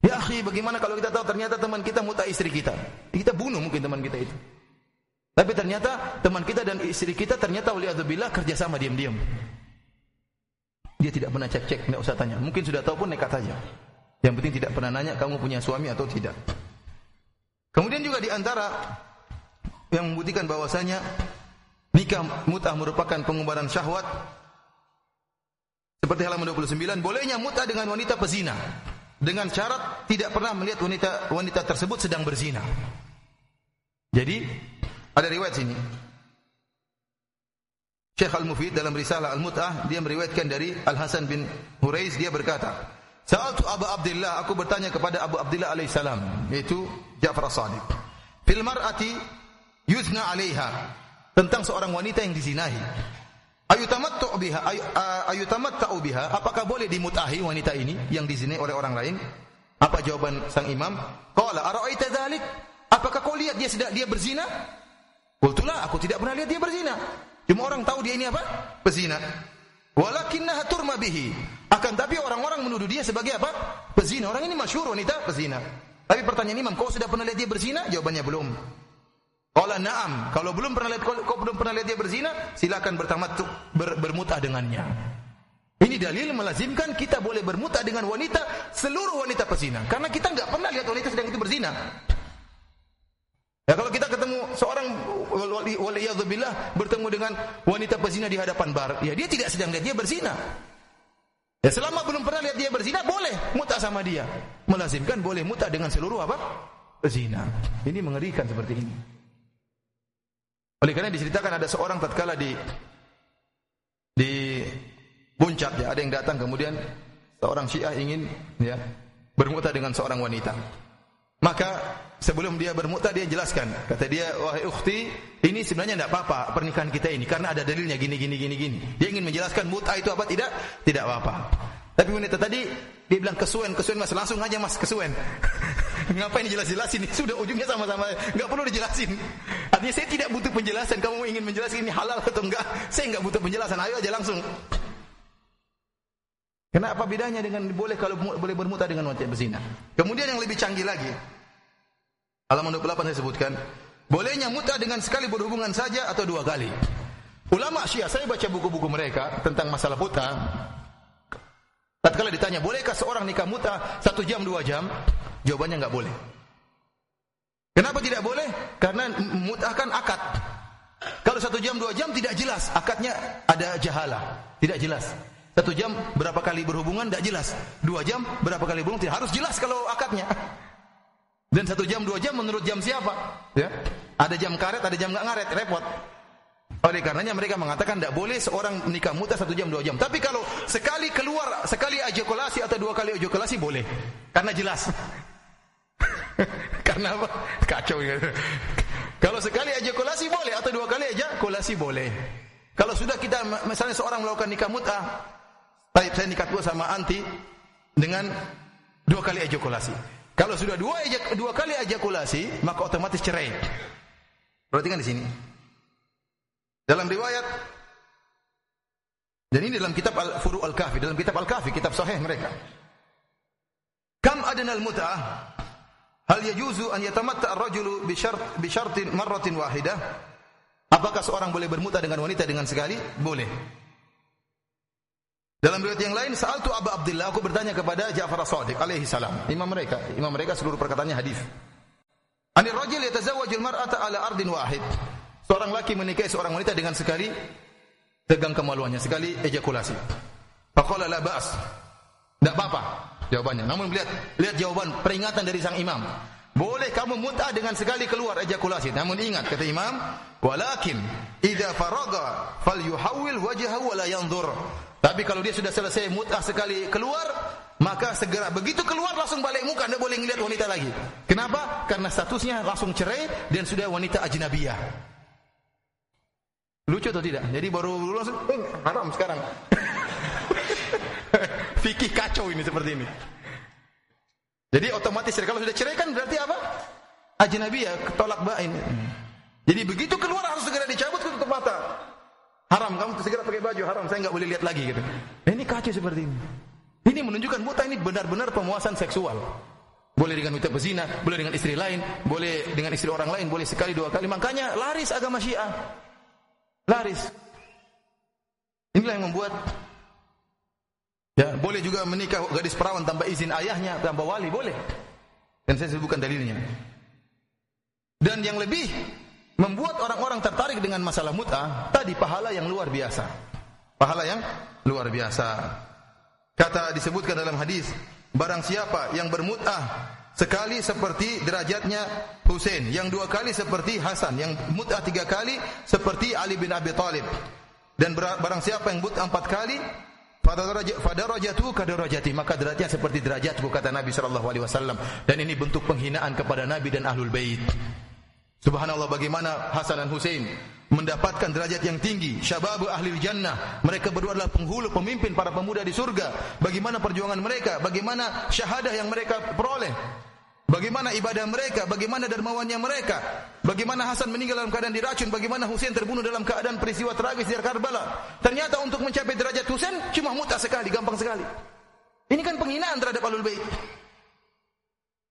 Ya akhi, bagaimana kalau kita tahu ternyata teman kita muta istri kita? Kita bunuh mungkin teman kita itu. Tapi ternyata teman kita dan istri kita ternyata waliyadzubillah kerja sama diam-diam. Dia tidak pernah cek-cek, enggak usah tanya. Mungkin sudah tahu pun nekat saja. Yang penting tidak pernah nanya kamu punya suami atau tidak. Kemudian juga di antara yang membuktikan bahwasanya nikah mut'ah merupakan pengumbaran syahwat seperti halaman 29 bolehnya mut'ah dengan wanita pezina dengan syarat tidak pernah melihat wanita wanita tersebut sedang berzina. Jadi ada riwayat sini. Syekh Al-Mufid dalam risalah Al-Mut'ah dia meriwayatkan dari Al-Hasan bin Hurais dia berkata, "Sa'altu Abu Abdullah, aku bertanya kepada Abu Abdullah alaihissalam, yaitu Ja'far As-Sadiq. Fil mar'ati yuzna 'alaiha, tentang seorang wanita yang dizinahi. Ayutamattu biha ayutamattu biha, apakah boleh dimutahi wanita ini yang dizinai oleh orang lain? Apa jawaban sang imam? Qala ara'aita dzalik? Apakah kau lihat dia sedang dia berzina? Qultulah, aku tidak pernah lihat dia berzina. Cuma orang tahu dia ini apa? Pezina. Walakinnaha turma bihi. Akan tapi orang-orang menuduh dia sebagai apa? Pezina. Orang ini masyhur wanita pezina. Tapi pertanyaan imam, kau sudah pernah lihat dia berzina? Jawabannya belum. Qala na'am. Kalau belum pernah lihat kau belum pernah lihat dia berzina, silakan bertamattu ber, bermutah dengannya. Ini dalil melazimkan kita boleh bermutah dengan wanita seluruh wanita pezina karena kita nggak pernah lihat wanita sedang itu berzina. Ya kalau kita ketemu seorang waliyadzubillah bertemu dengan wanita pezina di hadapan bar, ya dia tidak sedang lihat dia berzina. Ya selama belum pernah lihat dia berzina boleh mutah sama dia. Melazimkan boleh mutah dengan seluruh apa? Pezina. Ini mengerikan seperti ini. Oleh karena diceritakan ada seorang tatkala di di puncak ya, ada yang datang kemudian seorang Syiah ingin ya bermuta dengan seorang wanita. Maka sebelum dia bermuta dia jelaskan, kata dia, "Wahai ukhti, ini sebenarnya tidak apa-apa pernikahan kita ini karena ada dalilnya gini gini gini gini." Dia ingin menjelaskan muta itu apa tidak? Tidak apa-apa. Tapi wanita tadi dia bilang kesuwen, kesuwen Mas, langsung aja Mas kesuwen. Ngapain jelas-jelasin? Sudah ujungnya sama-sama, nggak perlu dijelasin. Artinya saya tidak butuh penjelasan. Kamu ingin menjelaskan ini halal atau enggak? Saya nggak butuh penjelasan. Ayo aja langsung. Kenapa bedanya dengan boleh kalau boleh bermuta dengan wanita berzina? Kemudian yang lebih canggih lagi. Halaman 28 saya sebutkan, bolehnya muta dengan sekali berhubungan saja atau dua kali. Ulama Syiah, saya baca buku-buku mereka tentang masalah muta. Tatkala ditanya, bolehkah seorang nikah muta satu jam dua jam? Jawabannya nggak boleh. Kenapa tidak boleh? Karena mutahkan akad. Kalau satu jam dua jam tidak jelas, akadnya ada jahala, tidak jelas. Satu jam berapa kali berhubungan tidak jelas. Dua jam berapa kali berhubungan tidak harus jelas kalau akadnya. Dan satu jam dua jam menurut jam siapa? Ya, ada jam karet, ada jam nggak ngaret, repot. Oleh karenanya mereka mengatakan tidak boleh seorang nikah muta satu jam dua jam. Tapi kalau sekali keluar sekali ejakulasi atau dua kali ejakulasi boleh, karena jelas. Karena apa? Kacau ya. Kalau sekali ejakulasi boleh atau dua kali ejakulasi boleh. Kalau sudah kita misalnya seorang melakukan nikah baik saya nikah tua sama anti dengan dua kali ejakulasi. Kalau sudah dua ejak, dua kali ejakulasi, maka otomatis cerai. Perhatikan di sini. Dalam riwayat dan ini dalam kitab Al-Furu Al-Kafi, dalam kitab Al-Kafi, kitab sahih mereka. Kam adanal mut'ah Hal yajuzu an yatamatta ar-rajulu bi syart bi syartin marratin wahidah? Apakah seorang boleh bermuta dengan wanita dengan sekali? Boleh. Dalam riwayat yang lain, sa'altu Abu Abdullah, aku bertanya kepada Ja'far as-Sadiq alaihi salam. Imam mereka, imam mereka seluruh perkataannya hadis. Anir rajul yatazawwaju al-mar'ata ala ardin wahid. Seorang laki menikahi seorang wanita dengan sekali tegang kemaluannya, sekali ejakulasi. Faqala la ba's. Tidak apa-apa jawabannya. Namun lihat lihat jawaban peringatan dari sang imam. Boleh kamu muta dengan sekali keluar ejakulasi. Namun ingat kata imam, walakin idza faraga falyuhawwil wajhahu wa la yanzur. Tapi kalau dia sudah selesai muta sekali keluar, maka segera begitu keluar langsung balik muka, Anda boleh melihat wanita lagi. Kenapa? Karena statusnya langsung cerai dan sudah wanita ajnabiyah. Lucu atau tidak? Jadi baru langsung eh, haram sekarang. Fikih kacau ini seperti ini. Jadi otomatis kalau sudah cerai kan berarti apa? Ajnabi ya, tolak bain. Jadi begitu keluar harus segera dicabut tutup mata. Haram kamu segera pakai baju haram, saya nggak boleh lihat lagi gitu. Ini kacau seperti ini. Ini menunjukkan muta ini benar-benar pemuasan seksual. Boleh dengan wanita bezina, boleh dengan istri lain, boleh dengan istri orang lain, boleh sekali dua kali. Makanya laris agama Syiah. Laris. Inilah yang membuat Ya, boleh juga menikah gadis perawan tanpa izin ayahnya, tanpa wali, boleh. Dan saya sebutkan dalilnya. Dan yang lebih membuat orang-orang tertarik dengan masalah mut'ah, tadi pahala yang luar biasa. Pahala yang luar biasa. Kata disebutkan dalam hadis, barang siapa yang bermut'ah sekali seperti derajatnya Hussein, yang dua kali seperti Hasan, yang mut'ah tiga kali seperti Ali bin Abi Thalib. dan barang siapa yang buta empat kali fadarajatu kadarajati maka derajatnya seperti derajatku kata Nabi sallallahu alaihi wasallam dan ini bentuk penghinaan kepada Nabi dan ahlul bait Subhanallah bagaimana Hasan dan Hussein mendapatkan derajat yang tinggi. Syababu ahli jannah. Mereka berdua adalah penghulu pemimpin para pemuda di surga. Bagaimana perjuangan mereka? Bagaimana syahadah yang mereka peroleh? Bagaimana ibadah mereka, bagaimana dermawannya mereka, bagaimana Hasan meninggal dalam keadaan diracun, bagaimana Husain terbunuh dalam keadaan peristiwa tragis di Karbala. Ternyata untuk mencapai derajat Husain cuma mudah sekali, gampang sekali. Ini kan penghinaan terhadap Ahlul Bait.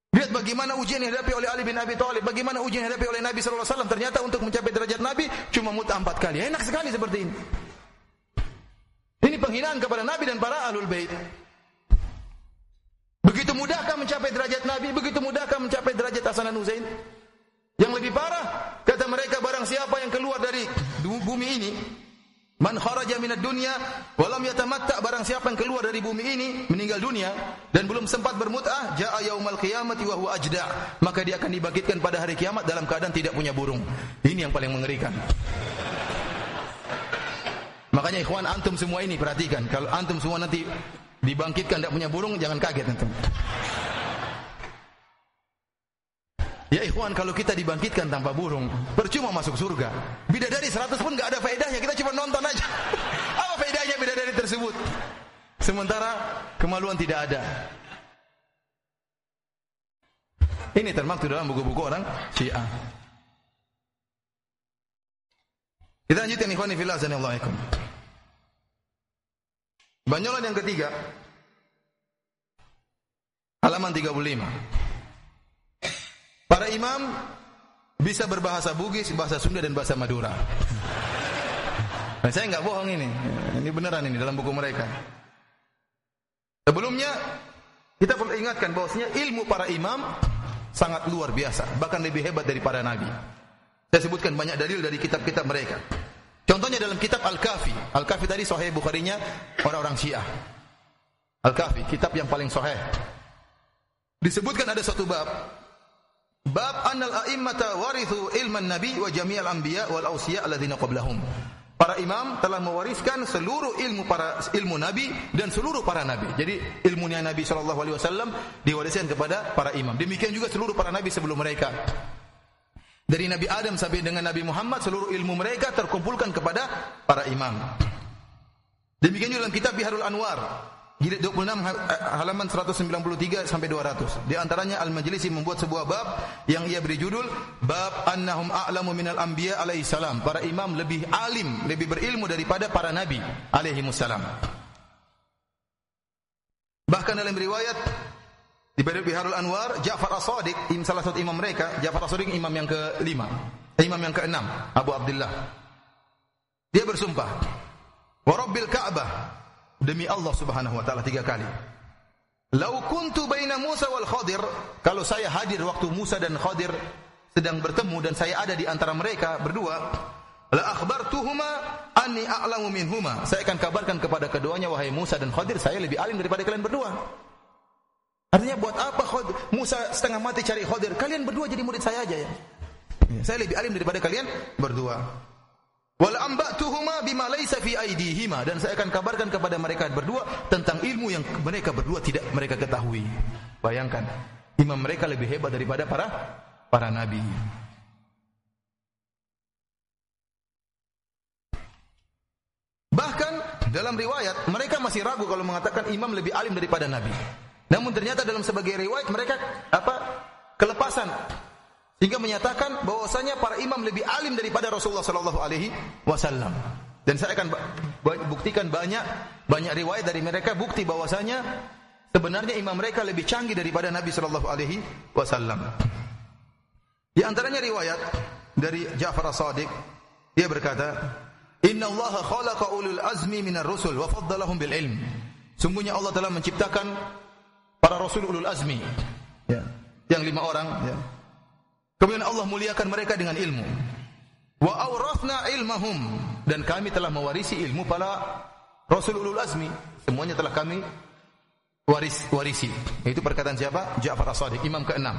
Lihat bagaimana ujian yang dihadapi oleh Ali bin Abi Thalib, bagaimana ujian yang dihadapi oleh Nabi sallallahu alaihi wasallam. Ternyata untuk mencapai derajat Nabi cuma mudah empat kali. Enak sekali seperti ini. Ini penghinaan kepada Nabi dan para Ahlul Bait. Begitu mudahkah mencapai derajat Nabi? Begitu mudahkah mencapai derajat Hasan dan Husain? Yang lebih parah, kata mereka barang siapa yang keluar dari bumi ini, man kharaja minad dunya wa lam yatamatta barang siapa yang keluar dari bumi ini meninggal dunia dan belum sempat bermut'ah, jaa yaumal qiyamati wa huwa ajda, maka dia akan dibangkitkan pada hari kiamat dalam keadaan tidak punya burung. Ini yang paling mengerikan. Makanya ikhwan antum semua ini perhatikan, kalau antum semua nanti dibangkitkan tidak punya burung jangan kaget nanti. Ya ikhwan kalau kita dibangkitkan tanpa burung percuma masuk surga. Bidadari 100 pun nggak ada faedahnya kita cuma nonton aja. Apa faedahnya bidadari tersebut? Sementara kemaluan tidak ada. Ini termaktub dalam buku-buku orang Syiah. Kita lanjutkan ikhwan fillah Allah Banyolan yang ketiga halaman 35. Para imam bisa berbahasa Bugis, bahasa Sunda dan bahasa Madura. Nah, saya nggak bohong ini. Ini beneran ini dalam buku mereka. Sebelumnya kita perlu ingatkan bahwasanya ilmu para imam sangat luar biasa, bahkan lebih hebat daripada nabi. Saya sebutkan banyak dalil dari kitab-kitab mereka. Contohnya dalam kitab Al-Kafi. Al-Kafi tadi sahih Bukharinya orang-orang Syiah. Al-Kafi, kitab yang paling sahih. Disebutkan ada satu bab. Bab annal a'immata warithu ilman nabi wa jami'al anbiya wal awsiya alladziina qablahum. Para imam telah mewariskan seluruh ilmu para ilmu nabi dan seluruh para nabi. Jadi ilmunya Nabi sallallahu alaihi wasallam diwariskan kepada para imam. Demikian juga seluruh para nabi sebelum mereka. Dari Nabi Adam sampai dengan Nabi Muhammad seluruh ilmu mereka terkumpulkan kepada para imam. Demikian juga dalam kitab Biharul Anwar jilid 26 halaman 193 sampai 200. Di antaranya Al-Majlisi membuat sebuah bab yang ia beri judul Bab Annahum A'lamu Minal Anbiya alaihi salam. Para imam lebih alim, lebih berilmu daripada para nabi alaihi salam. Bahkan dalam riwayat di Biharul Anwar, Ja'far As-Sadiq, salah satu imam mereka, Ja'far As-Sadiq imam yang kelima, eh, imam yang keenam, Abu Abdullah. Dia bersumpah, "Wa Rabbil Ka'bah," demi Allah Subhanahu wa taala tiga kali. "Lau kuntu baina Musa wal Khadir," kalau saya hadir waktu Musa dan Khadir sedang bertemu dan saya ada di antara mereka berdua, la akhbartuhuma anni a'lamu minhuma. Saya akan kabarkan kepada keduanya wahai Musa dan Khadir, saya lebih alim daripada kalian berdua. Artinya buat apa Khadir? Musa setengah mati cari Khadir? Kalian berdua jadi murid saya aja ya. Saya lebih alim daripada kalian berdua. Wal ambatuhuma bima laysa fi aidihima dan saya akan kabarkan kepada mereka berdua tentang ilmu yang mereka berdua tidak mereka ketahui. Bayangkan, imam mereka lebih hebat daripada para para nabi. Bahkan dalam riwayat mereka masih ragu kalau mengatakan imam lebih alim daripada nabi. Namun ternyata dalam sebagai riwayat mereka apa? kelepasan sehingga menyatakan bahwasanya para imam lebih alim daripada Rasulullah sallallahu alaihi wasallam. Dan saya akan buktikan banyak banyak riwayat dari mereka bukti bahwasanya sebenarnya imam mereka lebih canggih daripada Nabi sallallahu alaihi wasallam. Di antaranya riwayat dari Ja'far As-Sadiq dia berkata, "Inna Allah khalaqa ulul azmi minar rusul wa faddalahum bil ilm." Sungguhnya Allah telah menciptakan para rasul ulul azmi ya yang lima orang ya kemudian Allah muliakan mereka dengan ilmu. Wa awrathna ilmahum. Dan kami telah mewarisi ilmu para rasul ulul azmi. Semuanya telah kami waris warisi. Itu perkataan siapa? Ja'far As-Sadiq imam keenam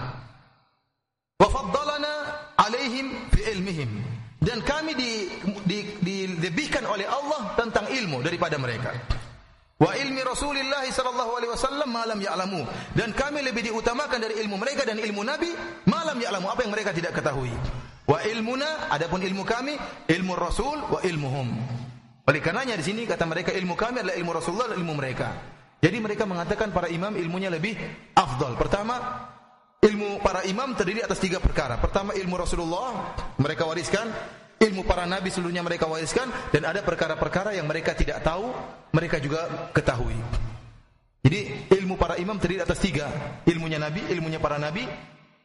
wa faddalana alaihim fi ilmihim. Dan kami di, di, dilebihkan oleh Allah tentang ilmu daripada mereka. Wa ilmi Rasulullah sallallahu alaihi wasallam malam ya'lamu dan kami lebih diutamakan dari ilmu mereka dan ilmu Nabi malam ya'lamu apa yang mereka tidak ketahui. Wa ilmuna adapun ilmu kami ilmu Rasul wa ilmuhum. Oleh karenanya di sini kata mereka ilmu kami adalah ilmu Rasulullah dan ilmu mereka. Jadi mereka mengatakan para imam ilmunya lebih afdal. Pertama, ilmu para imam terdiri atas tiga perkara. Pertama ilmu Rasulullah mereka wariskan, ilmu para nabi seluruhnya mereka wariskan dan ada perkara-perkara yang mereka tidak tahu, mereka juga ketahui. Jadi ilmu para imam terdiri atas tiga, ilmunya nabi, ilmunya para nabi,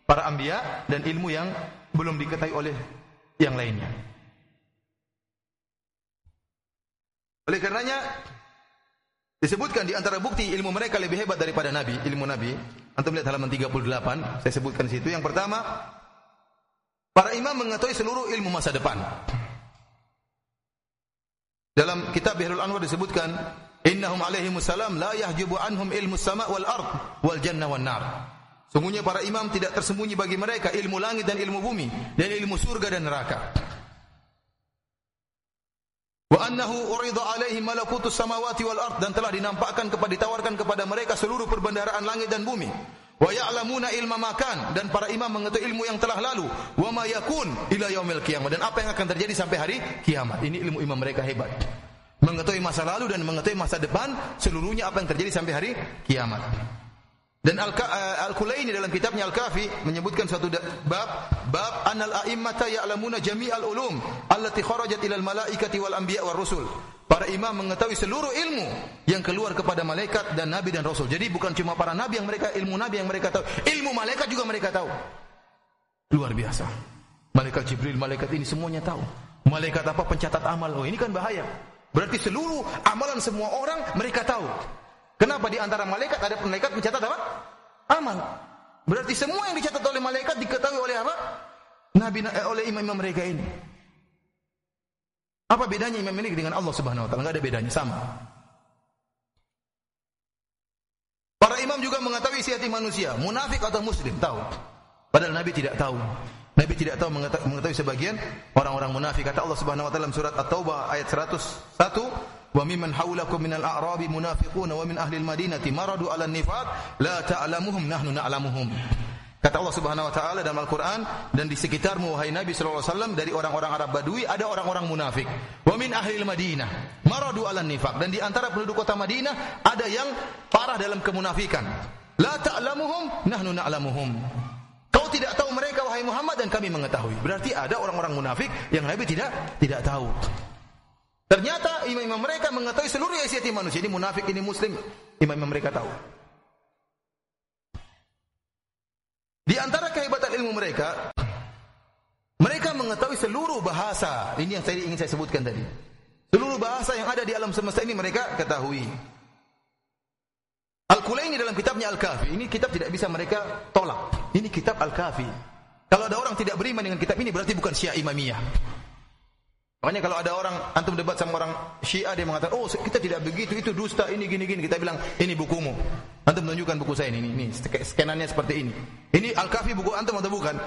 para anbiya dan ilmu yang belum diketahui oleh yang lainnya. Oleh karenanya Disebutkan di antara bukti ilmu mereka lebih hebat daripada Nabi, ilmu Nabi. Antum lihat halaman 38, saya sebutkan situ. Yang pertama, para imam mengetahui seluruh ilmu masa depan. Dalam kitab Bihrul Anwar disebutkan, "Innahum alaihi salam la yahjubu anhum ilmu sama wal ard wal jannah wan nar." Sungguhnya para imam tidak tersembunyi bagi mereka ilmu langit dan ilmu bumi dan ilmu surga dan neraka. Wa annahu urida alaihi malakutus samawati wal ard dan telah dinampakkan kepada ditawarkan kepada mereka seluruh perbendaharaan langit dan bumi. Wa ya'lamuna ilma makan dan para imam mengetahui ilmu yang telah lalu. Wa ma yakun ila yaumil qiyamah dan apa yang akan terjadi sampai hari kiamat. Ini ilmu imam mereka hebat. Mengetahui masa lalu dan mengetahui masa depan seluruhnya apa yang terjadi sampai hari kiamat. Dan eh, Al-Kulaini dalam kitabnya Al-Kafi menyebutkan satu bab bab anal a'immata ya'lamuna jami'al ulum allati kharajat ilal malaikati wal anbiya war rusul. Para imam mengetahui seluruh ilmu yang keluar kepada malaikat dan nabi dan rasul. Jadi bukan cuma para nabi yang mereka ilmu nabi yang mereka tahu, ilmu malaikat juga mereka tahu. Luar biasa. Malaikat Jibril, malaikat ini semuanya tahu. Malaikat apa pencatat amal. Oh, ini kan bahaya. Berarti seluruh amalan semua orang mereka tahu. Kenapa di antara malaikat ada malaikat mencatat apa? Amal. Berarti semua yang dicatat oleh malaikat diketahui oleh apa? Nabi eh, oleh imam-imam mereka ini. Apa bedanya imam ini dengan Allah Subhanahu wa taala? Enggak ada bedanya, sama. Para imam juga mengetahui isi hati manusia, munafik atau muslim, tahu. Padahal Nabi tidak tahu. Nabi tidak tahu mengetahui sebagian orang-orang munafik. Kata Allah Subhanahu wa taala dalam surat At-Taubah ayat 101, Wa mimman haulakum minal a'rabi munafiqun wa min ahli al-madinati maradu 'ala nifaq la ta'lamuhum nahnu na'lamuhum. Kata Allah Subhanahu wa taala dalam Al-Qur'an dan di sekitarmu wahai Nabi sallallahu alaihi wasallam dari orang-orang Arab Badui ada orang-orang munafik. Wa min ahli al-Madinah maradu 'ala nifaq dan di antara penduduk kota Madinah ada yang parah dalam kemunafikan. La ta'lamuhum nahnu na'lamuhum. Kau tidak tahu mereka wahai Muhammad dan kami mengetahui. Berarti ada orang-orang munafik yang Nabi tidak tidak tahu. Ternyata imam-imam mereka mengetahui seluruh isi hati manusia. Ini munafik, ini muslim. Imam-imam mereka tahu. Di antara kehebatan ilmu mereka, mereka mengetahui seluruh bahasa. Ini yang saya ingin saya sebutkan tadi. Seluruh bahasa yang ada di alam semesta ini mereka ketahui. Al-Kulaini dalam kitabnya Al-Kafi, ini kitab tidak bisa mereka tolak. Ini kitab Al-Kafi. Kalau ada orang tidak beriman dengan kitab ini berarti bukan Syiah Imamiyah. Makanya kalau ada orang antum debat sama orang Syiah dia mengatakan, "Oh, kita tidak begitu, itu dusta, ini gini gini." Kita bilang, "Ini bukumu." Antum menunjukkan buku saya ini, ini, ini skenannya seperti ini. Ini Al-Kafi buku antum atau bukan?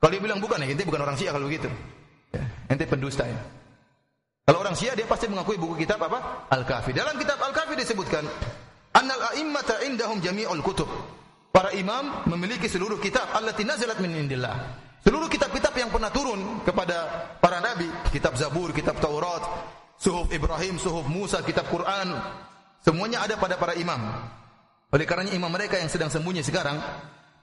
Kalau dia bilang bukan, ya ente bukan orang Syiah kalau begitu. Ya, ente pendusta ya. Kalau orang Syiah dia pasti mengakui buku kitab apa? Al-Kafi. Dalam kitab Al-Kafi disebutkan, "Annal a'immata indahum jami'ul kutub." Para imam memiliki seluruh kitab allati nazalat min indillah. Seluruh kitab-kitab yang pernah turun kepada para nabi, kitab Zabur, kitab Taurat, suhuf Ibrahim, suhuf Musa, kitab Quran, semuanya ada pada para imam. Oleh karenanya imam mereka yang sedang sembunyi sekarang,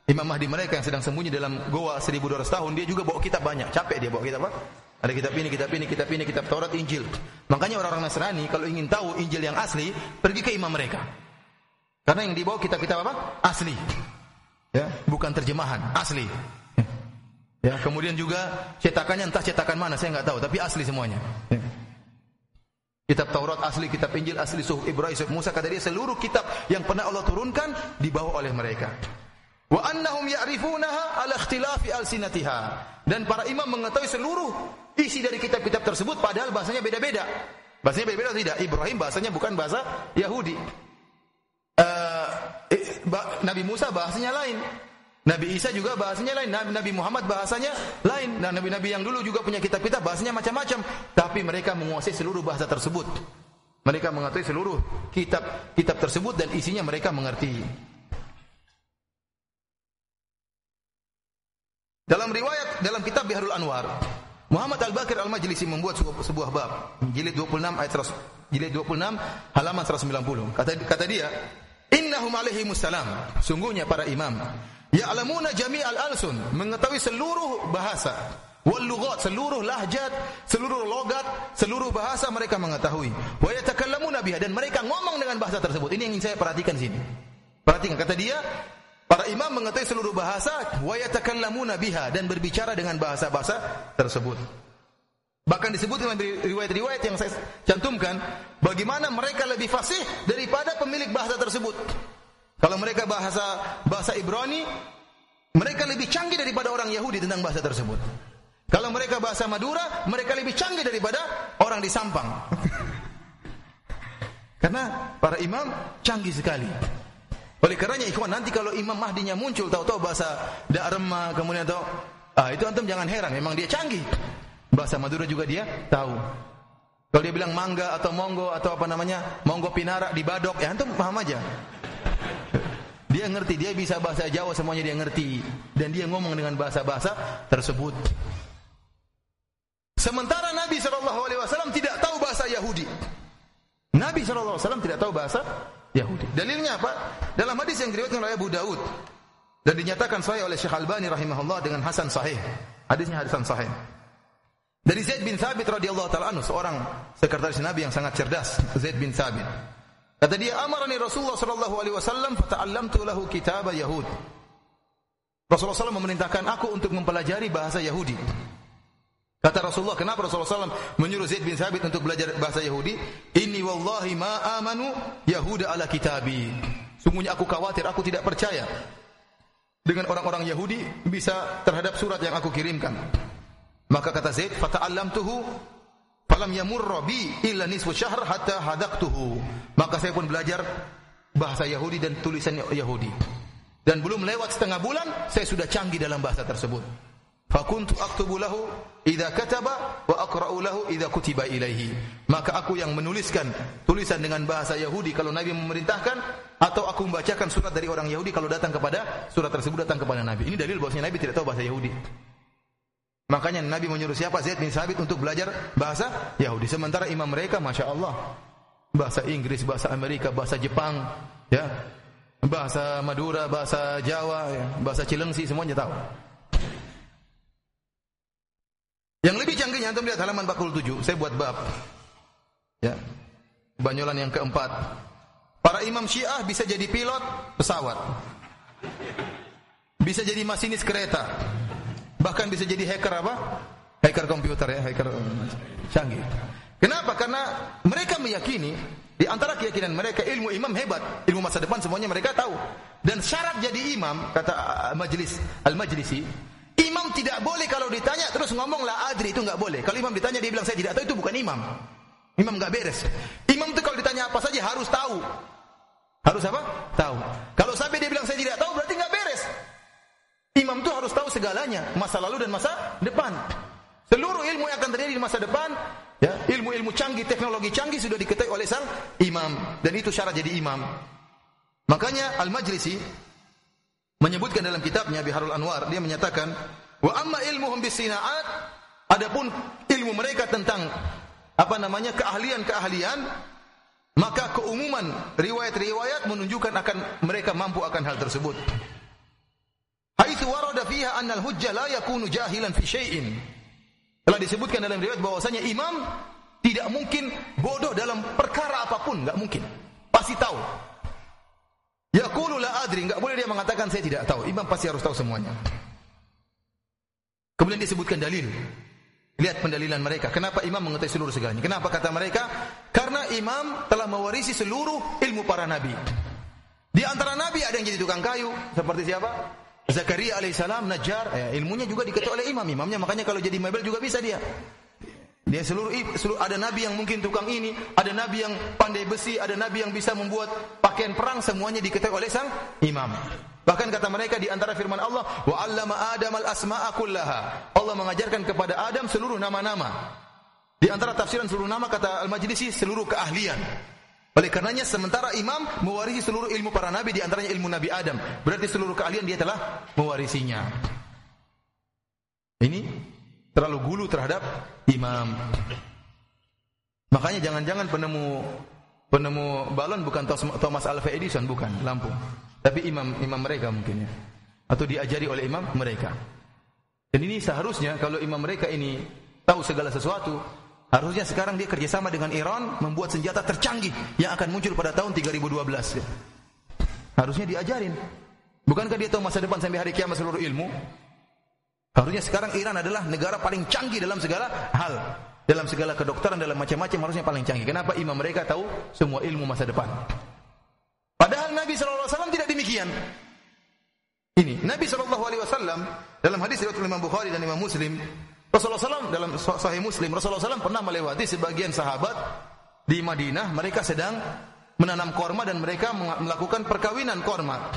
Imam Mahdi mereka yang sedang sembunyi dalam goa 1200 tahun, dia juga bawa kitab banyak. Capek dia bawa kitab apa? Ada kitab ini, kitab ini, kitab ini, kitab Taurat, Injil. Makanya orang-orang Nasrani kalau ingin tahu Injil yang asli, pergi ke imam mereka. Karena yang dibawa kitab-kitab apa? Asli. Ya, bukan terjemahan, asli. Ya, kemudian juga cetakannya entah cetakan mana saya nggak tahu, tapi asli semuanya. Ya. Kitab Taurat asli, kitab Injil asli, Suhuf Ibrahim, Suhuf Musa kata dia seluruh kitab yang pernah Allah turunkan dibawa oleh mereka. Wa annahum ya'rifunaha ala ikhtilafi alsinatiha. Dan para imam mengetahui seluruh isi dari kitab-kitab tersebut padahal bahasanya beda-beda. Bahasanya beda-beda tidak? Ibrahim bahasanya bukan bahasa Yahudi. Uh, Nabi Musa bahasanya lain. Nabi Isa juga bahasanya lain, Nabi Muhammad bahasanya lain, dan nabi-nabi yang dulu juga punya kitab-kitab bahasanya macam-macam, tapi mereka menguasai seluruh bahasa tersebut. Mereka mengetahui seluruh kitab kitab tersebut dan isinya mereka mengerti. Dalam riwayat dalam kitab Biharul Anwar, Muhammad Al-Bakir Al-Majlisi membuat sebuah, sebuah bab, jilid 26 ayat 100, jilid 26 halaman 190. Kata kata dia, "Innahum alaihi musallam." Sungguhnya para imam ya'lamuna jami'al alsun, mengetahui seluruh bahasa, wal lughat, seluruh lahjat, seluruh logat, seluruh bahasa mereka mengetahui. Wa yatakallamuna biha dan mereka ngomong dengan bahasa tersebut. Ini yang ingin saya perhatikan sini. Perhatikan kata dia, Para imam mengetahui seluruh bahasa wa yatakallamuna biha dan berbicara dengan bahasa-bahasa tersebut. Bahkan disebut dalam riwayat-riwayat yang saya cantumkan bagaimana mereka lebih fasih daripada pemilik bahasa tersebut. Kalau mereka bahasa bahasa Ibrani, mereka lebih canggih daripada orang Yahudi tentang bahasa tersebut. Kalau mereka bahasa Madura, mereka lebih canggih daripada orang di Sampang. Karena para imam canggih sekali. Oleh karenanya ikhwan nanti kalau Imam Mahdinya muncul tahu-tahu bahasa Da'rema kemudian tahu ah itu antum jangan heran memang dia canggih. Bahasa Madura juga dia tahu. Kalau dia bilang mangga atau monggo atau apa namanya monggo pinara di badok ya antum paham aja. Dia ngerti, dia bisa bahasa Jawa semuanya dia ngerti dan dia ngomong dengan bahasa-bahasa tersebut. Sementara Nabi Shallallahu Alaihi Wasallam tidak tahu bahasa Yahudi. Nabi Shallallahu Alaihi Wasallam tidak tahu bahasa Yahudi. Dalilnya apa? Dalam hadis yang diriwayatkan oleh Abu Daud dan dinyatakan sahih oleh Syekh Albani rahimahullah dengan hasan sahih. Hadisnya hasan sahih. Dari Zaid bin Thabit radhiyallahu taala anhu, seorang sekretaris Nabi yang sangat cerdas, Zaid bin Thabit. Kata dia, "Amarani Rasulullah sallallahu alaihi wasallam fata'allamtu lahu kitab Yahud." Rasulullah SAW memerintahkan aku untuk mempelajari bahasa Yahudi. Kata Rasulullah, kenapa Rasulullah SAW menyuruh Zaid bin Sabit untuk belajar bahasa Yahudi? Ini wallahi ma amanu Yahuda ala kitabi. Sungguhnya aku khawatir, aku tidak percaya dengan orang-orang Yahudi bisa terhadap surat yang aku kirimkan. Maka kata Zaid, fata'allamtuhu falam yamurra bi illa nisfu syahr hatta. Maka saya pun belajar bahasa Yahudi dan tulisan Yahudi. Dan belum lewat setengah bulan, saya sudah canggih dalam bahasa tersebut. Fakuntu aktubu lahu idza kataba wa aqra'u lahu kutiba ilaihi. Maka aku yang menuliskan tulisan dengan bahasa Yahudi kalau Nabi memerintahkan atau aku membacakan surat dari orang Yahudi kalau datang kepada surat tersebut datang kepada Nabi. Ini dalil bahwasanya Nabi tidak tahu bahasa Yahudi. Makanya Nabi menyuruh siapa Zaid bin Sabit untuk belajar bahasa Yahudi. Sementara imam mereka Masya Allah bahasa Inggris, bahasa Amerika, bahasa Jepang, ya, bahasa Madura, bahasa Jawa, ya, bahasa Cilengsi semuanya tahu. Yang lebih canggihnya antum lihat halaman 47, saya buat bab. Ya. Banyolan yang keempat. Para imam Syiah bisa jadi pilot pesawat. Bisa jadi masinis kereta. Bahkan bisa jadi hacker apa? Hacker komputer ya, hacker canggih. Kenapa? Karena mereka meyakini di antara keyakinan mereka ilmu imam hebat, ilmu masa depan semuanya mereka tahu. Dan syarat jadi imam kata majelis al-majlisi Imam tidak boleh kalau ditanya terus ngomong la adri itu nggak boleh. Kalau imam ditanya dia bilang saya tidak tahu itu bukan imam. Imam nggak beres. Imam itu kalau ditanya apa saja harus tahu. Harus apa? Tahu. Kalau sampai dia bilang saya tidak tahu berarti. Imam itu harus tahu segalanya, masa lalu dan masa depan. Seluruh ilmu yang akan terjadi di masa depan, ya, ilmu-ilmu canggih, teknologi canggih sudah diketahui oleh sang imam dan itu syarat jadi imam. Makanya Al-Majlisi menyebutkan dalam kitabnya Biharul Anwar dia menyatakan wa amma ilmuhum bisinaat adapun ilmu mereka tentang apa namanya keahlian-keahlian maka keumuman riwayat-riwayat menunjukkan akan mereka mampu akan hal tersebut haitsu warada fiha anna al-hujjah la yakunu jahilan fi syai'in telah disebutkan dalam riwayat bahwasanya imam tidak mungkin bodoh dalam perkara apa pun enggak mungkin pasti tahu Yaqulu la adri, enggak boleh dia mengatakan saya tidak tahu. Imam pasti harus tahu semuanya. Kemudian disebutkan dalil. Lihat pendalilan mereka. Kenapa imam mengetahui seluruh segalanya? Kenapa kata mereka? Karena imam telah mewarisi seluruh ilmu para nabi. Di antara nabi ada yang jadi tukang kayu, seperti siapa? Zakaria alaihissalam, Najjar, ya, ilmunya juga diketahui oleh imam. Imamnya makanya kalau jadi mebel juga bisa dia. Dia seluruh, seluruh ada nabi yang mungkin tukang ini, ada nabi yang pandai besi, ada nabi yang bisa membuat pakaian perang, semuanya diketahui oleh sang imam. Bahkan kata mereka di antara firman Allah, "Wa 'allama Adam al-asma'a kullaha." Allah mengajarkan kepada Adam seluruh nama-nama. Di antara tafsiran seluruh nama kata Al-Majlisi seluruh keahlian. Oleh karenanya sementara imam mewarisi seluruh ilmu para nabi di antaranya ilmu Nabi Adam, berarti seluruh keahlian dia telah mewarisinya. Ini terlalu gulu terhadap imam. Makanya jangan-jangan penemu penemu balon bukan Thomas Alva Edison bukan, lampu. Tapi imam imam mereka mungkin ya. Atau diajari oleh imam mereka. Dan ini seharusnya kalau imam mereka ini tahu segala sesuatu, harusnya sekarang dia kerjasama dengan Iran membuat senjata tercanggih yang akan muncul pada tahun 3012. Ya. Harusnya diajarin. Bukankah dia tahu masa depan sampai hari kiamat seluruh ilmu? Harusnya sekarang Iran adalah negara paling canggih dalam segala hal. Dalam segala kedokteran, dalam macam-macam harusnya paling canggih. Kenapa imam mereka tahu semua ilmu masa depan? Padahal Nabi SAW tidak demikian. Ini Nabi SAW dalam hadis riwayat Imam Bukhari dan Imam Muslim, Rasulullah SAW dalam Sahih Muslim, Rasulullah SAW pernah melewati sebagian sahabat di Madinah, mereka sedang menanam korma dan mereka melakukan perkawinan korma.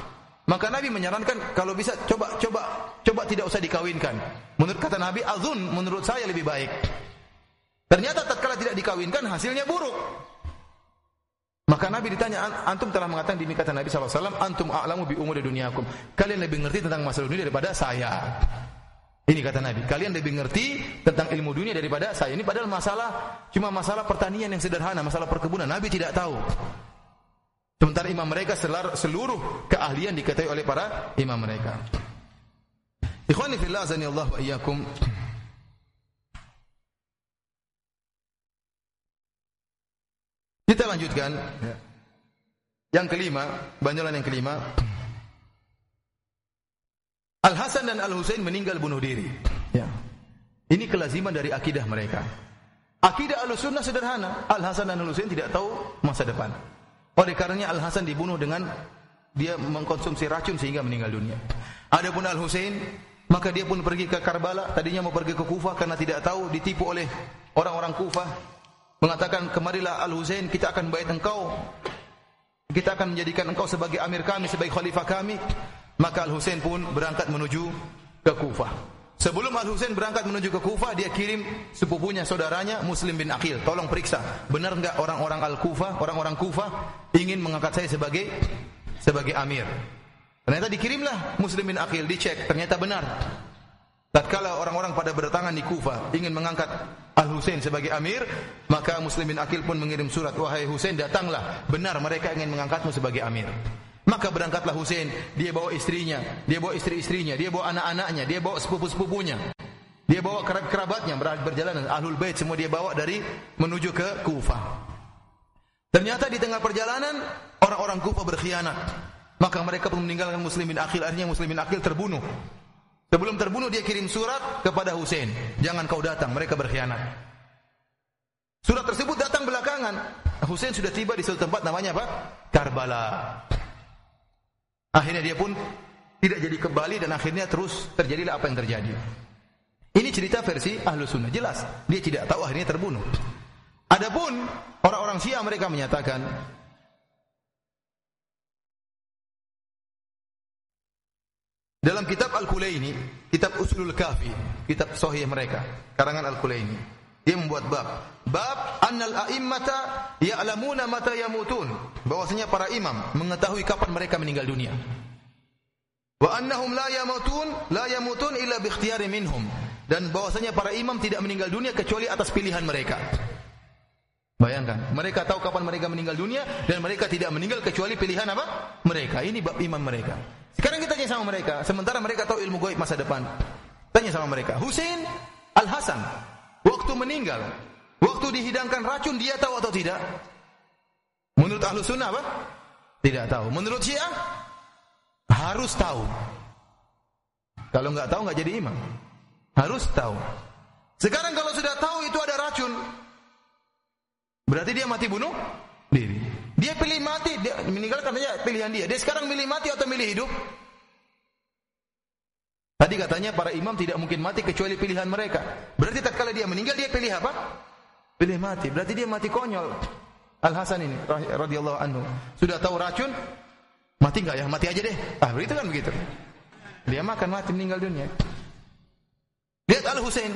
Maka Nabi menyarankan kalau bisa coba coba coba tidak usah dikawinkan. Menurut kata Nabi, azun menurut saya lebih baik. Ternyata tatkala tidak dikawinkan hasilnya buruk. Maka Nabi ditanya, antum telah mengatakan dini kata Nabi SAW, antum a'lamu bi umur duniakum. Kalian lebih ngerti tentang masalah dunia daripada saya. Ini kata Nabi, kalian lebih ngerti tentang ilmu dunia daripada saya. Ini padahal masalah cuma masalah pertanian yang sederhana, masalah perkebunan. Nabi tidak tahu. Sementara imam mereka seluruh keahlian diketahui oleh para imam mereka. Ikhwani fillah azani Allah wa iyyakum. Kita lanjutkan. Ya. Yang kelima, banyolan yang kelima. Al Hasan dan Al Husain meninggal bunuh diri. Ya. Ini kelaziman dari akidah mereka. Akidah Al Sunnah sederhana. Al Hasan dan Al Husain tidak tahu masa depan. Oleh karenanya Al Hasan dibunuh dengan dia mengkonsumsi racun sehingga meninggal dunia. Adapun Al Husain maka dia pun pergi ke Karbala, tadinya mau pergi ke Kufah karena tidak tahu ditipu oleh orang-orang Kufah mengatakan kemarilah Al Husain kita akan bait engkau kita akan menjadikan engkau sebagai amir kami sebagai khalifah kami maka Al Husain pun berangkat menuju ke Kufah sebelum Al Husain berangkat menuju ke Kufah dia kirim sepupunya saudaranya Muslim bin Aqil tolong periksa benar enggak orang-orang Al Kufah orang-orang Kufah ingin mengangkat saya sebagai sebagai amir ternyata dikirimlah Muslim bin Aqil dicek ternyata benar Tatkala orang-orang pada berdatangan di Kufa ingin mengangkat Al Husain sebagai amir, maka Muslimin Akil pun mengirim surat, "Wahai Husain, datanglah. Benar mereka ingin mengangkatmu sebagai amir." Maka berangkatlah Husain, dia bawa istrinya, dia bawa istri-istrinya, dia bawa anak-anaknya, dia bawa sepupu-sepupunya. Dia bawa kerabat-kerabatnya berjalan Ahlul Bait semua dia bawa dari menuju ke Kufa. Ternyata di tengah perjalanan orang-orang Kufa berkhianat. Maka mereka pun meninggalkan Muslimin Akil, akhirnya Muslimin Akil terbunuh. Sebelum terbunuh dia kirim surat kepada Hussein. Jangan kau datang, mereka berkhianat. Surat tersebut datang belakangan. Hussein sudah tiba di suatu tempat namanya apa? Karbala. Akhirnya dia pun tidak jadi kembali dan akhirnya terus terjadilah apa yang terjadi. Ini cerita versi ahlu sunnah jelas. Dia tidak tahu akhirnya terbunuh. Adapun orang-orang Syiah mereka menyatakan Dalam kitab Al-Kulaini, kitab Usulul Kafi, kitab sahih mereka, karangan Al-Kulaini. Dia membuat bab. Bab annal a'immata ya'lamuna mata yamutun. Bahwasanya para imam mengetahui kapan mereka meninggal dunia. Wa annahum la yamutun la yamutun illa bi ikhtiyari minhum. Dan bahwasanya para imam tidak meninggal dunia kecuali atas pilihan mereka. Bayangkan, mereka tahu kapan mereka meninggal dunia dan mereka tidak meninggal kecuali pilihan apa? Mereka. Ini bab imam mereka. Sekarang kita tanya sama mereka, sementara mereka tahu ilmu gaib masa depan. Tanya sama mereka, Husain Al Hasan waktu meninggal, waktu dihidangkan racun dia tahu atau tidak? Menurut ahlu sunnah apa? Tidak tahu. Menurut Syiah harus tahu. Kalau nggak tahu nggak jadi imam. Harus tahu. Sekarang kalau sudah tahu itu ada racun, berarti dia mati bunuh diri. Dia pilih mati, dia meninggal katanya pilihan dia. Dia sekarang milih mati atau milih hidup? Tadi katanya para imam tidak mungkin mati kecuali pilihan mereka. Berarti tak kala dia meninggal dia pilih apa? Pilih mati. Berarti dia mati konyol. Al Hasan ini radhiyallahu anhu sudah tahu racun, Mati enggak ya? Mati aja deh. Ah, begitu kan begitu. Dia makan mati meninggal dunia. Lihat Al Husain.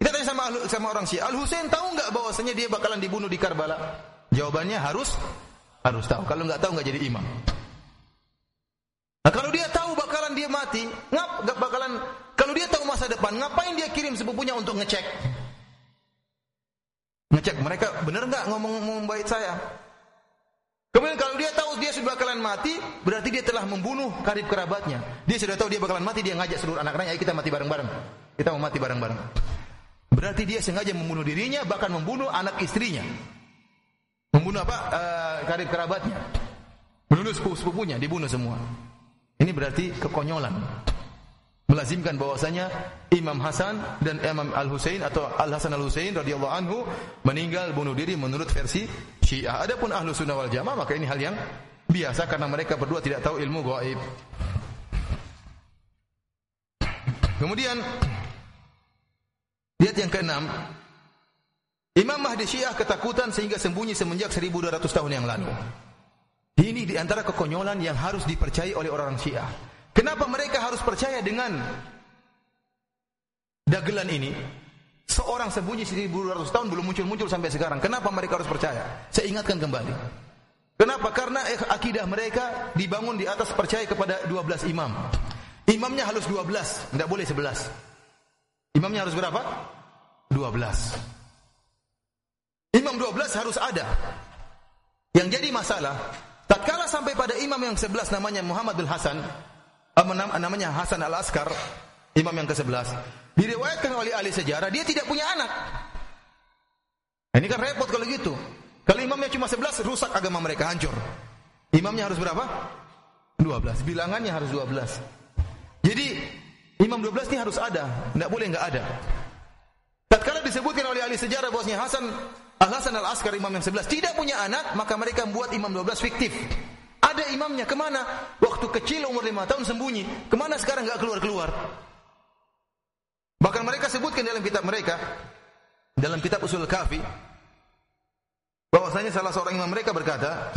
Kita tanya sama sama orang Syiah, Al Husain tahu nggak bahwasanya dia bakalan dibunuh di Karbala? Jawabannya harus harus tahu. Kalau nggak tahu nggak jadi imam. Nah, kalau dia tahu bakalan dia mati, ngap gak bakalan kalau dia tahu masa depan, ngapain dia kirim sepupunya untuk ngecek? Ngecek mereka benar nggak ngomong ngomong baik saya? Kemudian kalau dia tahu dia sudah bakalan mati, berarti dia telah membunuh karib kerabatnya. Dia sudah tahu dia bakalan mati, dia ngajak seluruh anak-anaknya, ayo kita mati bareng-bareng. Kita mau mati bareng-bareng. Berarti dia sengaja membunuh dirinya, bahkan membunuh anak istrinya. Membunuh apa? Uh, karib kerabatnya. Membunuh sepupu-sepupunya, dibunuh semua. Ini berarti kekonyolan. Melazimkan bahwasanya Imam Hasan dan Imam Al Husain atau Al Hasan Al Husain radhiyallahu anhu meninggal bunuh diri menurut versi Syiah. Adapun Ahlu Sunnah wal Jamaah maka ini hal yang biasa karena mereka berdua tidak tahu ilmu gaib. Kemudian lihat yang keenam, Imam Mahdi Syiah ketakutan sehingga sembunyi semenjak 1200 tahun yang lalu. Ini di antara kekonyolan yang harus dipercayai oleh orang Syiah. Kenapa mereka harus percaya dengan dagelan ini? Seorang sembunyi 1200 tahun belum muncul-muncul sampai sekarang. Kenapa mereka harus percaya? Saya ingatkan kembali. Kenapa? Karena akidah mereka dibangun di atas percaya kepada 12 imam. Imamnya harus 12, tidak boleh 11. Imamnya harus berapa? 12. Imam 12 harus ada. Yang jadi masalah, Tatkala sampai pada imam yang sebelas namanya Muhammad bin Hasan, namanya Hasan al-Askar, imam yang ke-11, diriwayatkan oleh ahli sejarah dia tidak punya anak. Nah, ini kan repot kalau gitu. Kalau imamnya cuma 11 rusak agama mereka hancur. Imamnya harus berapa? 12. Bilangannya harus 12. Jadi imam 12 ini harus ada, tidak boleh nggak ada. Tatkala disebutkan oleh ahli sejarah bahwasanya Hasan Al-Hasan Al-Askar imam yang 11 tidak punya anak, maka mereka membuat imam 12 fiktif. Ada imamnya ke mana? Waktu kecil umur 5 tahun sembunyi. Ke mana sekarang nggak keluar-keluar? Bahkan mereka sebutkan dalam kitab mereka, dalam kitab Usul Kafi, bahwasanya salah seorang imam mereka berkata,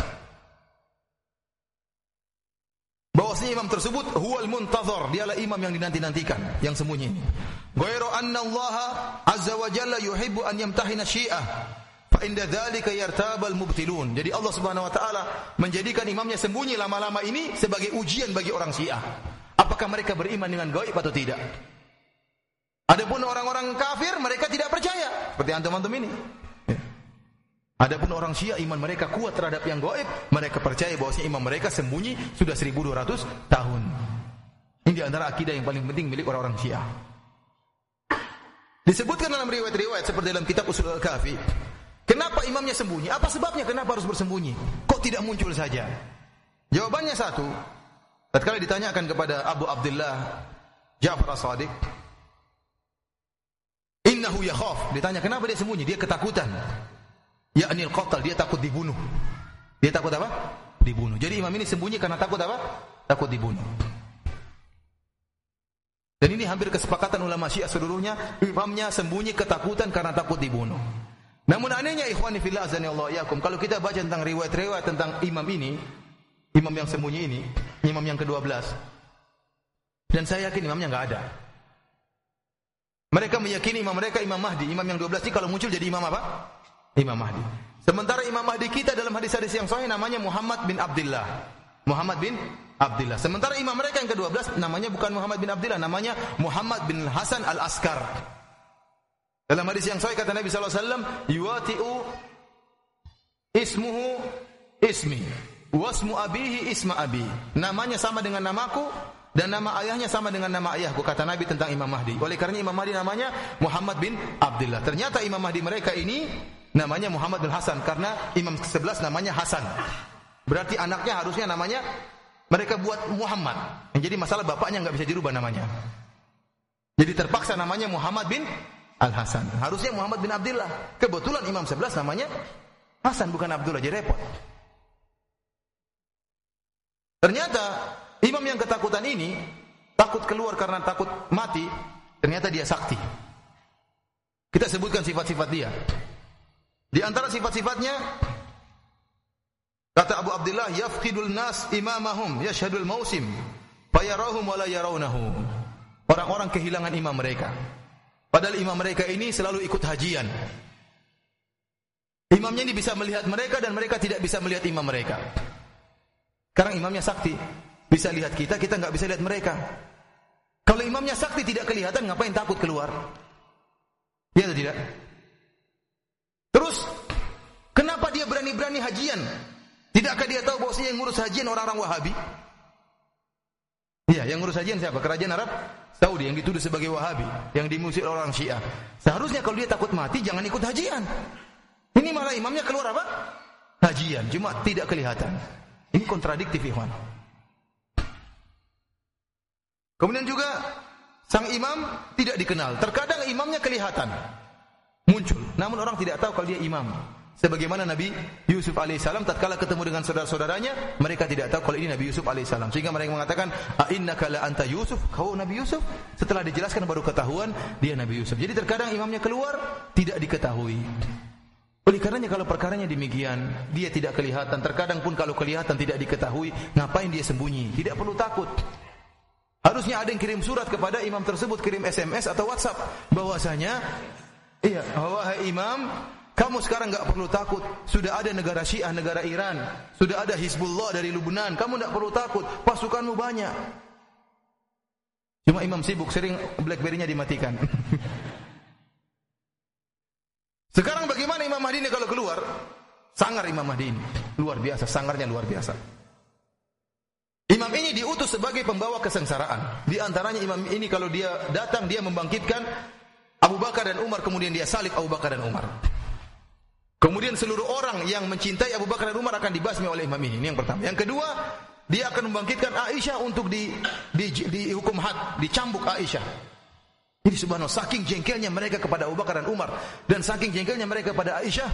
bahwasanya imam tersebut huwal muntazar, dialah imam yang dinanti-nantikan, yang sembunyi. Ghairu anna Allah azza wa jalla yuhibbu an yamtahina syiah Fa inda dzalika yartabal mubtilun. Jadi Allah Subhanahu wa taala menjadikan imamnya sembunyi lama-lama ini sebagai ujian bagi orang Syiah. Apakah mereka beriman dengan gaib atau tidak? Adapun orang-orang kafir mereka tidak percaya seperti antum-antum ini. Ya. Adapun orang Syiah iman mereka kuat terhadap yang gaib, mereka percaya bahwa imam mereka sembunyi sudah 1200 tahun. Ini di antara akidah yang paling penting milik orang-orang Syiah. Disebutkan dalam riwayat-riwayat seperti dalam kitab Usul Al-Kafi, Kenapa imamnya sembunyi? Apa sebabnya kenapa harus bersembunyi? Kok tidak muncul saja? Jawabannya satu. Tatkala ditanyakan kepada Abu Abdullah Ja'far As-Sadiq, "Innahu yakhaf." Ditanya, "Kenapa dia sembunyi?" Dia ketakutan. Ya anil qatal, dia takut dibunuh. Dia takut apa? Dibunuh. Jadi imam ini sembunyi karena takut apa? Takut dibunuh. Dan ini hampir kesepakatan ulama Syiah seluruhnya, imamnya sembunyi ketakutan karena takut dibunuh. Namun anehnya ikhwani fillah azani Allah yakum, kalau kita baca tentang riwayat-riwayat tentang imam ini, imam yang sembunyi ini, imam yang ke-12. Dan saya yakin imamnya enggak ada. Mereka meyakini imam mereka Imam Mahdi, imam yang 12 ini kalau muncul jadi imam apa? Imam Mahdi. Sementara Imam Mahdi kita dalam hadis-hadis yang sahih namanya Muhammad bin Abdullah. Muhammad bin Abdullah. Sementara imam mereka yang ke-12 namanya bukan Muhammad bin Abdullah, namanya Muhammad bin Hasan Al-Askar. Dalam hadis yang sahih kata Nabi wasallam, "Yuwati'u ismuhu ismi, wasmu abihi isma abi." Namanya sama dengan namaku dan nama ayahnya sama dengan nama ayahku kata Nabi tentang Imam Mahdi. Oleh karena Imam Mahdi namanya Muhammad bin Abdullah. Ternyata Imam Mahdi mereka ini namanya Muhammad bin Hasan karena imam ke-11 namanya Hasan. Berarti anaknya harusnya namanya mereka buat Muhammad. Jadi masalah bapaknya nggak bisa dirubah namanya. Jadi terpaksa namanya Muhammad bin Al-Hasan. Harusnya Muhammad bin Abdullah. Kebetulan Imam 11 namanya Hasan bukan Abdullah, jadi repot. Ternyata imam yang ketakutan ini takut keluar karena takut mati, ternyata dia sakti. Kita sebutkan sifat-sifat dia. Di antara sifat-sifatnya Kata Abu Abdullah, yafqidul nas imamahum yashhadul mausim fayarahum wala yarawnahu. Orang-orang kehilangan imam mereka. Padahal imam mereka ini selalu ikut hajian. Imamnya ini bisa melihat mereka dan mereka tidak bisa melihat imam mereka. Sekarang imamnya sakti, bisa lihat kita, kita nggak bisa lihat mereka. Kalau imamnya sakti tidak kelihatan, ngapain takut keluar? Ya atau tidak? Terus, kenapa dia berani-berani hajian? Tidakkah dia tahu bahwasanya yang ngurus hajian orang-orang Wahabi? Iya, yang ngurus hajian siapa? Kerajaan Arab Saudi yang dituduh sebagai Wahabi, yang dimusik orang Syiah. Seharusnya kalau dia takut mati jangan ikut hajian. Ini malah imamnya keluar apa? Hajian, cuma tidak kelihatan. Ini kontradiktif, Ikhwan. Kemudian juga sang imam tidak dikenal. Terkadang imamnya kelihatan muncul, namun orang tidak tahu kalau dia imam. Sebagaimana Nabi Yusuf alaihissalam tatkala ketemu dengan saudara-saudaranya, mereka tidak tahu kalau ini Nabi Yusuf alaihissalam. Sehingga mereka mengatakan, "A innaka la anta Yusuf?" Kau Nabi Yusuf? Setelah dijelaskan baru ketahuan dia Nabi Yusuf. Jadi terkadang imamnya keluar tidak diketahui. Oleh karenanya kalau perkaranya demikian, dia tidak kelihatan. Terkadang pun kalau kelihatan tidak diketahui, ngapain dia sembunyi? Tidak perlu takut. Harusnya ada yang kirim surat kepada imam tersebut, kirim SMS atau WhatsApp bahwasanya iya, wahai imam, kamu sekarang nggak perlu takut. Sudah ada negara Syiah, negara Iran. Sudah ada Hizbullah dari Lubnan. Kamu nggak perlu takut. Pasukanmu banyak. Cuma imam sibuk, sering Blackberry-nya dimatikan. sekarang bagaimana Imam Mahdi ini kalau keluar? Sangar Imam Mahdi ini. Luar biasa, sangarnya luar biasa. Imam ini diutus sebagai pembawa kesengsaraan. Di antaranya imam ini kalau dia datang dia membangkitkan Abu Bakar dan Umar kemudian dia salib Abu Bakar dan Umar. Kemudian seluruh orang yang mencintai Abu Bakar dan Umar akan dibasmi oleh imam ini. Ini yang pertama. Yang kedua, dia akan membangkitkan Aisyah untuk di, di, di hukum had, dicambuk Aisyah. Ini subhanallah, saking jengkelnya mereka kepada Abu Bakar dan Umar dan saking jengkelnya mereka kepada Aisyah,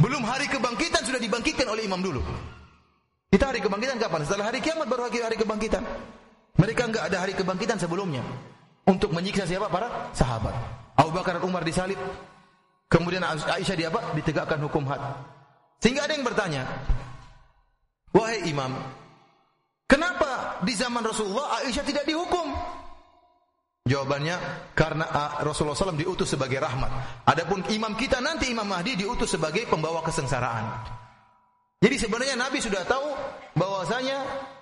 belum hari kebangkitan sudah dibangkitkan oleh imam dulu. Kita hari kebangkitan kapan? Setelah hari kiamat baru hari kebangkitan. Mereka enggak ada hari kebangkitan sebelumnya untuk menyiksa siapa? Para sahabat. Abu Bakar dan Umar disalib, Kemudian Aisyah di apa? Ditegakkan hukum had. Sehingga ada yang bertanya, Wahai imam, kenapa di zaman Rasulullah Aisyah tidak dihukum? Jawabannya, karena ah, Rasulullah SAW diutus sebagai rahmat. Adapun imam kita nanti Imam Mahdi diutus sebagai pembawa kesengsaraan. Jadi sebenarnya Nabi sudah tahu bahwasanya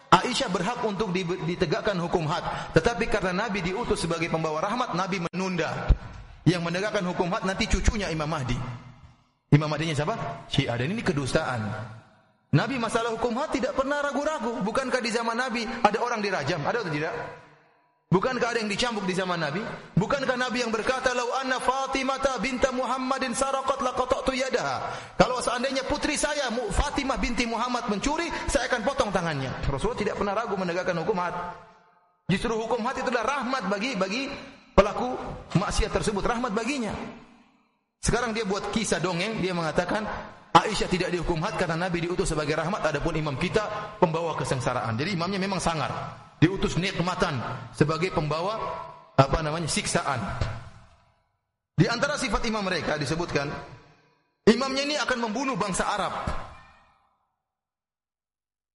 Aisyah berhak untuk ditegakkan hukum had. Tetapi karena Nabi diutus sebagai pembawa rahmat, Nabi menunda yang menegakkan hukum had nanti cucunya Imam Mahdi. Imam Mahdinya siapa? Syiah. Dan ini kedustaan. Nabi masalah hukum had tidak pernah ragu-ragu. Bukankah di zaman Nabi ada orang dirajam? Ada atau tidak? Bukankah ada yang dicambuk di zaman Nabi? Bukankah Nabi yang berkata, "Lau anna Fatimah binta Muhammadin saraqat laqata'tu yadaha." Kalau seandainya putri saya Fatimah binti Muhammad mencuri, saya akan potong tangannya. Rasulullah tidak pernah ragu menegakkan hukum had. Justru hukum had itu adalah rahmat bagi bagi pelaku maksiat tersebut rahmat baginya. Sekarang dia buat kisah dongeng, dia mengatakan Aisyah tidak dihukum had karena Nabi diutus sebagai rahmat, adapun imam kita pembawa kesengsaraan. Jadi imamnya memang sangar, diutus nikmatan sebagai pembawa apa namanya siksaan. Di antara sifat imam mereka disebutkan imamnya ini akan membunuh bangsa Arab.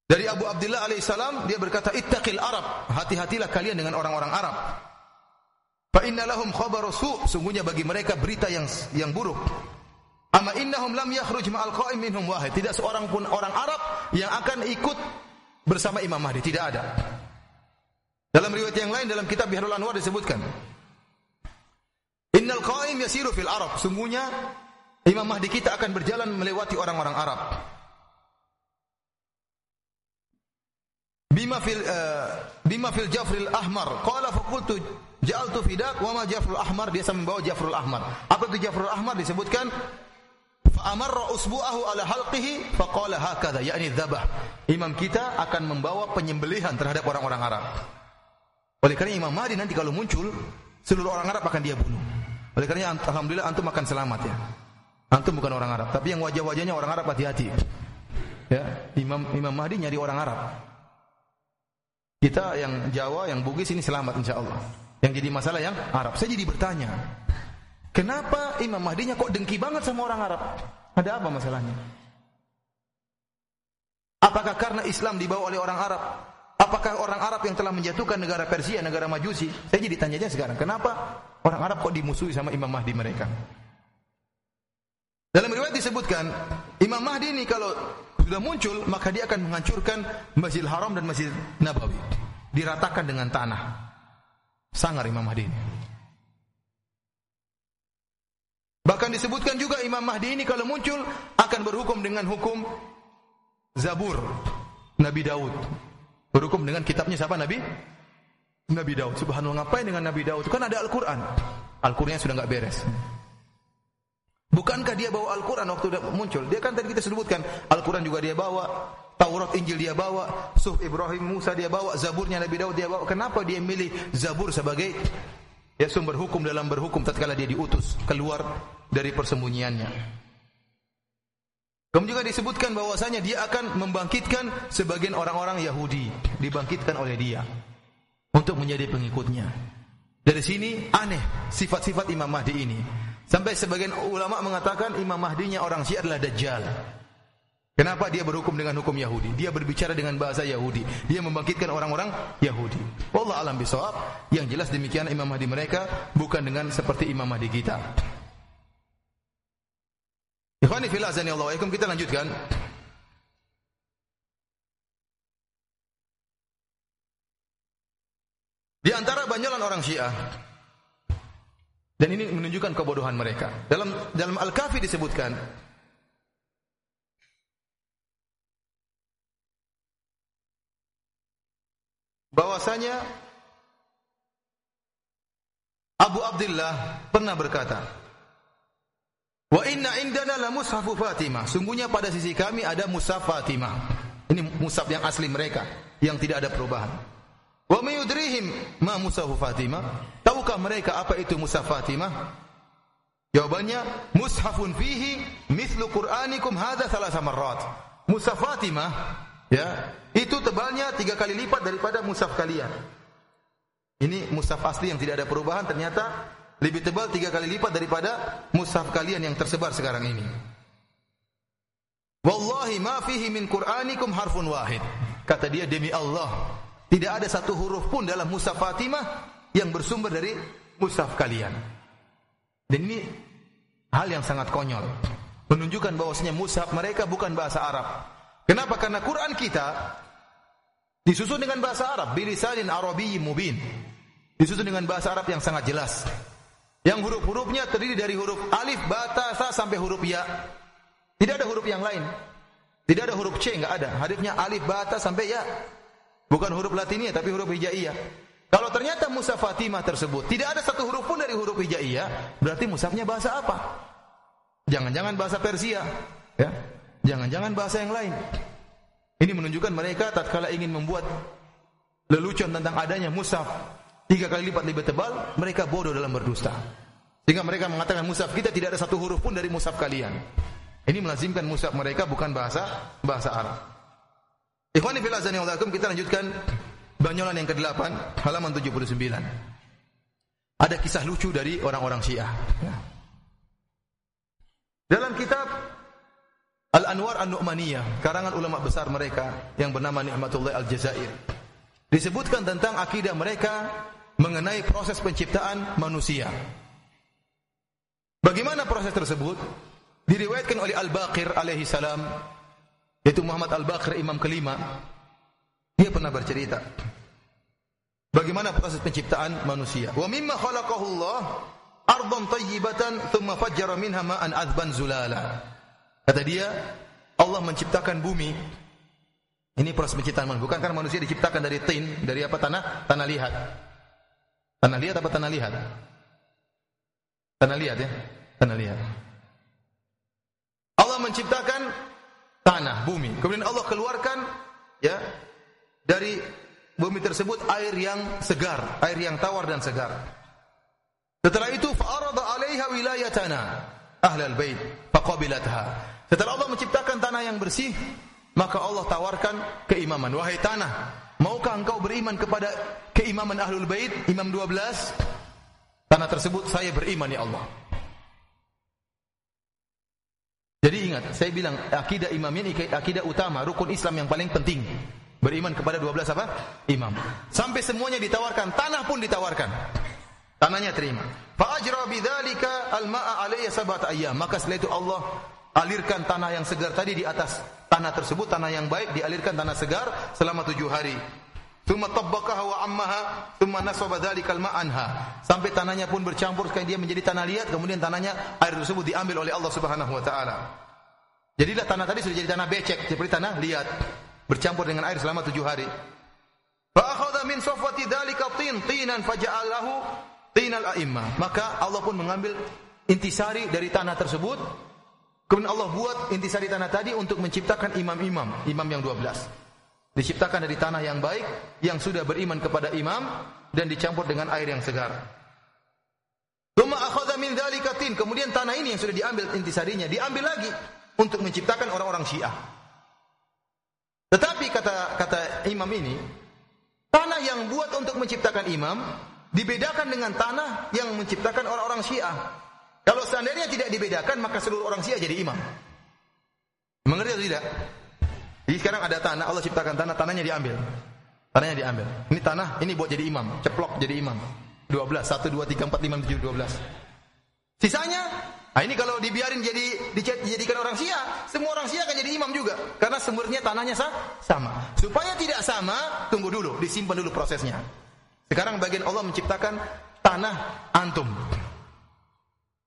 Dari Abu Abdullah alaihissalam dia berkata ittaqil Arab, hati-hatilah kalian dengan orang-orang Arab. Fa inna lahum khabaru su' sungguhnya bagi mereka berita yang yang buruk. Amma innahum lam yakhruj ma'al qa'im minhum wahid. Tidak seorang pun orang Arab yang akan ikut bersama Imam Mahdi, tidak ada. Dalam riwayat yang lain dalam kitab Biharul Anwar disebutkan Innal qa'im yasiru fil Arab. Sungguhnya Imam Mahdi kita akan berjalan melewati orang-orang Arab. Bima fil uh, bima fil Jafril Ahmar. Qala fa qultu Ja'altu fidak wa ma Jafrul Ahmar dia sama membawa Jafrul Ahmar. Apa itu Jafrul Ahmar disebutkan fa amarra usbu'ahu ala halqihi fa qala hakadha yakni dzabah. Imam kita akan membawa penyembelihan terhadap orang-orang Arab. Oleh karena Imam Mahdi nanti kalau muncul seluruh orang Arab akan dia bunuh. Oleh karena alhamdulillah antum akan selamat ya. Antum bukan orang Arab, tapi yang wajah-wajahnya orang Arab hati-hati. Ya, Imam Imam Mahdi nyari orang Arab. Kita yang Jawa, yang Bugis ini selamat insyaallah. Yang jadi masalah yang Arab. Saya jadi bertanya, kenapa Imam Mahdinya kok dengki banget sama orang Arab? Ada apa masalahnya? Apakah karena Islam dibawa oleh orang Arab? Apakah orang Arab yang telah menjatuhkan negara Persia, negara Majusi? Saya jadi tanyanya sekarang, kenapa orang Arab kok dimusuhi sama Imam Mahdi mereka? Dalam riwayat disebutkan, Imam Mahdi ini kalau sudah muncul, maka dia akan menghancurkan Masjidil Haram dan Masjid Nabawi. Diratakan dengan tanah. Sangar Imam Mahdi ini. Bahkan disebutkan juga Imam Mahdi ini kalau muncul akan berhukum dengan hukum Zabur Nabi Daud. Berhukum dengan kitabnya siapa Nabi? Nabi Daud. Subhanallah ngapain dengan Nabi Daud? Kan ada Al-Qur'an. Al-Qur'annya sudah nggak beres. Bukankah dia bawa Al-Quran waktu muncul? Dia kan tadi kita sebutkan, Al-Quran juga dia bawa, Taurat Injil dia bawa, Suh Ibrahim Musa dia bawa, Zaburnya Nabi Daud dia bawa. Kenapa dia milih Zabur sebagai ya sumber hukum dalam berhukum tatkala dia diutus keluar dari persembunyiannya? Kemudian juga disebutkan bahwasanya dia akan membangkitkan sebagian orang-orang Yahudi, dibangkitkan oleh dia untuk menjadi pengikutnya. Dari sini aneh sifat-sifat Imam Mahdi ini. Sampai sebagian ulama mengatakan Imam Mahdinya orang Syiah adalah Dajjal. Kenapa dia berhukum dengan hukum Yahudi? Dia berbicara dengan bahasa Yahudi. Dia membangkitkan orang-orang Yahudi. Allah alam bisawab. Yang jelas demikian Imam Mahdi mereka bukan dengan seperti Imam Mahdi kita. Ikhwani fillah azani Allah kita lanjutkan. Di antara banyolan orang Syiah dan ini menunjukkan kebodohan mereka. Dalam dalam Al-Kafi disebutkan bahwasanya Abu Abdullah pernah berkata, "Wa inna indana la mushafu Fatimah." Sungguhnya pada sisi kami ada mushaf Fatimah. Ini mushaf yang asli mereka, yang tidak ada perubahan. Wa mayudrihim ma mushafu Fatimah? Tahukah mereka apa itu mushaf Fatimah? Jawabannya, mushafun fihi mithlu Qur'anikum hadza thalatha marrat. Mushaf Fatimah ya, itu tebalnya tiga kali lipat daripada mushaf kalian. Ini mushaf asli yang tidak ada perubahan ternyata lebih tebal tiga kali lipat daripada mushaf kalian yang tersebar sekarang ini. Wallahi ma fihi min Qur'anikum harfun wahid. Kata dia demi Allah, tidak ada satu huruf pun dalam Mushaf Fatimah yang bersumber dari Mushaf kalian. Dan ini hal yang sangat konyol. Menunjukkan bahwasanya Mushaf mereka bukan bahasa Arab. Kenapa? Karena Quran kita disusun dengan bahasa Arab, bilisanin arabiyyin mubin. Disusun dengan bahasa Arab yang sangat jelas. Yang huruf-hurufnya terdiri dari huruf alif, bata, sa sampai huruf ya. Tidak ada huruf yang lain. Tidak ada huruf C, enggak ada. Hurufnya alif, bata sampai ya. Bukan huruf latinia tapi huruf hijaiyah. Kalau ternyata Mushaf Fatimah tersebut tidak ada satu huruf pun dari huruf hijaiyah, berarti mushafnya bahasa apa? Jangan-jangan bahasa Persia, ya. Jangan-jangan bahasa yang lain. Ini menunjukkan mereka tatkala ingin membuat lelucon tentang adanya mushaf tiga kali lipat lebih tebal, mereka bodoh dalam berdusta. Sehingga mereka mengatakan mushaf kita tidak ada satu huruf pun dari mushaf kalian. Ini melazimkan mushaf mereka bukan bahasa bahasa Arab. Ikhwani fillah azani kita lanjutkan banyolan yang ke-8 halaman 79. Ada kisah lucu dari orang-orang Syiah. Ya. Dalam kitab Al-Anwar An-Nu'maniyah, karangan ulama besar mereka yang bernama Ni'matullah Al-Jazair. Disebutkan tentang akidah mereka mengenai proses penciptaan manusia. Bagaimana proses tersebut? Diriwayatkan oleh Al-Baqir alaihi salam yaitu Muhammad Al-Baqir imam kelima. Dia pernah bercerita bagaimana proses penciptaan manusia. Wa mimma khalaqahu Allah ardhan tayyibatan thumma fajjara minha ma'an adban zulala. Kata dia Allah menciptakan bumi. Ini proses penciptaan manusia. Bukan karena manusia diciptakan dari tin dari apa tanah? Tanah liat tanah liat apa tanah liat tanah liat ya. Tanah liat Allah menciptakan tanah, bumi. Kemudian Allah keluarkan ya dari bumi tersebut air yang segar, air yang tawar dan segar. Setelah itu fa'arada 'alaiha wilayatana ahlal bait faqabilatha. Setelah Allah menciptakan tanah yang bersih, maka Allah tawarkan keimaman. Wahai tanah, maukah engkau beriman kepada keimaman ahlul bait, imam 12? Tanah tersebut saya beriman ya Allah. Jadi ingat, saya bilang akidah imam ini akidah utama, rukun Islam yang paling penting. Beriman kepada 12 apa? Imam. Sampai semuanya ditawarkan, tanah pun ditawarkan. Tanahnya terima. Fa ajra bidzalika al-ma'a alayya sabat ayyam. Maka setelah itu Allah alirkan tanah yang segar tadi di atas tanah tersebut, tanah yang baik dialirkan tanah segar selama tujuh hari. Thumma tabbaqaha wa ammaha thumma nasaba dzalikal ma'anha. Sampai tanahnya pun bercampur sekali dia menjadi tanah liat, kemudian tanahnya air tersebut diambil oleh Allah Subhanahu wa taala. Jadilah tanah tadi sudah jadi tanah becek, seperti tanah liat, bercampur dengan air selama tujuh hari. Fa akhadha min safwati dzalika tin tinan faja'alahu tinal a'immah. Maka Allah pun mengambil intisari dari tanah tersebut. Kemudian Allah buat intisari tanah tadi untuk menciptakan imam-imam, imam yang 12. Diciptakan dari tanah yang baik yang sudah beriman kepada imam dan dicampur dengan air yang segar. Min. Kemudian tanah ini yang sudah diambil intisarinya diambil lagi untuk menciptakan orang-orang Syiah. Tetapi kata kata imam ini, tanah yang buat untuk menciptakan imam dibedakan dengan tanah yang menciptakan orang-orang Syiah. Kalau seandainya tidak dibedakan, maka seluruh orang Syiah jadi imam. Mengerti atau tidak? Jadi sekarang ada tanah, Allah ciptakan tanah, tanahnya diambil. Tanahnya diambil. Ini tanah, ini buat jadi imam, ceplok jadi imam. 12, 1, 2, 3, 4, 5, 7, 12. Sisanya, nah ini kalau dibiarin jadi dijadikan orang Syiah, semua orang Syiah akan jadi imam juga. Karena sumbernya tanahnya sama. Supaya tidak sama, tunggu dulu, disimpan dulu prosesnya. Sekarang bagian Allah menciptakan tanah antum.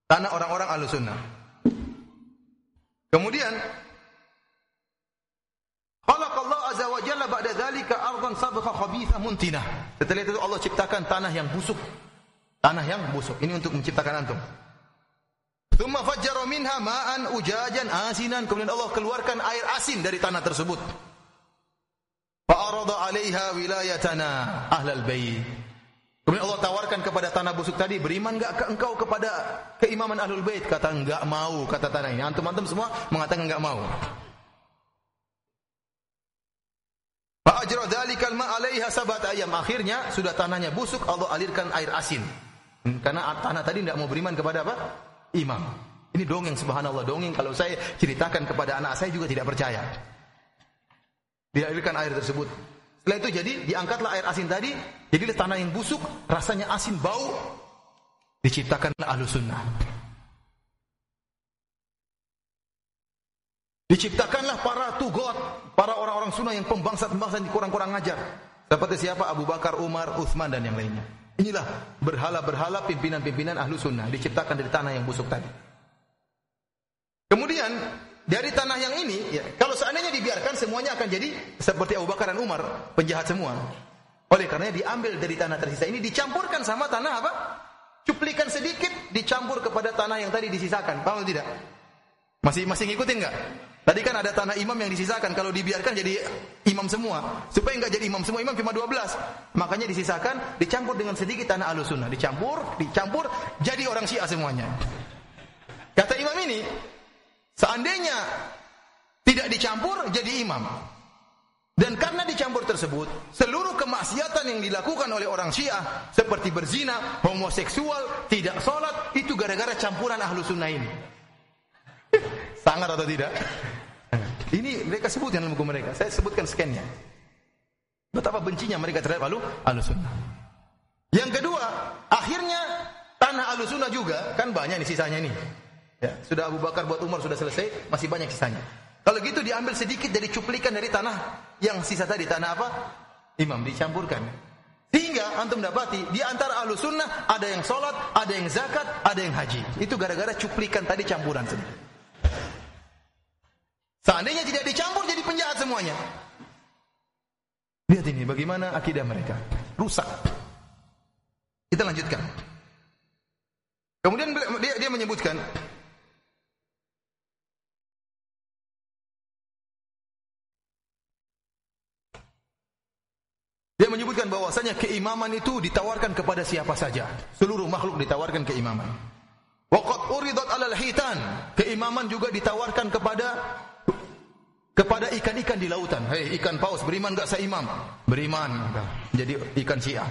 Tanah orang-orang alusunnah. Kemudian Allah azza wa jalla ba'da dzalika ardan sabqa khabitha muntinah. Setelah itu Allah ciptakan tanah yang busuk. Tanah yang busuk. Ini untuk menciptakan antum. Tsumma fajjara minha ma'an ujajan asinan. Kemudian Allah keluarkan air asin dari tanah tersebut. Fa'arada 'alaiha wilayatana ahlal bait. Kemudian Allah tawarkan kepada tanah busuk tadi, beriman enggak engkau kepada keimaman ahlul bait? Kata enggak mau, kata tanah ini. Antum-antum semua mengatakan enggak mau. Fa'ajra dzalikal ma 'alaiha sabat ayam. Akhirnya sudah tanahnya busuk, Allah alirkan air asin. Hmm, karena tanah tadi tidak mau beriman kepada apa? Imam. Ini dongeng subhanallah, dongeng kalau saya ceritakan kepada anak saya juga tidak percaya. Dialirkan air tersebut. Setelah itu jadi diangkatlah air asin tadi, jadilah tanah yang busuk, rasanya asin bau, diciptakanlah ahlu sunnah. Diciptakanlah para tugot, para orang-orang sunnah yang pembangsat-pembangsat yang kurang-kurang ngajar. Seperti siapa? Abu Bakar, Umar, Uthman dan yang lainnya. Inilah berhala-berhala pimpinan-pimpinan ahlu sunnah. Diciptakan dari tanah yang busuk tadi. Kemudian dari tanah yang ini, ya, kalau seandainya dibiarkan semuanya akan jadi seperti Abu Bakar dan Umar, penjahat semua. Oleh karena diambil dari tanah tersisa ini dicampurkan sama tanah apa? Cuplikan sedikit dicampur kepada tanah yang tadi disisakan. Paham tidak? Masih masih ngikutin nggak? Tadi kan ada tanah imam yang disisakan. Kalau dibiarkan jadi imam semua. Supaya nggak jadi imam semua, imam cuma 12. Makanya disisakan, dicampur dengan sedikit tanah alusuna. Dicampur, dicampur, jadi orang syiah semuanya. Kata imam ini, seandainya tidak dicampur, jadi imam. Dan karena dicampur tersebut, seluruh kemaksiatan yang dilakukan oleh orang Syiah seperti berzina, homoseksual, tidak sholat, itu gara-gara campuran ahlu sunnah ini. Sangat atau tidak? Ini mereka sebutkan dalam buku mereka. Saya sebutkan scannya. Betapa bencinya mereka terhadap alu alusunnah. Yang kedua, akhirnya tanah alusunnah juga kan banyak nih sisanya nih. Ya, sudah Abu Bakar buat Umar sudah selesai, masih banyak sisanya. Kalau gitu diambil sedikit dari cuplikan dari tanah yang sisa tadi tanah apa? Imam dicampurkan. Sehingga antum dapati di antara alusunnah ada yang sholat, ada yang zakat, ada yang haji. Itu gara-gara cuplikan tadi campuran sendiri. Seandainya tidak dicampur jadi penjahat semuanya. Lihat ini bagaimana akidah mereka. Rusak. Kita lanjutkan. Kemudian dia, dia menyebutkan Dia menyebutkan bahwasanya keimaman itu ditawarkan kepada siapa saja. Seluruh makhluk ditawarkan keimaman. Waqad uridat 'alal hitan. Keimaman juga ditawarkan kepada kepada ikan-ikan di lautan. Hei ikan paus, beriman enggak saya imam? Beriman. Jadi ikan Syiah.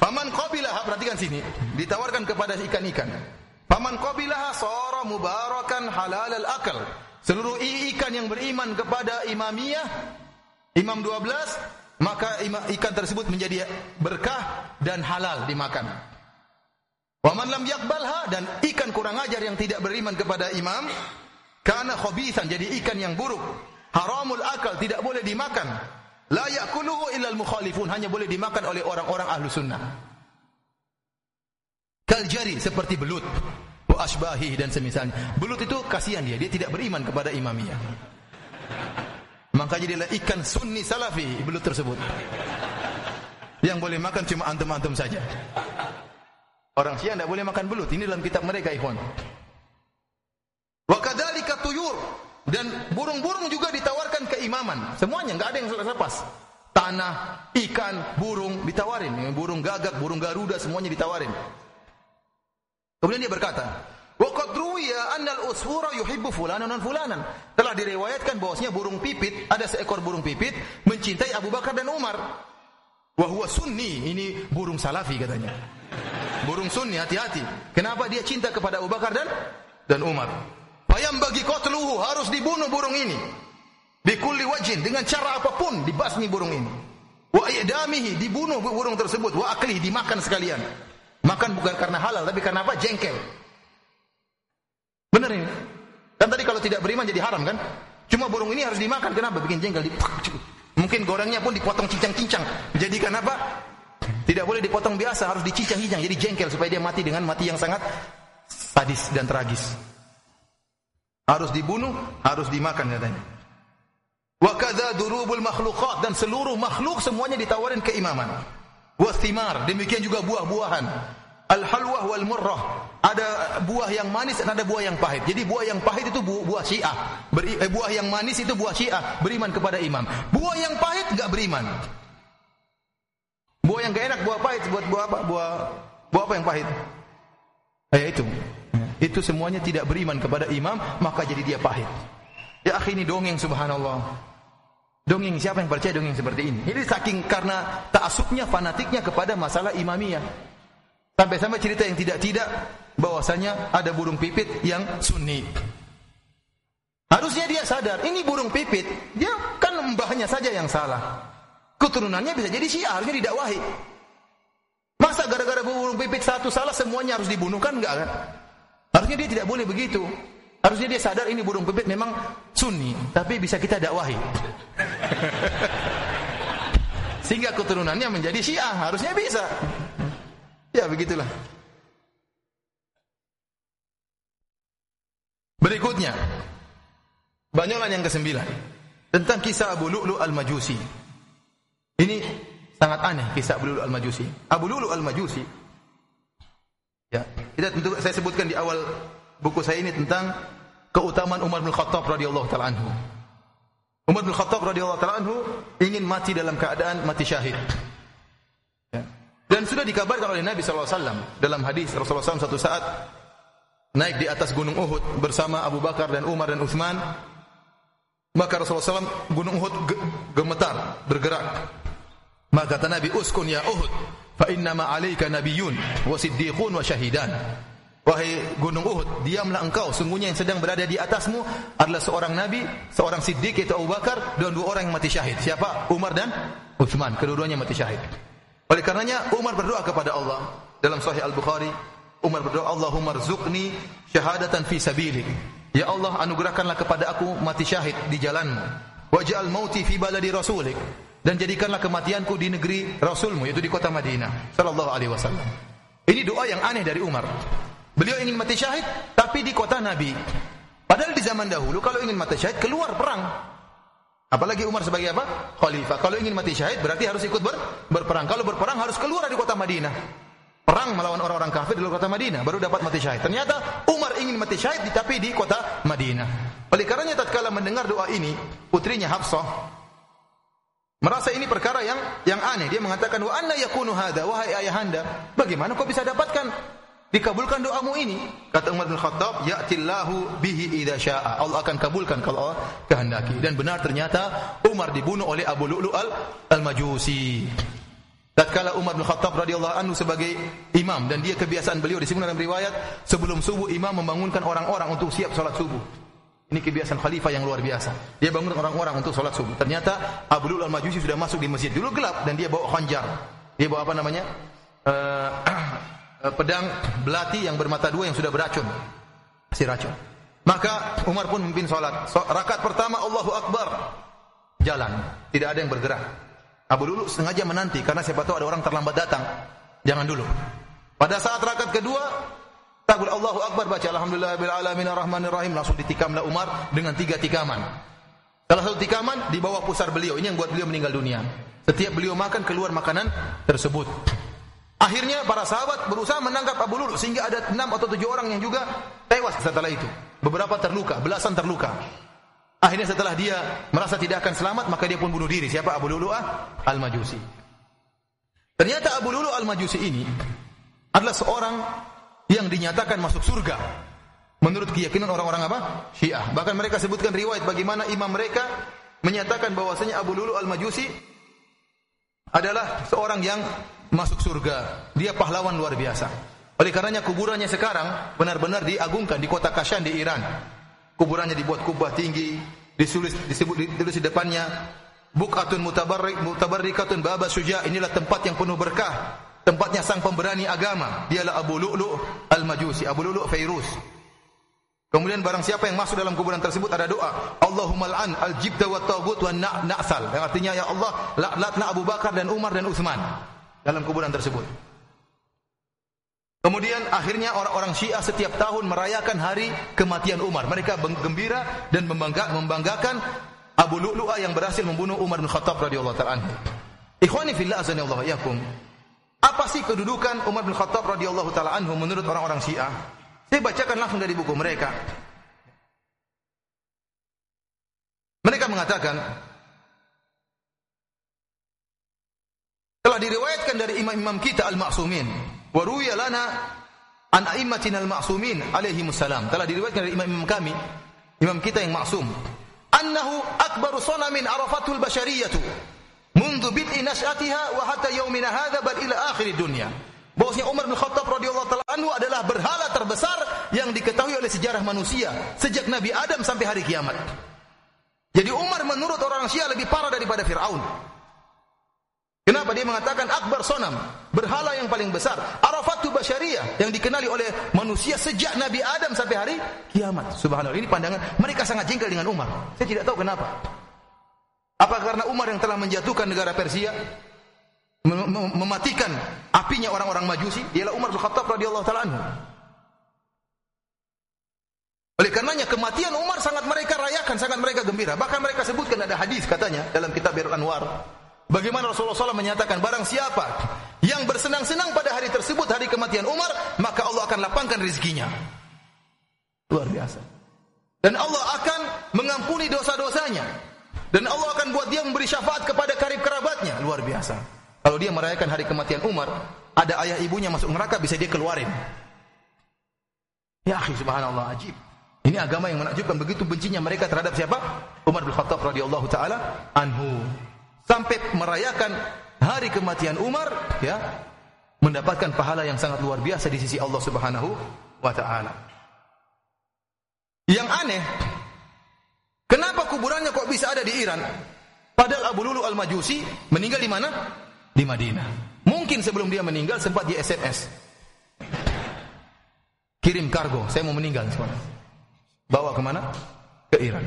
Paman qabilah, perhatikan sini. Ditawarkan kepada ikan-ikan. Paman qabilah sara mubarakan halal al-akal. Seluruh ikan yang beriman kepada imamiyah, imam 12, maka ikan tersebut menjadi berkah dan halal dimakan. Wa man lam yakbalha dan ikan kurang ajar yang tidak beriman kepada imam, karena khabithan jadi ikan yang buruk. Haramul akal tidak boleh dimakan. La yakuluhu illal mukhalifun hanya boleh dimakan oleh orang-orang ahlu sunnah. Kaljari seperti belut wa asbahi dan semisalnya. Belut itu kasihan dia, dia tidak beriman kepada imamiyah. Maka jadilah ikan sunni salafi belut tersebut. Yang boleh makan cuma antum-antum saja. Orang Syiah tidak boleh makan belut. Ini dalam kitab mereka, ikhwan. Wa tuyur dan burung-burung juga ditawarkan keimaman. Semuanya enggak ada yang lepas. Tanah, ikan, burung ditawarin. Burung gagak, burung garuda semuanya ditawarin. Kemudian dia berkata, "Wa qad ruwiya anna al-usfura yuhibbu fulanan dan fulanan." Telah diriwayatkan bahwasanya burung pipit, ada seekor burung pipit mencintai Abu Bakar dan Umar. Wa sunni, ini burung salafi katanya. Burung sunni hati-hati. Kenapa dia cinta kepada Abu Bakar dan dan Umar? Bayam bagi qatluhu harus dibunuh burung ini. Bikulli wajin dengan cara apa pun dibasmi burung ini. Wa i'damihi dibunuh burung tersebut, wa akli dimakan sekalian. Makan bukan karena halal tapi karena apa? Jengkel. Benar ini. Kan tadi kalau tidak beriman jadi haram kan? Cuma burung ini harus dimakan. Kenapa? Bikin jengkel. Mungkin gorengnya pun dipotong cincang-cincang. Jadikan apa? Tidak boleh dipotong biasa, harus dicincang-cincang. Jadi jengkel supaya dia mati dengan mati yang sangat sadis dan tragis. Harus dibunuh, harus dimakan katanya. Wa kadza durubul makhluqat dan seluruh makhluk semuanya ditawarin keimaman. Wa thimar, demikian juga buah-buahan. Al halwah wal murrah. Ada buah yang manis dan ada buah yang pahit. Jadi buah yang pahit itu buah, buah Syiah. Beri, eh, buah yang manis itu buah Syiah, beriman kepada imam. Buah yang pahit enggak beriman. Buah yang gak enak, buah pahit, buat buah apa? Buah buah apa yang pahit? Eh itu. Itu semuanya tidak beriman kepada imam, maka jadi dia pahit. Ya akhi ini dongeng subhanallah. Dongeng siapa yang percaya dongeng seperti ini? Ini saking karena taasubnya, fanatiknya kepada masalah imamiyah. Sampai-sampai cerita yang tidak-tidak bahwasanya ada burung pipit yang sunni. Harusnya dia sadar, ini burung pipit, dia kan mbahnya saja yang salah. Keturunannya bisa jadi syiah, harusnya didakwahi. Masa gara-gara burung pipit satu salah semuanya harus dibunuh kan enggak kan? Harusnya dia tidak boleh begitu. Harusnya dia sadar ini burung pipit memang sunni, tapi bisa kita dakwahi. Sehingga keturunannya menjadi syiah, harusnya bisa. Ya begitulah. Berikutnya, banyolan yang kesembilan tentang kisah Abu Lu'lu al-Majusi. Ini sangat aneh kisah Abu Lu'lu al-Majusi. Abu Lu'lu al-Majusi Ya, kita tentu saya sebutkan di awal buku saya ini tentang keutamaan Umar bin Khattab radhiyallahu taala anhu. Umar bin Khattab radhiyallahu taala anhu ingin mati dalam keadaan mati syahid. Ya. Dan sudah dikabarkan oleh Nabi wasallam dalam hadis Rasulullah SAW satu saat naik di atas gunung Uhud bersama Abu Bakar dan Umar dan Uthman. Maka Rasulullah SAW gunung Uhud gemetar, bergerak. Maka kata Nabi, "Uskun ya Uhud, fa inna ma 'alaika nabiyyun wa siddiqun wa syahidan." Wahai gunung Uhud, diamlah engkau. Sungguhnya yang sedang berada di atasmu adalah seorang nabi, seorang siddiq yaitu Abu Bakar dan dua orang yang mati syahid. Siapa? Umar dan Uthman. Kedua-duanya mati syahid. Oleh karenanya Umar berdoa kepada Allah dalam Sahih Al-Bukhari, Umar berdoa, "Allahumma rzuqni syahadatan fi sabilik." Ya Allah, anugerahkanlah kepada aku mati syahid di jalanmu. Waj'al mauti fi baladi rasulik dan jadikanlah kematianku di negeri Rasulmu yaitu di kota Madinah sallallahu alaihi wasallam. Ini doa yang aneh dari Umar. Beliau ingin mati syahid tapi di kota Nabi. Padahal di zaman dahulu kalau ingin mati syahid keluar perang. Apalagi Umar sebagai apa? Khalifah. Kalau ingin mati syahid berarti harus ikut ber, berperang. Kalau berperang harus keluar dari kota Madinah. Perang melawan orang-orang kafir di kota Madinah baru dapat mati syahid. Ternyata Umar ingin mati syahid tapi di kota Madinah. Oleh karenanya tatkala mendengar doa ini, putrinya Hafsah Merasa ini perkara yang yang aneh. Dia mengatakan, "Wa anna yakunu hadza wahai ayahanda? Bagaimana kau bisa dapatkan dikabulkan doamu ini?" Kata Umar bin Khattab, "Ya'tillahu bihi idza syaa." Allah akan kabulkan kalau Allah kehendaki. Dan benar ternyata Umar dibunuh oleh Abu Lu'lu al-Majusi. Tatkala Umar bin Khattab radhiyallahu anhu sebagai imam dan dia kebiasaan beliau disebut dalam riwayat sebelum subuh imam membangunkan orang-orang untuk siap salat subuh. Ini kebiasaan khalifah yang luar biasa. Dia bangun orang-orang untuk sholat subuh. Ternyata Abu al-Majusi sudah masuk di masjid. Dulu gelap dan dia bawa khanjar. Dia bawa apa namanya? Uh, pedang belati yang bermata dua yang sudah beracun. Si racun. Maka Umar pun memimpin sholat. So, pertama Allahu Akbar. Jalan. Tidak ada yang bergerak. Abu Lulu sengaja menanti karena siapa tahu ada orang terlambat datang. Jangan dulu. Pada saat rakaat kedua, Takbir Allahu Akbar baca Alhamdulillah bil alamin arrahmanir rahim langsung ditikamlah Umar dengan tiga tikaman. Salah satu tikaman di bawah pusar beliau. Ini yang buat beliau meninggal dunia. Setiap beliau makan keluar makanan tersebut. Akhirnya para sahabat berusaha menangkap Abu Lulu sehingga ada enam atau tujuh orang yang juga tewas setelah itu. Beberapa terluka, belasan terluka. Akhirnya setelah dia merasa tidak akan selamat maka dia pun bunuh diri. Siapa Abu Lulu ah? Al-Majusi. Ternyata Abu Lulu Al-Majusi ini adalah seorang yang dinyatakan masuk surga. Menurut keyakinan orang-orang apa? Syiah. Bahkan mereka sebutkan riwayat bagaimana imam mereka menyatakan bahwasanya Abu Lulu Al-Majusi adalah seorang yang masuk surga. Dia pahlawan luar biasa. Oleh karenanya kuburannya sekarang benar-benar diagungkan di kota Kashan di Iran. Kuburannya dibuat kubah tinggi, disebut ditulis di depannya Bukatun mutabarrik mutabarrikatun baba suja inilah tempat yang penuh berkah tempatnya sang pemberani agama. Dialah Abu Lu'lu' Al-Majusi, Abu Lu'lu' Fairuz. Kemudian barang siapa yang masuk dalam kuburan tersebut ada doa, Allahumma al'an al-jibta wa tagut wa na'sal. Yang artinya ya Allah, laknatna Abu Bakar dan Umar dan Utsman dalam kuburan tersebut. Kemudian akhirnya orang-orang Syiah setiap tahun merayakan hari kematian Umar. Mereka gembira dan membangga, membanggakan Abu Lu'lu'ah yang berhasil membunuh Umar bin Khattab radhiyallahu taala anhu. Ikhwani fillah Allah. Apa sih kedudukan Umar bin Khattab radhiyallahu taala anhu menurut orang-orang Syiah? Saya bacakan langsung dari buku mereka. Mereka mengatakan telah diriwayatkan dari imam-imam kita al-ma'sumin wa ruwiya lana an a'immatina al-ma'sumin alaihi salam telah diriwayatkan dari imam-imam kami imam kita yang maksum annahu akbaru sanamin arafatul bashariyatu Mundu bid'i nas'atiha wa hatta yaumina hadza bal ila akhir dunya. Bahwasanya Umar bin Khattab radhiyallahu taala anhu adalah berhala terbesar yang diketahui oleh sejarah manusia sejak Nabi Adam sampai hari kiamat. Jadi Umar menurut orang Syiah lebih parah daripada Firaun. Kenapa dia mengatakan akbar sonam, berhala yang paling besar, arafatu basyariah yang dikenali oleh manusia sejak Nabi Adam sampai hari kiamat. Subhanallah, ini pandangan mereka sangat jengkel dengan Umar. Saya tidak tahu kenapa. Apa karena Umar yang telah menjatuhkan negara Persia? Mem mematikan apinya orang-orang Majusi? Ialah Umar bin Khattab radhiyallahu taala anhu. Oleh karenanya kematian Umar sangat mereka rayakan, sangat mereka gembira. Bahkan mereka sebutkan ada hadis katanya dalam kitab Birul Anwar. Bagaimana Rasulullah SAW menyatakan barang siapa yang bersenang-senang pada hari tersebut hari kematian Umar, maka Allah akan lapangkan rezekinya. Luar biasa. Dan Allah akan mengampuni dosa-dosanya. Dan Allah akan buat dia memberi syafaat kepada karib kerabatnya. Luar biasa. Kalau dia merayakan hari kematian Umar, ada ayah ibunya masuk neraka bisa dia keluarin. Ya akhi subhanallah ajib. Ini agama yang menakjubkan begitu bencinya mereka terhadap siapa? Umar bin Khattab radhiyallahu taala anhu. Sampai merayakan hari kematian Umar ya mendapatkan pahala yang sangat luar biasa di sisi Allah Subhanahu wa taala. Yang aneh Kenapa kuburannya kok bisa ada di Iran? Padahal Abu Lulu Al-Majusi meninggal di mana? Di Madinah. Mungkin sebelum dia meninggal sempat di SMS. Kirim kargo, saya mau meninggal. Bawa ke mana? Ke Iran.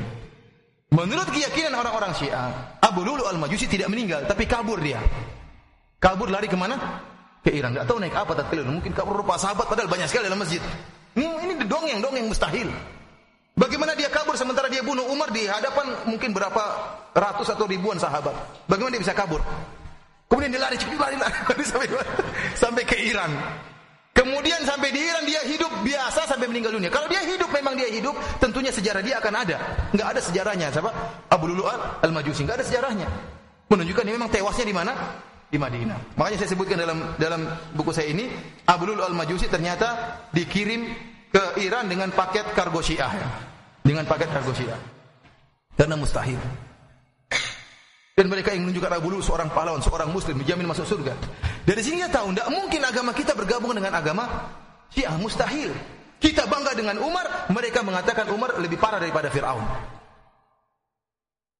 Menurut keyakinan orang-orang Syiah, Abu Lulu Al-Majusi tidak meninggal, tapi kabur dia. Kabur lari ke mana? Ke Iran. Gak tahu naik apa tatkala Mungkin kabur rupa sahabat, padahal banyak sekali dalam masjid. Hmm, ini dongeng-dongeng mustahil. Bagaimana dia kabur sementara dia bunuh Umar di hadapan mungkin berapa ratus atau ribuan sahabat. Bagaimana dia bisa kabur? Kemudian dia lari, lari, lari sampai, sampai ke Iran. Kemudian sampai di Iran dia hidup biasa sampai meninggal dunia. Kalau dia hidup memang dia hidup, tentunya sejarah dia akan ada. Enggak ada sejarahnya, siapa? Abu Lulu Al-Majusi, enggak ada sejarahnya. Menunjukkan dia memang tewasnya di mana? Di Madinah. Makanya saya sebutkan dalam dalam buku saya ini, Abu Lulu Al-Majusi ternyata dikirim ke Iran dengan paket kargo Syiah. Dengan paket kargo Syiah. Karena mustahil. Dan mereka yang menunjukkan Abu Lu'lu seorang pahlawan, seorang muslim, dijamin masuk surga. Dari sini kita tahu, tidak mungkin agama kita bergabung dengan agama Syiah, mustahil. Kita bangga dengan Umar, mereka mengatakan Umar lebih parah daripada Fir'aun.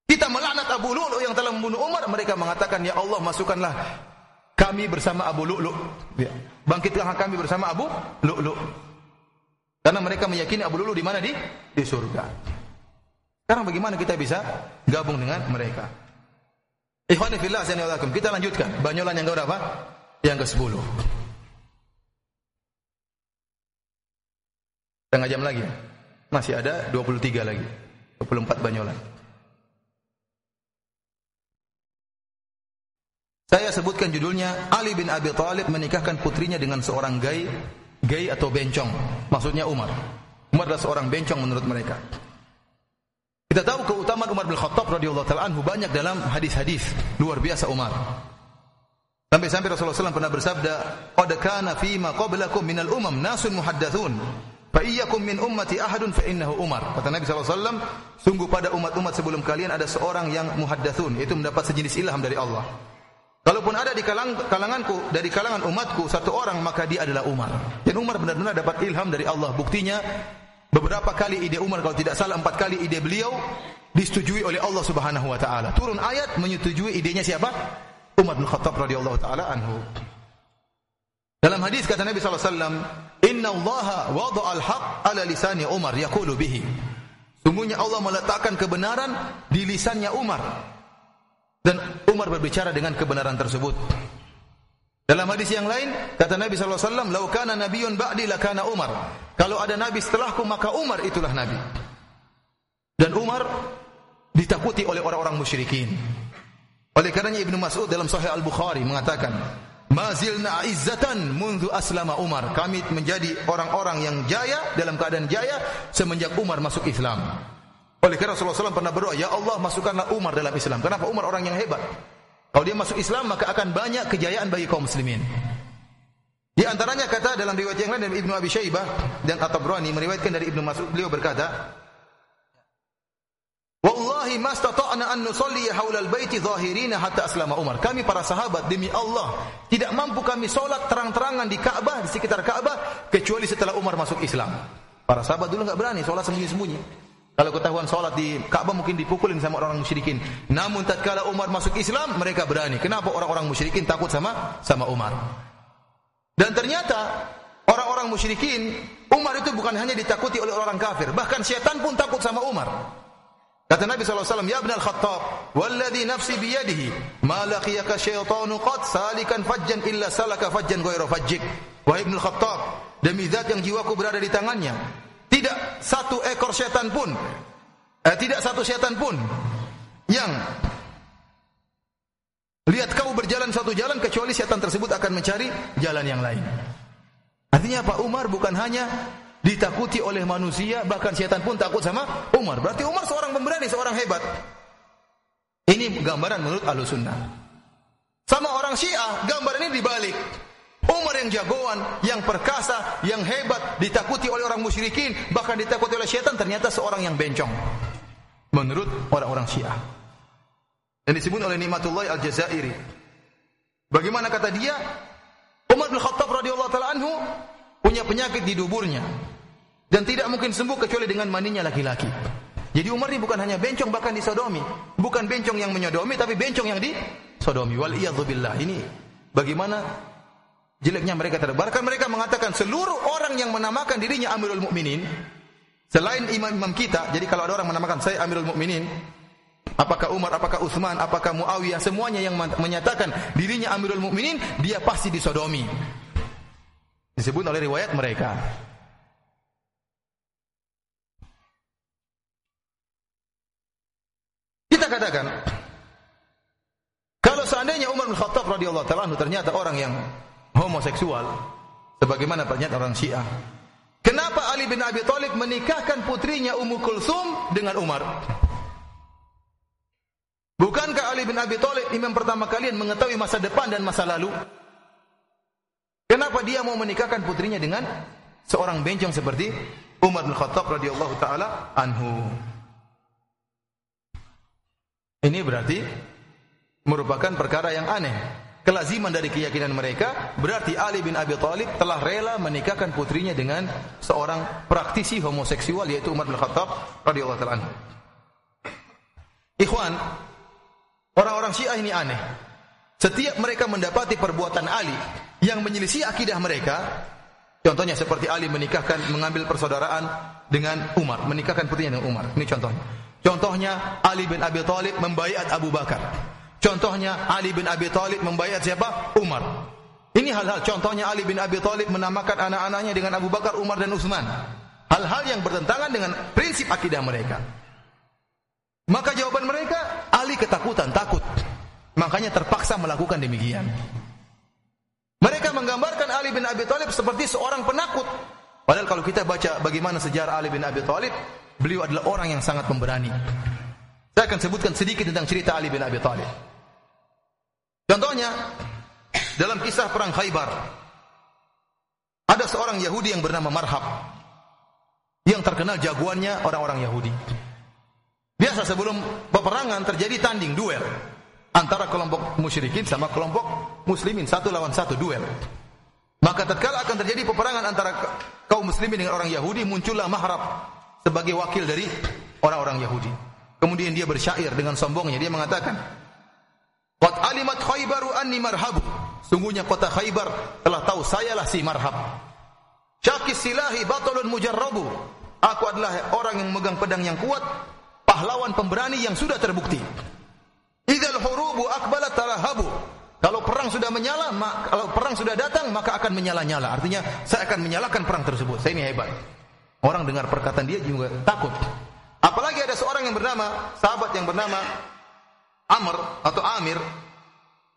Kita melaknat Abu Lu'lu yang telah membunuh Umar, mereka mengatakan, Ya Allah masukkanlah kami bersama Abu Lu'lu. Ya. Bangkitkanlah kami bersama Abu Lu'lu. Karena mereka meyakini Abu Lu'lu di mana di di surga. Sekarang bagaimana kita bisa gabung dengan mereka? Ikhwani fillah azanillahu Kita lanjutkan. Banyolan yang keberapa? Yang ke-10. Setengah jam lagi. Masih ada 23 lagi. 24 banyolan. Saya sebutkan judulnya Ali bin Abi Thalib menikahkan putrinya dengan seorang gay, gay atau bencong. Maksudnya Umar. Umar adalah seorang bencong menurut mereka. Kita tahu keutamaan Umar bin Khattab radhiyallahu taala anhu banyak dalam hadis-hadis luar biasa Umar. Sampai-sampai Rasulullah SAW pernah bersabda, "Qad kana fi ma qablakum minal umam nasun muhaddatsun, fa iyyakum min ummati ahadun fa innahu Umar." Kata Nabi SAW, sungguh pada umat-umat sebelum kalian ada seorang yang muhaddatsun, itu mendapat sejenis ilham dari Allah. Kalaupun ada di kalang, kalanganku dari kalangan umatku satu orang maka dia adalah Umar. Dan Umar benar-benar dapat ilham dari Allah. Buktinya Beberapa kali ide Umar kalau tidak salah empat kali ide beliau disetujui oleh Allah Subhanahu wa taala. Turun ayat menyetujui idenya siapa? Umar bin Khattab radhiyallahu taala anhu. Dalam hadis kata Nabi sallallahu alaihi wasallam, "Inna Allah wada'a al-haq ala lisani Umar yaqulu bihi." Sungguhnya Allah meletakkan kebenaran di lisannya Umar. Dan Umar berbicara dengan kebenaran tersebut. Dalam hadis yang lain, kata Nabi wasallam, "Lau kana nabiyyun ba'di lakana Umar." Kalau ada nabi setelahku maka Umar itulah nabi. Dan Umar ditakuti oleh orang-orang musyrikin. Oleh karenanya Ibnu Mas'ud dalam Sahih Al-Bukhari mengatakan, "Mazilna izzatan mundu aslama Umar." Kami menjadi orang-orang yang jaya dalam keadaan jaya semenjak Umar masuk Islam. Oleh karena Rasulullah SAW pernah berdoa, "Ya Allah, masukkanlah Umar dalam Islam." Kenapa Umar orang yang hebat? Kalau dia masuk Islam maka akan banyak kejayaan bagi kaum muslimin. Di antaranya kata dalam riwayat yang lain dari Ibnu Abi Syaibah dan At-Tabrani meriwayatkan dari Ibnu Mas'ud beliau berkata, Wallahi mastata'na an nusalli haula al-baiti zahirina hatta aslama Umar. Kami para sahabat demi Allah tidak mampu kami solat terang-terangan di Ka'bah di sekitar Ka'bah kecuali setelah Umar masuk Islam. Para sahabat dulu enggak berani solat sembunyi-sembunyi. Kalau ketahuan sholat di Ka'bah mungkin dipukulin sama orang-orang musyrikin. Namun tatkala Umar masuk Islam, mereka berani. Kenapa orang-orang musyrikin takut sama sama Umar? Dan ternyata orang-orang musyrikin, Umar itu bukan hanya ditakuti oleh orang kafir, bahkan syaitan pun takut sama Umar. Kata Nabi SAW, Ya Ibn Al-Khattab, Walladhi nafsi biyadihi, Ma laqiyaka syaitanu qad salikan fajjan illa salaka fajjan ghaira fajjik. Wahai Ibn Al-Khattab, demi zat yang jiwaku berada di tangannya, tidak satu ekor setan pun, eh, tidak satu setan pun yang lihat kamu berjalan satu jalan kecuali setan tersebut akan mencari jalan yang lain. Artinya Pak Umar bukan hanya ditakuti oleh manusia, bahkan setan pun takut sama Umar. Berarti Umar seorang pemberani, seorang hebat. Ini gambaran menurut Ahlussunnah. Sama orang Syiah, gambaran ini dibalik. Umar yang jagoan, yang perkasa, yang hebat, ditakuti oleh orang musyrikin, bahkan ditakuti oleh syaitan, ternyata seorang yang bencong. Menurut orang-orang Syiah. Dan disebut oleh Nikmatullah Al-Jazairi. Bagaimana kata dia? Umar bin Khattab radhiyallahu taala anhu punya penyakit di duburnya dan tidak mungkin sembuh kecuali dengan maninya laki-laki. Jadi Umar ini bukan hanya bencong bahkan disodomi, bukan bencong yang menyodomi tapi bencong yang disodomi. Wal billah. Ini bagaimana jeleknya mereka terhadap bahkan mereka mengatakan seluruh orang yang menamakan dirinya Amirul Mukminin selain imam-imam kita jadi kalau ada orang menamakan saya Amirul Mukminin apakah Umar apakah Utsman apakah Muawiyah semuanya yang menyatakan dirinya Amirul Mukminin dia pasti disodomi. Disebut oleh riwayat mereka. Kita katakan kalau seandainya Umar bin Khattab radhiyallahu taala ternyata orang yang homoseksual sebagaimana pernyataan orang Syiah. Kenapa Ali bin Abi Thalib menikahkan putrinya Ummu Kulsum dengan Umar? Bukankah Ali bin Abi Thalib imam pertama kalian mengetahui masa depan dan masa lalu? Kenapa dia mau menikahkan putrinya dengan seorang bencong seperti Umar bin Khattab radhiyallahu taala anhu? Ini berarti merupakan perkara yang aneh. Kelaziman dari keyakinan mereka berarti Ali bin Abi Thalib telah rela menikahkan putrinya dengan seorang praktisi homoseksual yaitu Umar bin Khattab radhiyallahu taala anhu. Ikhwan, orang-orang Syiah ini aneh. Setiap mereka mendapati perbuatan Ali yang menyelisih akidah mereka, contohnya seperti Ali menikahkan mengambil persaudaraan dengan Umar, menikahkan putrinya dengan Umar. Ini contohnya. Contohnya Ali bin Abi Thalib membayat Abu Bakar. Contohnya Ali bin Abi Thalib membayar siapa? Umar. Ini hal-hal contohnya Ali bin Abi Thalib menamakan anak-anaknya dengan Abu Bakar, Umar dan Utsman. Hal-hal yang bertentangan dengan prinsip akidah mereka. Maka jawaban mereka, Ali ketakutan, takut. Makanya terpaksa melakukan demikian. Mereka menggambarkan Ali bin Abi Thalib seperti seorang penakut. Padahal kalau kita baca bagaimana sejarah Ali bin Abi Thalib, beliau adalah orang yang sangat pemberani. Saya akan sebutkan sedikit tentang cerita Ali bin Abi Thalib. Contohnya dalam kisah perang Khaybar ada seorang Yahudi yang bernama Marhab yang terkenal jagoannya orang-orang Yahudi. Biasa sebelum peperangan terjadi tanding duel antara kelompok musyrikin sama kelompok muslimin satu lawan satu duel. Maka tatkala akan terjadi peperangan antara kaum muslimin dengan orang Yahudi muncullah Mahrab sebagai wakil dari orang-orang Yahudi. Kemudian dia bersyair dengan sombongnya dia mengatakan, Qad alimat Khaybaru anni marhabu. Sungguhnya kota Khaybar telah tahu sayalah si marhab. Syakis silahi batalun mujarrabu. Aku adalah orang yang memegang pedang yang kuat, pahlawan pemberani yang sudah terbukti. Idzal hurubu akbalat talahabu. Kalau perang sudah menyala, kalau perang sudah datang, maka akan menyala-nyala. Artinya, saya akan menyalakan perang tersebut. Saya ini hebat. Orang dengar perkataan dia juga takut. Apalagi ada seorang yang bernama, sahabat yang bernama Amr atau Amir,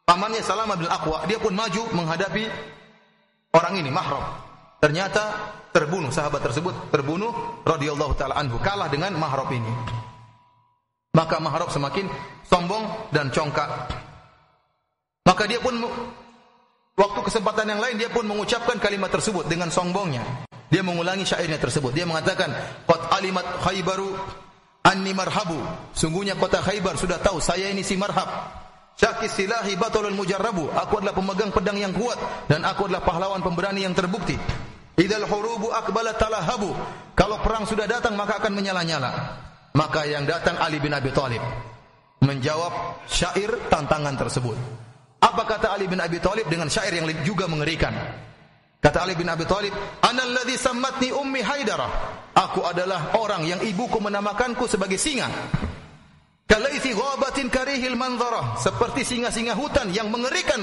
pamannya Salama bin Aqwa, dia pun maju menghadapi orang ini, Mahram. Ternyata terbunuh, sahabat tersebut terbunuh radhiyallahu taala anhu, kalah dengan Mahram ini. Maka Mahram semakin sombong dan congkak. Maka dia pun waktu kesempatan yang lain dia pun mengucapkan kalimat tersebut dengan sombongnya. Dia mengulangi syairnya tersebut. Dia mengatakan, "Qad alimat Khaybaru Anni marhabu. Sungguhnya kota Khaybar sudah tahu saya ini si marhab. Syakis silahi batulul mujarrabu. Aku adalah pemegang pedang yang kuat dan aku adalah pahlawan pemberani yang terbukti. Idal hurubu akbala talahabu. Kalau perang sudah datang maka akan menyala-nyala. Maka yang datang Ali bin Abi Thalib menjawab syair tantangan tersebut. Apa kata Ali bin Abi Thalib dengan syair yang juga mengerikan? Kata Ali bin Abi Thalib, "Ana alladhi sammatni ummi Haidarah." Aku adalah orang yang ibuku menamakanku sebagai singa. Kalaithi ghabatin karihil manzarah, seperti singa-singa hutan yang mengerikan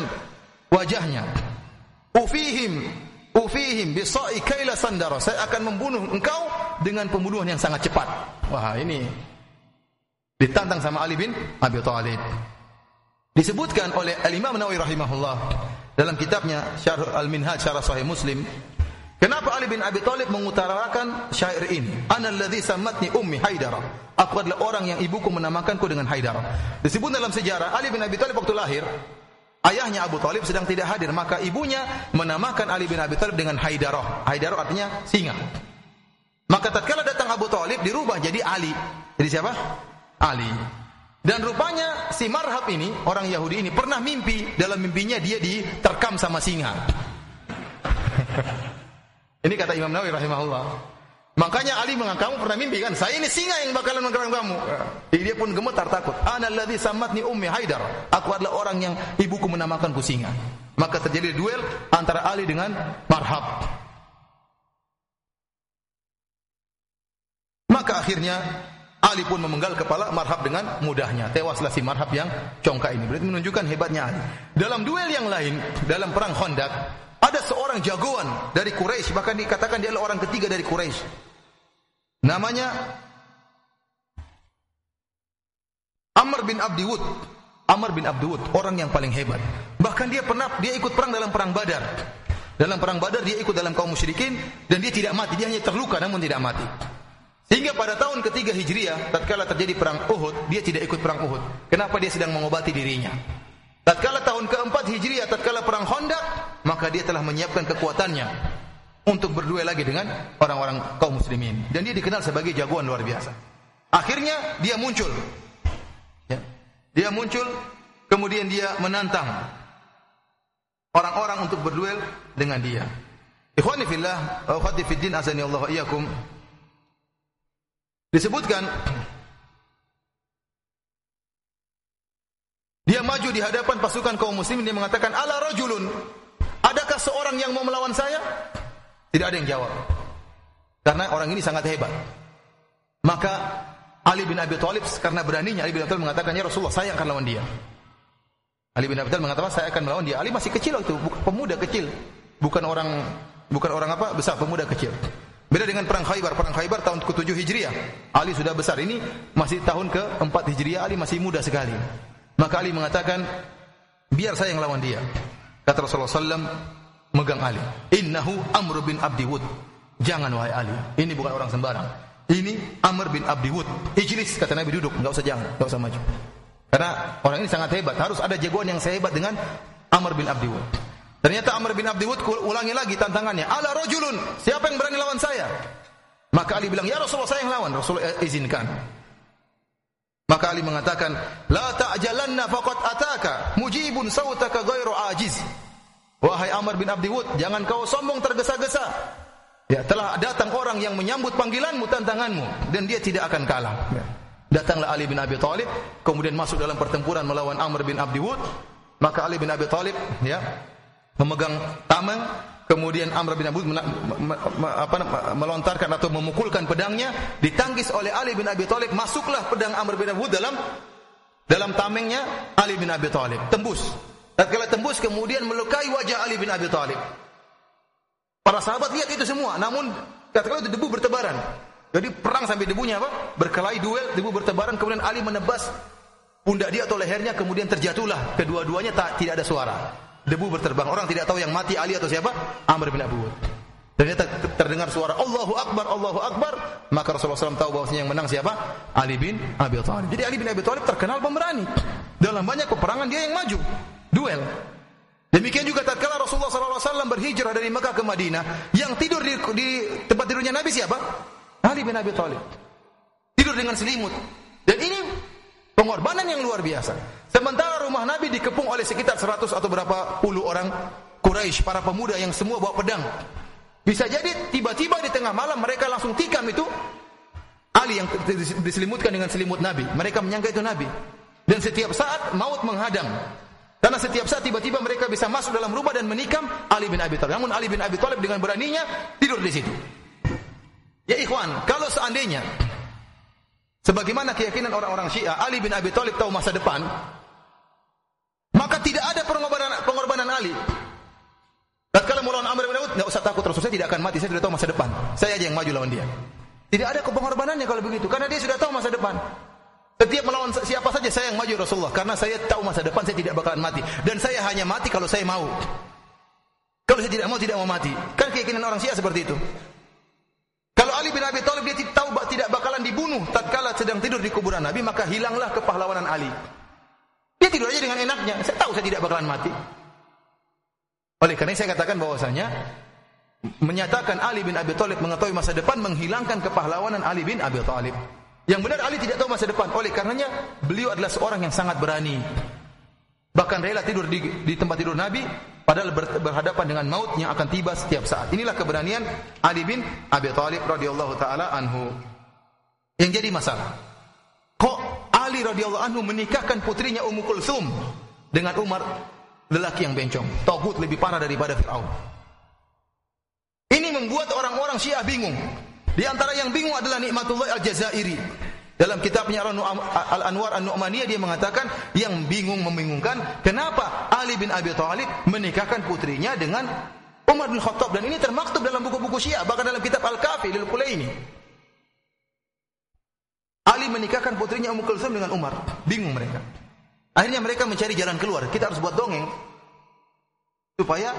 wajahnya. Ufihim ufihim bisai kaila sandara. Saya akan membunuh engkau dengan pembunuhan yang sangat cepat. Wah, ini ditantang sama Ali bin Abi Thalib. Disebutkan oleh Al-Imam Nawawi rahimahullah dalam kitabnya Syarh Al-Minhaj Syarah Sahih Muslim, kenapa Ali bin Abi Thalib mengutarakan syair ini? Ana alladhi sammatni ummi Haidara. Aku adalah orang yang ibuku menamakanku dengan Haidara. Disebut dalam sejarah Ali bin Abi Thalib waktu lahir, ayahnya Abu Thalib sedang tidak hadir, maka ibunya menamakan Ali bin Abi Thalib dengan Haidarah. Haidarah artinya singa. Maka tatkala datang Abu Thalib dirubah jadi Ali. Jadi siapa? Ali. Dan rupanya si Marhab ini, orang Yahudi ini pernah mimpi, dalam mimpinya dia diterkam sama singa. ini kata Imam Nawawi rahimahullah. Makanya Ali mengaku kamu pernah mimpi kan? Saya ini singa yang bakalan menerkam kamu. Jadi dia pun gemetar takut. Ana alladzi sammatni ummi Haidar. Aku adalah orang yang ibuku menamakanku singa. Maka terjadi duel antara Ali dengan Marhab. Maka akhirnya Ali pun memenggal kepala Marhab dengan mudahnya. Tewaslah si Marhab yang congkak ini. Berarti menunjukkan hebatnya Ali. Dalam duel yang lain, dalam perang Khandaq, ada seorang jagoan dari Quraisy, bahkan dikatakan dia adalah orang ketiga dari Quraisy. Namanya Amr bin Abdiwud. Amr bin Abdiwud, orang yang paling hebat. Bahkan dia pernah dia ikut perang dalam perang Badar. Dalam perang Badar dia ikut dalam kaum musyrikin dan dia tidak mati, dia hanya terluka namun tidak mati. Sehingga pada tahun ketiga Hijriah, tatkala terjadi perang Uhud, dia tidak ikut perang Uhud. Kenapa dia sedang mengobati dirinya? Tatkala tahun keempat Hijriah, tatkala perang Khandaq, maka dia telah menyiapkan kekuatannya untuk berdua lagi dengan orang-orang kaum muslimin. Dan dia dikenal sebagai jagoan luar biasa. Akhirnya dia muncul. Ya. Dia muncul ke kemudian dia menantang orang-orang untuk berduel dengan dia. Ikhwani fillah, akhwati azani Allah iyyakum. Disebutkan dia maju di hadapan pasukan kaum muslimin dia mengatakan ala rajulun adakah seorang yang mau melawan saya? Tidak ada yang jawab. Karena orang ini sangat hebat. Maka Ali bin Abi Thalib karena beraninya Ali bin Abi Thalib mengatakan ya Rasulullah saya akan lawan dia. Ali bin Abi Thalib mengatakan saya akan melawan dia. Ali masih kecil waktu pemuda kecil, bukan orang bukan orang apa besar, pemuda kecil. Beda dengan perang Khaybar. Perang Khaybar tahun ke-7 Hijriah. Ali sudah besar. Ini masih tahun ke-4 Hijriah. Ali masih muda sekali. Maka Ali mengatakan, biar saya yang lawan dia. Kata Rasulullah SAW, megang Ali. Innahu Amr bin Abdi Wud. Jangan wahai Ali. Ini bukan orang sembarang. Ini Amr bin Abdi Wud. Ijlis, kata Nabi duduk. Enggak usah jangan, enggak usah maju. Karena orang ini sangat hebat. Harus ada jagoan yang sehebat dengan Amr bin Abdi Wud. Ternyata Amr bin Abdi Wud ulangi lagi tantangannya. Ala rojulun, siapa yang berani lawan saya? Maka Ali bilang, ya Rasulullah saya yang lawan. Rasulullah izinkan. Maka Ali mengatakan, La ta'jalanna faqad ataka, mujibun sawtaka ghairu ajiz. Wahai Amr bin Abdi Wud, jangan kau sombong tergesa-gesa. Ya, telah datang orang yang menyambut panggilanmu, tantanganmu. Dan dia tidak akan kalah. Ya. Datanglah Ali bin Abi Thalib, kemudian masuk dalam pertempuran melawan Amr bin Abdi Wud. Maka Ali bin Abi Thalib, ya, memegang tameng kemudian Amr bin Abu apa, melontarkan atau memukulkan pedangnya ditangkis oleh Ali bin Abi Thalib masuklah pedang Amr bin Abu dalam dalam tamengnya Ali bin Abi Thalib. Tembus. Tatkala tembus kemudian melukai wajah Ali bin Abi Thalib. Para sahabat lihat itu semua namun tatkala itu debu bertebaran. Jadi perang sampai debunya apa? Berkelahi duel debu bertebaran kemudian Ali menebas pundak dia atau lehernya kemudian terjatuhlah. Kedua-duanya tak tidak ada suara debu berterbang. Orang tidak tahu yang mati Ali atau siapa? Amr bin Abu Wud. Ternyata terdengar suara Allahu Akbar, Allahu Akbar. Maka Rasulullah SAW tahu bahwasanya yang menang siapa? Ali bin Abi Thalib. Jadi Ali bin Abi Thalib terkenal pemberani. Dalam banyak peperangan dia yang maju. Duel. Demikian juga tatkala Rasulullah SAW berhijrah dari Mekah ke Madinah, yang tidur di, di tempat tidurnya Nabi siapa? Ali bin Abi Thalib. Tidur dengan selimut. Dan ini Pengorbanan yang luar biasa. Sementara rumah Nabi dikepung oleh sekitar 100 atau berapa puluh orang Quraisy, para pemuda yang semua bawa pedang. Bisa jadi tiba-tiba di tengah malam mereka langsung tikam itu Ali yang diselimutkan dengan selimut Nabi. Mereka menyangka itu Nabi. Dan setiap saat maut menghadang. Karena setiap saat tiba-tiba mereka bisa masuk dalam rumah dan menikam Ali bin Abi Thalib. Namun Ali bin Abi Thalib dengan beraninya tidur di situ. Ya ikhwan, kalau seandainya Sebagaimana keyakinan orang-orang Syiah, Ali bin Abi Thalib tahu masa depan, maka tidak ada pengorbanan, pengorbanan Ali. Tatkala melawan Amr bin Auf, enggak usah takut Rasul saya tidak akan mati, saya sudah tahu masa depan. Saya aja yang maju lawan dia. Tidak ada pengorbanannya kalau begitu, karena dia sudah tahu masa depan. Setiap melawan siapa saja saya yang maju Rasulullah, karena saya tahu masa depan saya tidak bakalan mati dan saya hanya mati kalau saya mau. Kalau saya tidak mau tidak mau mati. Kan keyakinan orang Syiah seperti itu. Ali bin Abi Thalib dia tahu tidak bakalan dibunuh tatkala sedang tidur di kuburan Nabi, maka hilanglah kepahlawanan Ali. Dia tidur aja dengan enaknya. Saya tahu saya tidak bakalan mati. Oleh karena saya katakan bahwasanya menyatakan Ali bin Abi Thalib mengetahui masa depan menghilangkan kepahlawanan Ali bin Abi Thalib. Yang benar Ali tidak tahu masa depan. Oleh karenanya beliau adalah seorang yang sangat berani. Bahkan rela tidur di, di tempat tidur Nabi padahal ber, berhadapan dengan maut yang akan tiba setiap saat. Inilah keberanian Ali bin Abi Thalib radhiyallahu taala anhu. Yang jadi masalah, kok Ali radhiyallahu anhu menikahkan putrinya Ummu Kulsum dengan Umar lelaki yang bencong, togut lebih parah daripada Firaun. Ini membuat orang-orang Syiah bingung. Di antara yang bingung adalah Nikmatullah Al-Jazairi. Dalam kitabnya Al-Anwar An-Nu'maniyah dia mengatakan yang bingung membingungkan kenapa Ali bin Abi Thalib menikahkan putrinya dengan Umar bin Khattab dan ini termaktub dalam buku-buku Syiah bahkan dalam kitab Al-Kafi lil Kulaini. Ali menikahkan putrinya Ummu Kulsum dengan Umar. Bingung mereka. Akhirnya mereka mencari jalan keluar. Kita harus buat dongeng supaya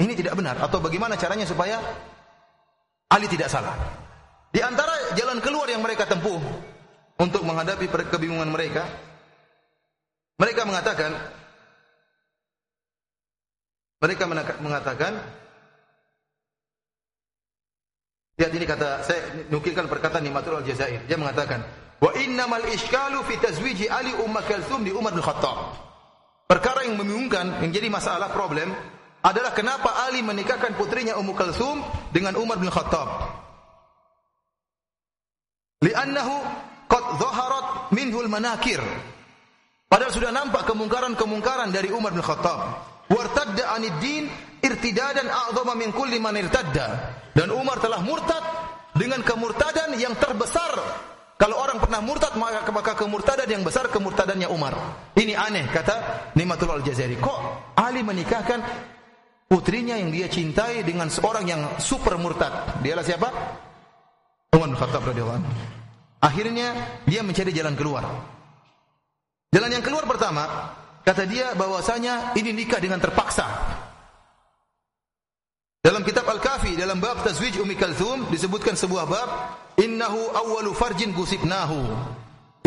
ini tidak benar atau bagaimana caranya supaya Ali tidak salah. Di antara jalan keluar yang mereka tempuh untuk menghadapi kebingungan mereka, mereka mengatakan mereka mengatakan Lihat ini kata saya nukilkan perkataan Nimatul Al-Jazair. Dia mengatakan, "Wa innamal iskalu fi tazwiji Ali Umma Kalthum di Umar bin Khattab." perkara yang membingungkan yang jadi masalah problem adalah kenapa Ali menikahkan putrinya Ummu Kalsum dengan Umar bin Khattab. Li'annahu qad dhaharat minhul manakir. Padahal sudah nampak kemungkaran-kemungkaran dari Umar bin Khattab. Wartadda anid din irtidadan a'zama min kulli man irtadda. Dan Umar telah murtad dengan kemurtadan yang terbesar. Kalau orang pernah murtad maka maka kemurtadan yang besar kemurtadannya Umar. Ini aneh kata Nimatul Al-Jazairi. Kok Ali menikahkan putrinya yang dia cintai dengan seorang yang super murtad? Dialah siapa? Umar bin Khattab radhiyallahu anhu. Akhirnya dia mencari jalan keluar. Jalan yang keluar pertama, kata dia bahwasanya ini nikah dengan terpaksa. Dalam kitab Al-Kafi dalam bab Tazwij Ummi Kalthum disebutkan sebuah bab innahu awwalu farjin gusibnahu.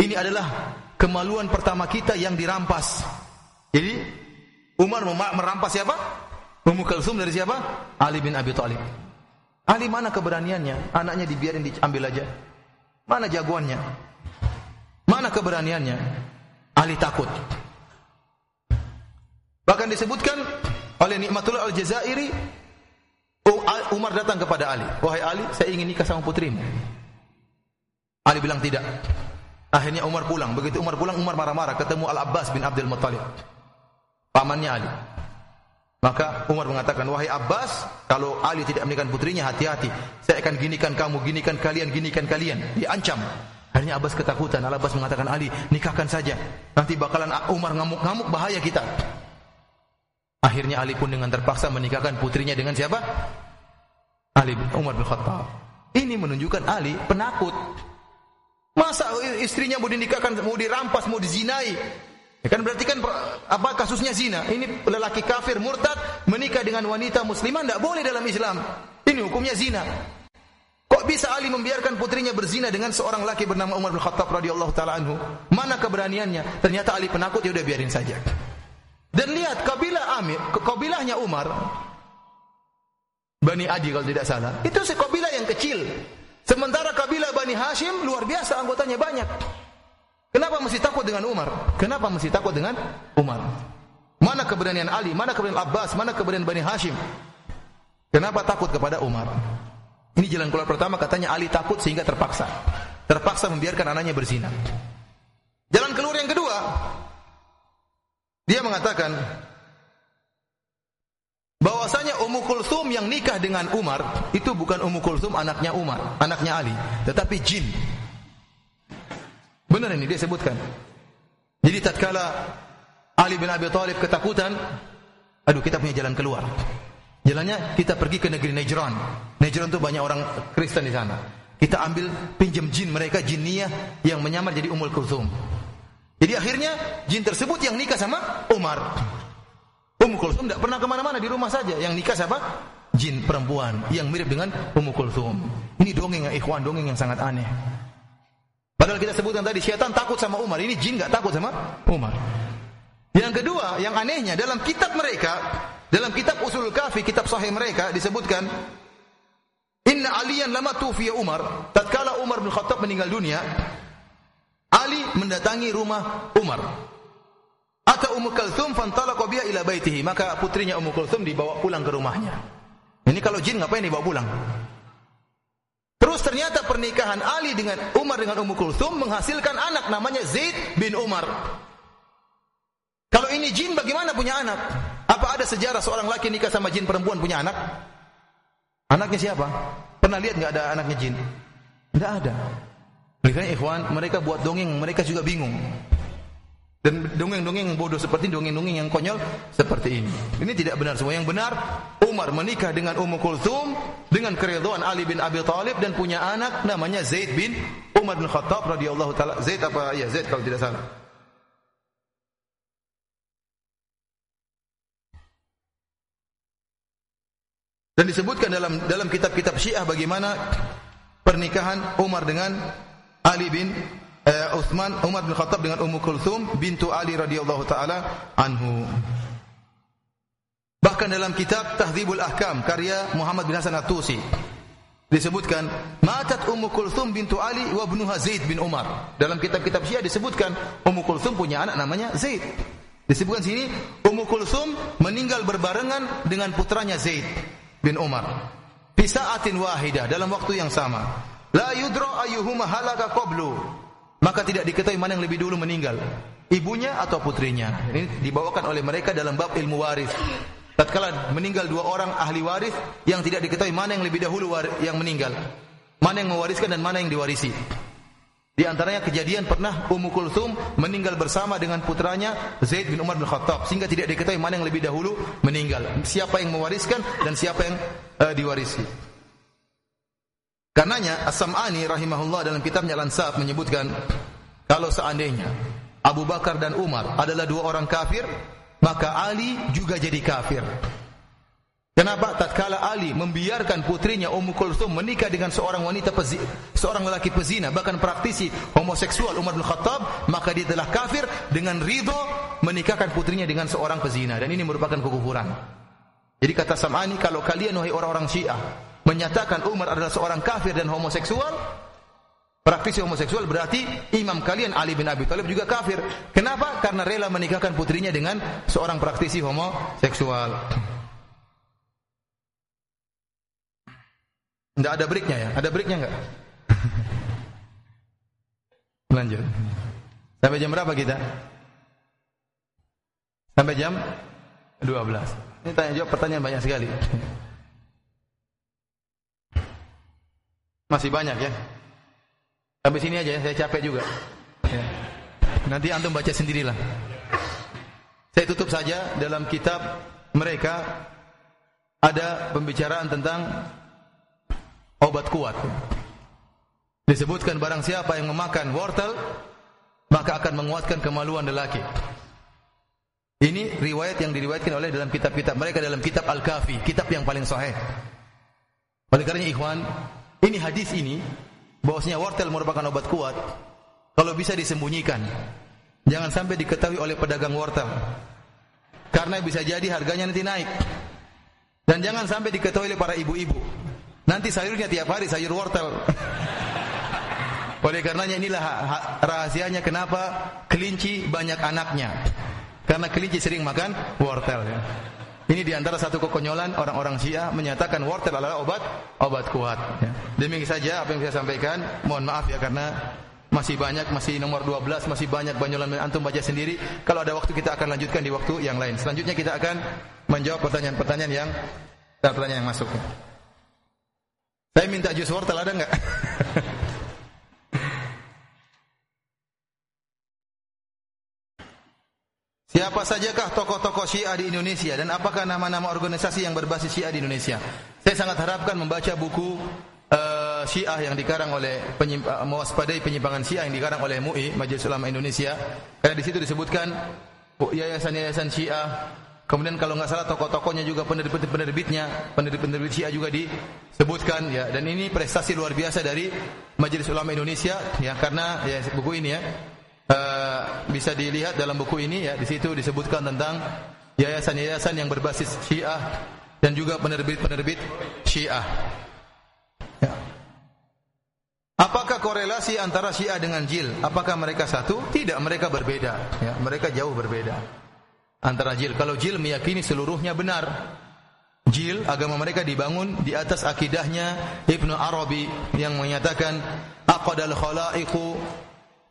Ini adalah kemaluan pertama kita yang dirampas. Jadi Umar merampas siapa? Ummu Kalthum dari siapa? Ali bin Abi Thalib. Ali mana keberaniannya? Anaknya dibiarin diambil aja. Mana jagoannya? Mana keberaniannya? Ali takut. Bahkan disebutkan oleh Nikmatullah Al-Jazairi Umar datang kepada Ali, "Wahai Ali, saya ingin nikah sama putrimu." Ali bilang tidak. Akhirnya Umar pulang. Begitu Umar pulang, Umar marah-marah ketemu Al-Abbas bin Abdul Muttalib. Pamannya Ali. Maka Umar mengatakan, "Wahai Abbas, kalau Ali tidak menikah putrinya, hati-hati. Saya akan ginikan kamu, ginikan kalian, ginikan kalian." Diancam. Akhirnya Abbas ketakutan. Al-Abbas mengatakan, "Ali, nikahkan saja. Nanti bakalan Umar ngamuk-ngamuk bahaya kita." Akhirnya Ali pun dengan terpaksa menikahkan putrinya dengan siapa? Ali Umar bin Khattab. Ini menunjukkan Ali penakut. Masa istrinya mau dinikahkan, mau dirampas, mau dizinai? Ya kan berarti kan apa kasusnya zina? Ini lelaki kafir murtad menikah dengan wanita muslimah tidak boleh dalam Islam. Ini hukumnya zina. Kok bisa Ali membiarkan putrinya berzina dengan seorang laki bernama Umar bin Khattab radhiyallahu taala anhu? Mana keberaniannya? Ternyata Ali penakut ya udah biarin saja. Dan lihat kabilah Amir, kabilahnya Umar, Bani Adi kalau tidak salah, itu sekabilah yang kecil. Sementara kabilah Bani Hashim luar biasa anggotanya banyak. Kenapa mesti takut dengan Umar? Kenapa mesti takut dengan Umar? Mana keberanian Ali, mana keberanian Abbas, mana keberanian Bani Hashim? Kenapa takut kepada Umar? Ini jalan keluar pertama katanya Ali takut sehingga terpaksa. Terpaksa membiarkan anaknya berzina. Jalan keluar yang kedua, dia mengatakan bahwasanya Ummu Kulsum yang nikah dengan Umar itu bukan Ummu Kulsum anaknya Umar, anaknya Ali, tetapi jin. Benar ini dia sebutkan. Jadi tatkala Ali bin Abi Thalib ketakutan, aduh kita punya jalan keluar. Jalannya kita pergi ke negeri Najran. Najran itu banyak orang Kristen di sana. Kita ambil pinjam jin mereka jinniah yang menyamar jadi Ummul Kulsum. Jadi akhirnya jin tersebut yang nikah sama Umar. Ummu Kulthum tidak pernah ke mana-mana di rumah saja. Yang nikah siapa? Jin perempuan yang mirip dengan Ummu Kulthum. Ini dongeng yang ikhwan, dongeng yang sangat aneh. Padahal kita sebutkan tadi syaitan takut sama Umar. Ini jin nggak takut sama Umar. Yang kedua, yang anehnya dalam kitab mereka, dalam kitab Usul Kafi, kitab sahih mereka disebutkan Inna aliyan lama tufiya Umar. Tatkala Umar bin Khattab meninggal dunia, Ali mendatangi rumah Umar. Atau Ummu Kalthum fantalaqa biha ila baitihi, maka putrinya Ummu Kalthum dibawa pulang ke rumahnya. Ini kalau jin ngapain dibawa pulang? Terus ternyata pernikahan Ali dengan Umar dengan Ummu Kulthum menghasilkan anak namanya Zaid bin Umar. Kalau ini jin bagaimana punya anak? Apa ada sejarah seorang laki nikah sama jin perempuan punya anak? Anaknya siapa? Pernah lihat nggak ada anaknya jin? Tidak ada. Makanya ikhwan, mereka buat dongeng, mereka juga bingung. Dan dongeng-dongeng yang bodoh seperti dongeng-dongeng yang konyol seperti ini. Ini tidak benar semua. Yang benar, Umar menikah dengan Ummu Kulthum dengan keridhaan Ali bin Abi Thalib dan punya anak namanya Zaid bin Umar bin Khattab radhiyallahu taala. Zaid apa? Ya, Zaid kalau tidak salah. Dan disebutkan dalam dalam kitab-kitab Syiah bagaimana pernikahan Umar dengan Ali bin uh, Uthman Umar bin Khattab dengan Ummu Kulthum bintu Ali radhiyallahu taala anhu. Bahkan dalam kitab Tahdzibul Ahkam karya Muhammad bin Hasan At-Tusi disebutkan matat Ummu Kulthum bintu Ali wa ibnuha Zaid bin Umar. Dalam kitab-kitab Syiah disebutkan Ummu Kulthum punya anak namanya Zaid. Disebutkan sini Ummu Kulsum meninggal berbarengan dengan putranya Zaid bin Umar. Pisaatin wahidah dalam waktu yang sama. La yudra ayyuhuma halaka qablu. Maka tidak diketahui mana yang lebih dulu meninggal. Ibunya atau putrinya. Ini dibawakan oleh mereka dalam bab ilmu waris. Tatkala meninggal dua orang ahli waris yang tidak diketahui mana yang lebih dahulu yang meninggal. Mana yang mewariskan dan mana yang diwarisi. Di antaranya kejadian pernah Ummu Kulthum meninggal bersama dengan putranya Zaid bin Umar bin Khattab sehingga tidak diketahui mana yang lebih dahulu meninggal, siapa yang mewariskan dan siapa yang uh, diwarisi. Karenanya As-Sam'ani rahimahullah dalam kitabnya Al-Ansab menyebutkan kalau seandainya Abu Bakar dan Umar adalah dua orang kafir, maka Ali juga jadi kafir. Kenapa tatkala Ali membiarkan putrinya Ummu Kulthum menikah dengan seorang wanita pezi, seorang lelaki pezina bahkan praktisi homoseksual Umar bin Khattab maka dia telah kafir dengan ridho menikahkan putrinya dengan seorang pezina dan ini merupakan kekufuran. Jadi kata Sam'ani kalau kalian wahai orang-orang Syiah menyatakan Umar adalah seorang kafir dan homoseksual praktisi homoseksual berarti imam kalian Ali bin Abi Thalib juga kafir. Kenapa? Karena rela menikahkan putrinya dengan seorang praktisi homoseksual. Tidak ada breaknya ya? Ada breaknya enggak? Lanjut. Sampai jam berapa kita? Sampai jam 12. Ini tanya jawab pertanyaan banyak sekali. Masih banyak ya. Sampai sini aja ya, saya capek juga. Ya. Nanti antum baca sendirilah. Saya tutup saja dalam kitab mereka ada pembicaraan tentang obat kuat. Disebutkan barang siapa yang memakan wortel maka akan menguatkan kemaluan lelaki. Ini riwayat yang diriwayatkan oleh dalam kitab-kitab mereka dalam kitab Al-Kafi, kitab yang paling sahih. Oleh karena ikhwan, ini hadis ini bahwasanya wortel merupakan obat kuat kalau bisa disembunyikan. Jangan sampai diketahui oleh pedagang wortel. Karena bisa jadi harganya nanti naik. Dan jangan sampai diketahui oleh para ibu-ibu. Nanti sayurnya tiap hari sayur wortel. Oleh karenanya inilah rahasianya kenapa kelinci banyak anaknya. Karena kelinci sering makan wortel ya. Ini di antara satu kekonyolan orang-orang Syiah menyatakan wortel adalah obat obat kuat. Ya. Demikian saja apa yang saya sampaikan. Mohon maaf ya karena masih banyak, masih nomor 12, masih banyak banyolan antum baca sendiri. Kalau ada waktu kita akan lanjutkan di waktu yang lain. Selanjutnya kita akan menjawab pertanyaan-pertanyaan yang pertanyaan yang masuk. Saya minta jus wortel ada enggak? Siapa sajakah tokoh-tokoh Syiah di Indonesia dan apakah nama-nama organisasi yang berbasis Syiah di Indonesia? Saya sangat harapkan membaca buku uh, Syiah yang dikarang oleh penyimp uh, mewaspadai penyimpangan Syiah yang dikarang oleh MUI Majelis Ulama Indonesia. Karena di situ disebutkan yayasan-yayasan Syiah Kemudian kalau nggak salah tokoh-tokohnya juga penerbit-penerbitnya, penerbit-penerbit Syiah juga disebutkan ya. Dan ini prestasi luar biasa dari Majelis Ulama Indonesia ya karena ya buku ini ya uh, bisa dilihat dalam buku ini ya di situ disebutkan tentang yayasan-yayasan yang berbasis Syiah dan juga penerbit-penerbit Syiah. Ya. Apakah korelasi antara Syiah dengan Jil? Apakah mereka satu? Tidak, mereka berbeda. Ya, mereka jauh berbeda antara jil. Kalau jil meyakini seluruhnya benar. Jil agama mereka dibangun di atas akidahnya Ibnu Arabi yang menyatakan aqadal khalaiqu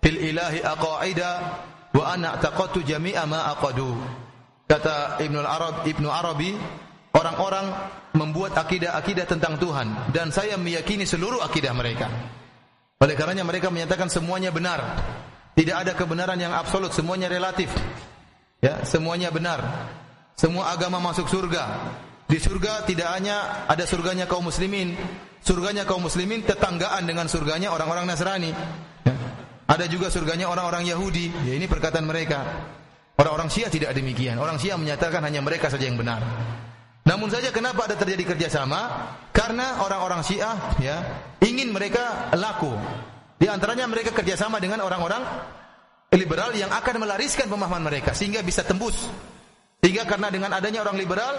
fil ilahi aqaida wa ana taqatu jami'a ma aqadu. Kata Ibnu Arab Ibnu Arabi orang-orang membuat akidah-akidah tentang Tuhan dan saya meyakini seluruh akidah mereka. Oleh karenanya mereka menyatakan semuanya benar. Tidak ada kebenaran yang absolut, semuanya relatif. Ya, semuanya benar. Semua agama masuk surga. Di surga tidak hanya ada surganya kaum muslimin, surganya kaum muslimin tetanggaan dengan surganya orang-orang Nasrani. Ada juga surganya orang-orang Yahudi. Ya, ini perkataan mereka. Orang-orang Syiah tidak demikian. Orang Syiah menyatakan hanya mereka saja yang benar. Namun saja kenapa ada terjadi kerjasama? Karena orang-orang Syiah ya ingin mereka laku. Di antaranya mereka kerjasama dengan orang-orang liberal yang akan melariskan pemahaman mereka sehingga bisa tembus. Sehingga karena dengan adanya orang liberal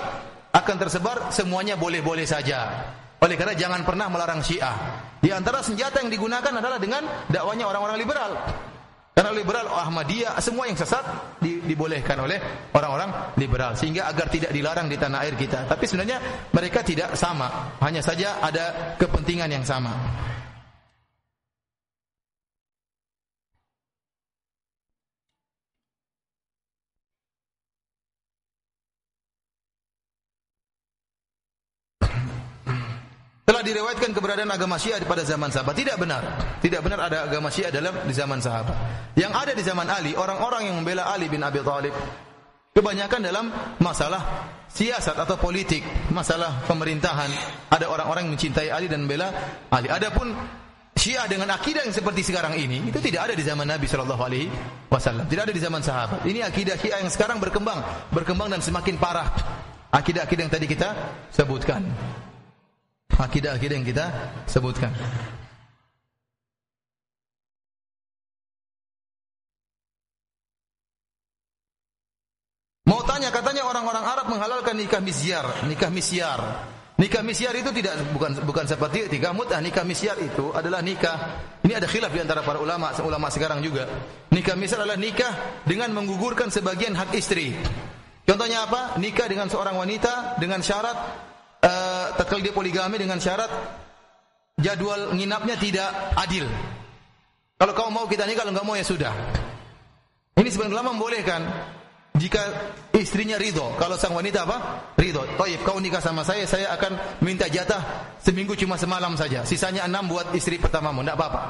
akan tersebar semuanya boleh-boleh saja. Oleh karena jangan pernah melarang Syiah. Di antara senjata yang digunakan adalah dengan dakwanya orang-orang liberal. Karena liberal Ahmadiyah semua yang sesat di, dibolehkan oleh orang-orang liberal sehingga agar tidak dilarang di tanah air kita. Tapi sebenarnya mereka tidak sama, hanya saja ada kepentingan yang sama. Telah diriwayatkan keberadaan agama Syiah pada zaman sahabat. Tidak benar. Tidak benar ada agama Syiah dalam di zaman sahabat. Yang ada di zaman Ali, orang-orang yang membela Ali bin Abi Thalib kebanyakan dalam masalah siasat atau politik, masalah pemerintahan. Ada orang-orang yang mencintai Ali dan membela Ali. Adapun Syiah dengan akidah yang seperti sekarang ini itu tidak ada di zaman Nabi Shallallahu Alaihi Wasallam, tidak ada di zaman sahabat. Ini akidah Syiah yang sekarang berkembang, berkembang dan semakin parah. Akidah-akidah yang tadi kita sebutkan akidah-akidah yang kita sebutkan. Mau tanya katanya orang-orang Arab menghalalkan nikah misyar, nikah misyar. Nikah misyar itu tidak bukan bukan seperti nikah mutah. Nikah misyar itu adalah nikah. Ini ada khilaf di antara para ulama, ulama sekarang juga. Nikah misyar adalah nikah dengan menggugurkan sebagian hak istri. Contohnya apa? Nikah dengan seorang wanita dengan syarat uh, dia poligami dengan syarat jadwal nginapnya tidak adil. Kalau kau mau kita nikah, kalau enggak mau ya sudah. Ini sebenarnya ulama membolehkan jika istrinya ridho. Kalau sang wanita apa? Ridho. Taib, kau nikah sama saya, saya akan minta jatah seminggu cuma semalam saja. Sisanya enam buat istri pertamamu, tidak apa-apa.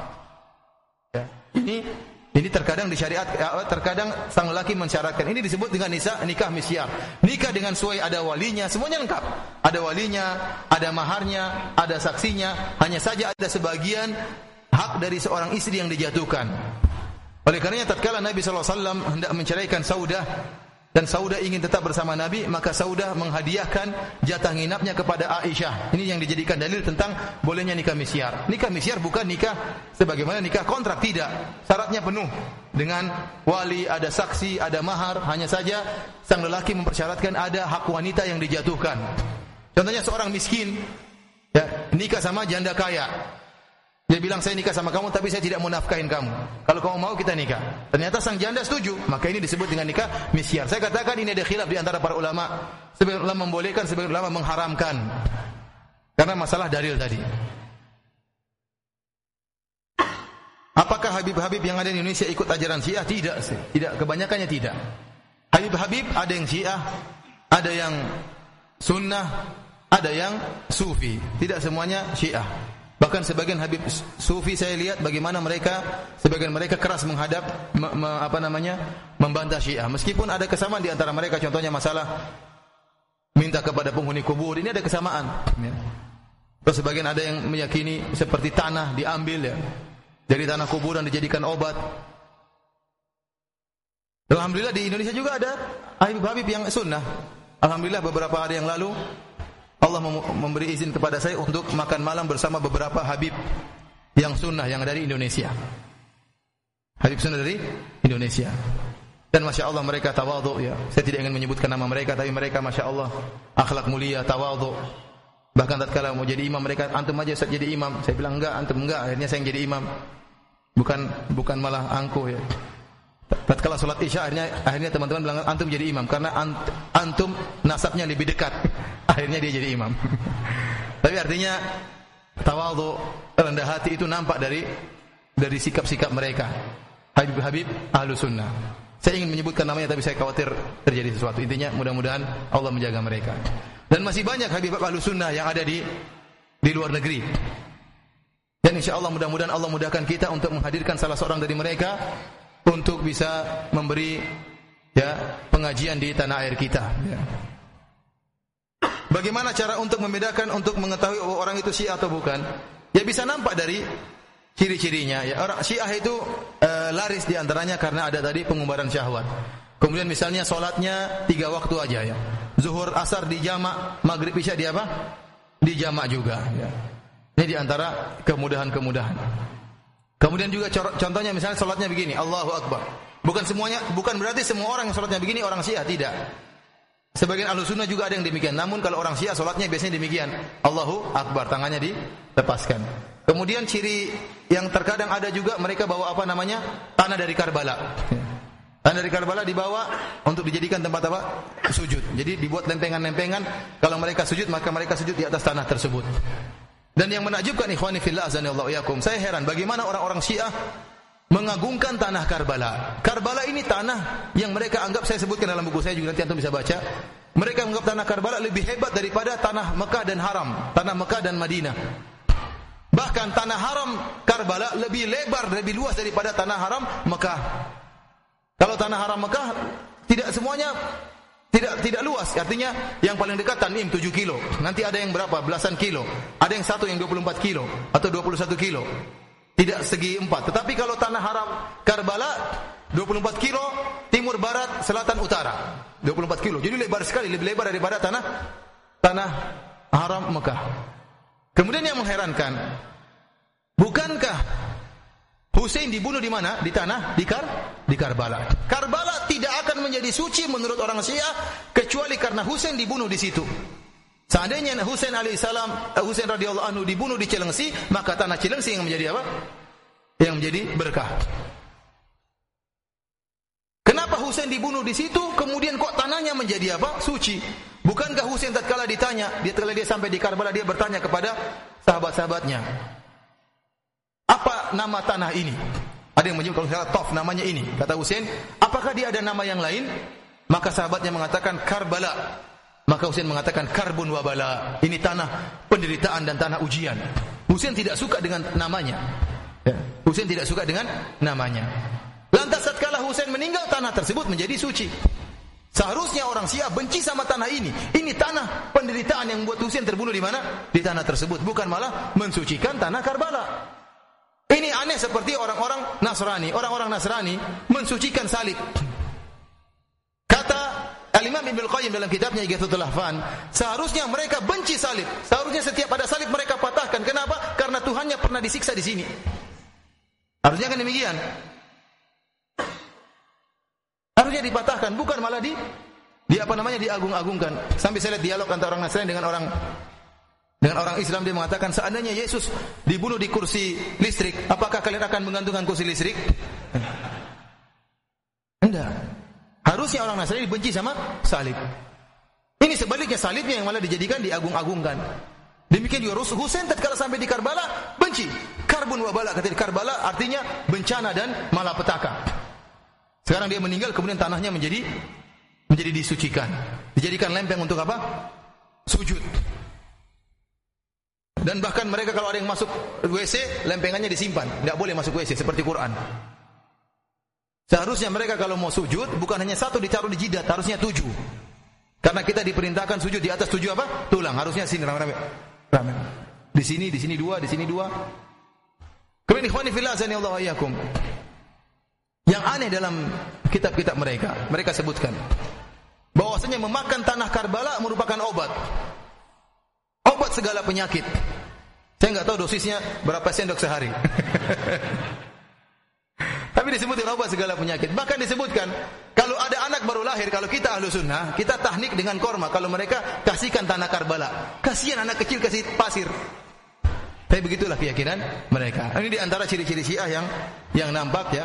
Ya. Ini ini terkadang di syariat, ya, terkadang sang lelaki mensyaratkan. Ini disebut dengan nisa, nikah misyar. Nikah dengan suai ada walinya, semuanya lengkap. Ada walinya, ada maharnya, ada saksinya. Hanya saja ada sebagian hak dari seorang istri yang dijatuhkan. Oleh karenanya tatkala Nabi SAW hendak menceraikan Saudah dan Saudah ingin tetap bersama Nabi, maka Saudah menghadiahkan jatah nginapnya kepada Aisyah. Ini yang dijadikan dalil tentang bolehnya nikah misyar. Nikah misyar bukan nikah sebagaimana nikah kontrak, tidak. Syaratnya penuh dengan wali, ada saksi, ada mahar. Hanya saja sang lelaki mempersyaratkan ada hak wanita yang dijatuhkan. Contohnya seorang miskin ya, nikah sama janda kaya. Dia bilang saya nikah sama kamu tapi saya tidak mau nafkahin kamu. Kalau kamu mau kita nikah. Ternyata sang janda setuju. Maka ini disebut dengan nikah misyar. Saya katakan ini ada khilaf di antara para ulama. Sebagian ulama membolehkan, sebagian ulama mengharamkan. Karena masalah dalil tadi. Apakah Habib-Habib yang ada di Indonesia ikut ajaran Syiah? Tidak sih. Tidak, kebanyakannya tidak. Habib-Habib ada yang Syiah, ada yang Sunnah, ada yang Sufi. Tidak semuanya Syiah. Bahkan sebagian Habib Sufi saya lihat bagaimana mereka sebagian mereka keras menghadap me, me, apa namanya membantah Syiah. Meskipun ada kesamaan di antara mereka contohnya masalah minta kepada penghuni kubur ini ada kesamaan. Ya. Terus sebagian ada yang meyakini seperti tanah diambil ya dari tanah kuburan dijadikan obat. Alhamdulillah di Indonesia juga ada Habib-Habib yang sunnah. Alhamdulillah beberapa hari yang lalu Allah memberi izin kepada saya untuk makan malam bersama beberapa Habib yang sunnah yang dari Indonesia. Habib sunnah dari Indonesia. Dan masya Allah mereka tawadhu ya. Saya tidak ingin menyebutkan nama mereka, tapi mereka masya Allah akhlak mulia, tawadhu. Bahkan tatkala mau jadi imam mereka antum aja saya jadi imam. Saya bilang enggak, antum enggak. Akhirnya saya yang jadi imam. Bukan bukan malah angkuh ya. Tatkala salat Isya akhirnya akhirnya teman-teman bilang antum jadi imam karena antum nasabnya lebih dekat. akhirnya dia jadi imam. Tapi artinya tawadhu, rendah hati itu nampak dari dari sikap-sikap mereka. Habib-habib ahlu sunnah. Saya ingin menyebutkan namanya tapi saya khawatir terjadi sesuatu. Intinya mudah-mudahan Allah menjaga mereka. Dan masih banyak habib ahlu sunnah yang ada di di luar negeri. Dan insya Allah mudah-mudahan Allah mudahkan kita untuk menghadirkan salah seorang dari mereka untuk bisa memberi ya pengajian di tanah air kita. Ya. Bagaimana cara untuk membedakan untuk mengetahui orang itu Syiah atau bukan? Ya bisa nampak dari ciri-cirinya. Ya orang Syiah itu e, laris di antaranya karena ada tadi pengumbaran syahwat. Kemudian misalnya solatnya tiga waktu aja ya. Zuhur, asar di jamak, maghrib isya di apa? Di jamak juga. Ya. Ini di antara kemudahan-kemudahan. Kemudian juga contohnya misalnya salatnya begini, Allahu Akbar. Bukan semuanya, bukan berarti semua orang yang salatnya begini orang Syiah, tidak. Sebagian ahlu sunnah juga ada yang demikian. Namun kalau orang Syiah salatnya biasanya demikian, Allahu Akbar, tangannya dilepaskan. Kemudian ciri yang terkadang ada juga mereka bawa apa namanya tanah dari Karbala. Tanah dari Karbala dibawa untuk dijadikan tempat apa? Sujud. Jadi dibuat lempengan-lempengan. Kalau mereka sujud, maka mereka sujud di atas tanah tersebut. Dan yang menakjubkan ikhwani fillah azanillahu yakum. Saya heran bagaimana orang-orang Syiah mengagungkan tanah Karbala. Karbala ini tanah yang mereka anggap saya sebutkan dalam buku saya juga nanti antum bisa baca. Mereka menganggap tanah Karbala lebih hebat daripada tanah Mekah dan Haram, tanah Mekah dan Madinah. Bahkan tanah haram Karbala lebih lebar, lebih luas daripada tanah haram Mekah. Kalau tanah haram Mekah tidak semuanya tidak tidak luas. Artinya yang paling dekat Tanim 7 kilo. Nanti ada yang berapa? Belasan kilo. Ada yang satu yang 24 kilo atau 21 kilo. Tidak segi empat. Tetapi kalau tanah haram Karbala 24 kilo timur barat selatan utara 24 kilo. Jadi lebar sekali, lebih lebar daripada tanah tanah haram Mekah. Kemudian yang mengherankan, bukankah Hussein dibunuh di mana? Di tanah, di Kar, di Karbala. Karbala tidak akan menjadi suci menurut orang Syiah kecuali karena Hussein dibunuh di situ. Seandainya Hussein alaihissalam, eh, Hussein radhiyallahu anhu dibunuh di Cilengsi, maka tanah Cilengsi yang menjadi apa? Yang menjadi berkah. Kenapa Husain dibunuh di situ, kemudian kok tanahnya menjadi apa? Suci. Bukankah Husain tatkala ditanya, dia tatkala dia sampai di Karbala dia bertanya kepada sahabat-sahabatnya, apa nama tanah ini? Ada yang menyebut kalau Tof namanya ini. Kata Husain, apakah dia ada nama yang lain? Maka sahabatnya mengatakan Karbala. Maka Husain mengatakan karbun wabala. Ini tanah penderitaan dan tanah ujian. Husain tidak suka dengan namanya. Ya. Husain tidak suka dengan namanya. Lantas tatkala Husain meninggal tanah tersebut menjadi suci. Seharusnya orang Syiah benci sama tanah ini. Ini tanah penderitaan yang membuat Husain terbunuh di mana? Di tanah tersebut, bukan malah mensucikan tanah Karbala. Ini aneh seperti orang-orang Nasrani. Orang-orang Nasrani mensucikan salib. Kata Al-Imam Ibnu Qayyim dalam kitabnya Ighathatul Lahfan, seharusnya mereka benci salib. Seharusnya setiap ada salib mereka patahkan. Kenapa? Karena Tuhannya pernah disiksa di sini. Harusnya kan demikian. Harusnya dipatahkan, bukan malah di di apa namanya diagung-agungkan. Sampai saya lihat dialog antara orang Nasrani dengan orang dengan orang Islam dia mengatakan seandainya Yesus dibunuh di kursi listrik, apakah kalian akan menggantungkan kursi listrik? Enggak. Harusnya orang Nasrani dibenci sama salib. Ini sebaliknya salibnya yang malah dijadikan diagung-agungkan. Demikian juga Husain tatkala sampai di Karbala benci. Karbun wabala kata di Karbala artinya bencana dan malapetaka. Sekarang dia meninggal kemudian tanahnya menjadi menjadi disucikan. Dijadikan lempeng untuk apa? Sujud. Dan bahkan mereka kalau ada yang masuk WC, lempengannya disimpan. Tidak boleh masuk WC seperti Quran. Seharusnya mereka kalau mau sujud, bukan hanya satu ditaruh di jidat, harusnya tujuh. Karena kita diperintahkan sujud di atas tujuh apa? Tulang. Harusnya sini rame-rame. Rame. Di sini, di sini dua, di sini dua. Kemudian ikhwani fillah Allah. Yang aneh dalam kitab-kitab mereka, mereka sebutkan bahwasanya memakan tanah Karbala merupakan obat. Obat segala penyakit. Saya nggak tahu dosisnya berapa sendok sehari. Tapi disebutkan obat segala penyakit. Bahkan disebutkan kalau ada anak baru lahir, kalau kita ahlu sunnah, kita tahnik dengan korma. Kalau mereka kasihkan tanah Karbala, kasihan anak kecil kasih pasir. Tapi begitulah keyakinan mereka. Ini di antara ciri-ciri Syiah yang yang nampak ya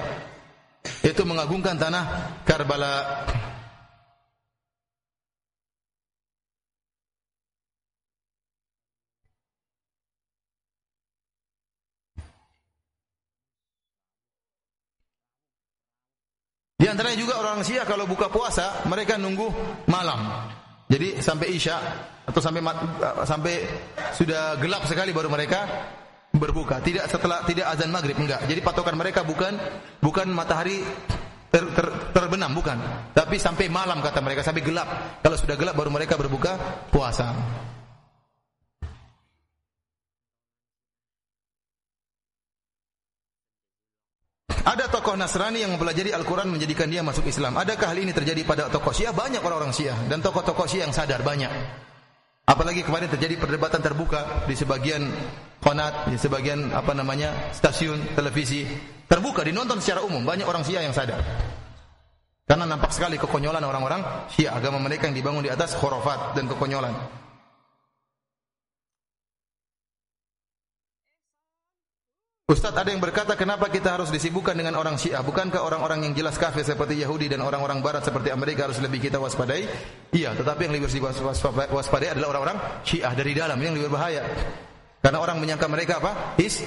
itu mengagungkan tanah Karbala. Di antaranya juga orang Syiah kalau buka puasa mereka nunggu malam. Jadi sampai Isya atau sampai sampai sudah gelap sekali baru mereka berbuka, tidak setelah tidak azan maghrib enggak. Jadi patokan mereka bukan bukan matahari ter, ter, terbenam bukan, tapi sampai malam kata mereka sampai gelap. Kalau sudah gelap baru mereka berbuka puasa. Ada tokoh Nasrani yang mempelajari Al-Quran menjadikan dia masuk Islam. Adakah hal ini terjadi pada tokoh Syiah? Banyak orang-orang Syiah dan tokoh-tokoh Syiah yang sadar banyak. Apalagi kemarin terjadi perdebatan terbuka di sebagian konat, di sebagian apa namanya stasiun televisi terbuka dinonton secara umum banyak orang Syiah yang sadar. Karena nampak sekali kekonyolan orang-orang Syiah agama mereka yang dibangun di atas khurafat dan kekonyolan. Ustaz ada yang berkata kenapa kita harus disibukkan dengan orang Syiah? Bukankah orang-orang yang jelas kafir seperti Yahudi dan orang-orang barat seperti Amerika harus lebih kita waspadai? Iya, tetapi yang lebih waspadai adalah orang-orang Syiah dari dalam yang lebih berbahaya. Karena orang menyangka mereka apa? Is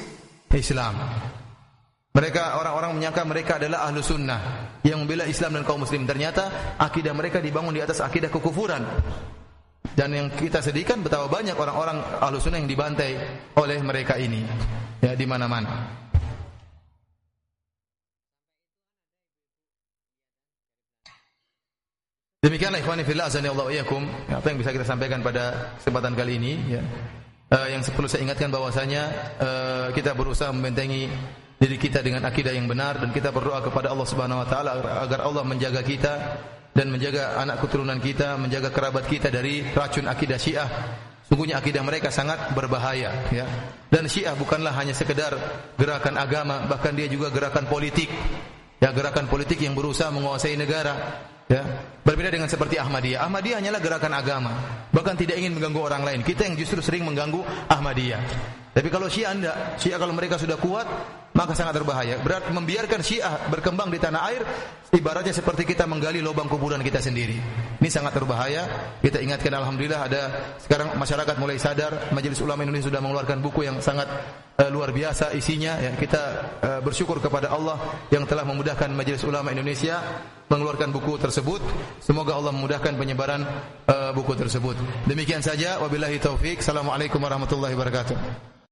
Islam. Mereka orang-orang menyangka mereka adalah ahlu sunnah yang membela Islam dan kaum muslim. Ternyata akidah mereka dibangun di atas akidah kekufuran. Dan yang kita sedihkan betapa banyak orang-orang ahlu sunnah yang dibantai oleh mereka ini ya di mana-mana. Demikianlah ikhwani fillah azani Allah iyakum apa yang bisa kita sampaikan pada kesempatan kali ini ya. Uh, yang perlu saya ingatkan bahwasanya uh, kita berusaha membentengi diri kita dengan akidah yang benar dan kita berdoa kepada Allah Subhanahu wa taala agar Allah menjaga kita dan menjaga anak keturunan kita, menjaga kerabat kita dari racun akidah Syiah Sungguhnya akidah mereka sangat berbahaya ya. Dan Syiah bukanlah hanya sekedar gerakan agama, bahkan dia juga gerakan politik. Ya, gerakan politik yang berusaha menguasai negara. Ya. Berbeda dengan seperti Ahmadiyah. Ahmadiyah hanyalah gerakan agama, bahkan tidak ingin mengganggu orang lain. Kita yang justru sering mengganggu Ahmadiyah. Tapi kalau Syiah anda, Syiah kalau mereka sudah kuat, maka sangat berbahaya. Berarti membiarkan Syiah berkembang di tanah air ibaratnya seperti kita menggali lubang kuburan kita sendiri. Ini sangat berbahaya. Kita ingatkan alhamdulillah ada sekarang masyarakat mulai sadar, Majelis Ulama Indonesia sudah mengeluarkan buku yang sangat uh, luar biasa isinya ya. Kita uh, bersyukur kepada Allah yang telah memudahkan Majelis Ulama Indonesia mengeluarkan buku tersebut. Semoga Allah memudahkan penyebaran uh, buku tersebut. Demikian saja wabillahi taufik. Assalamualaikum warahmatullahi wabarakatuh.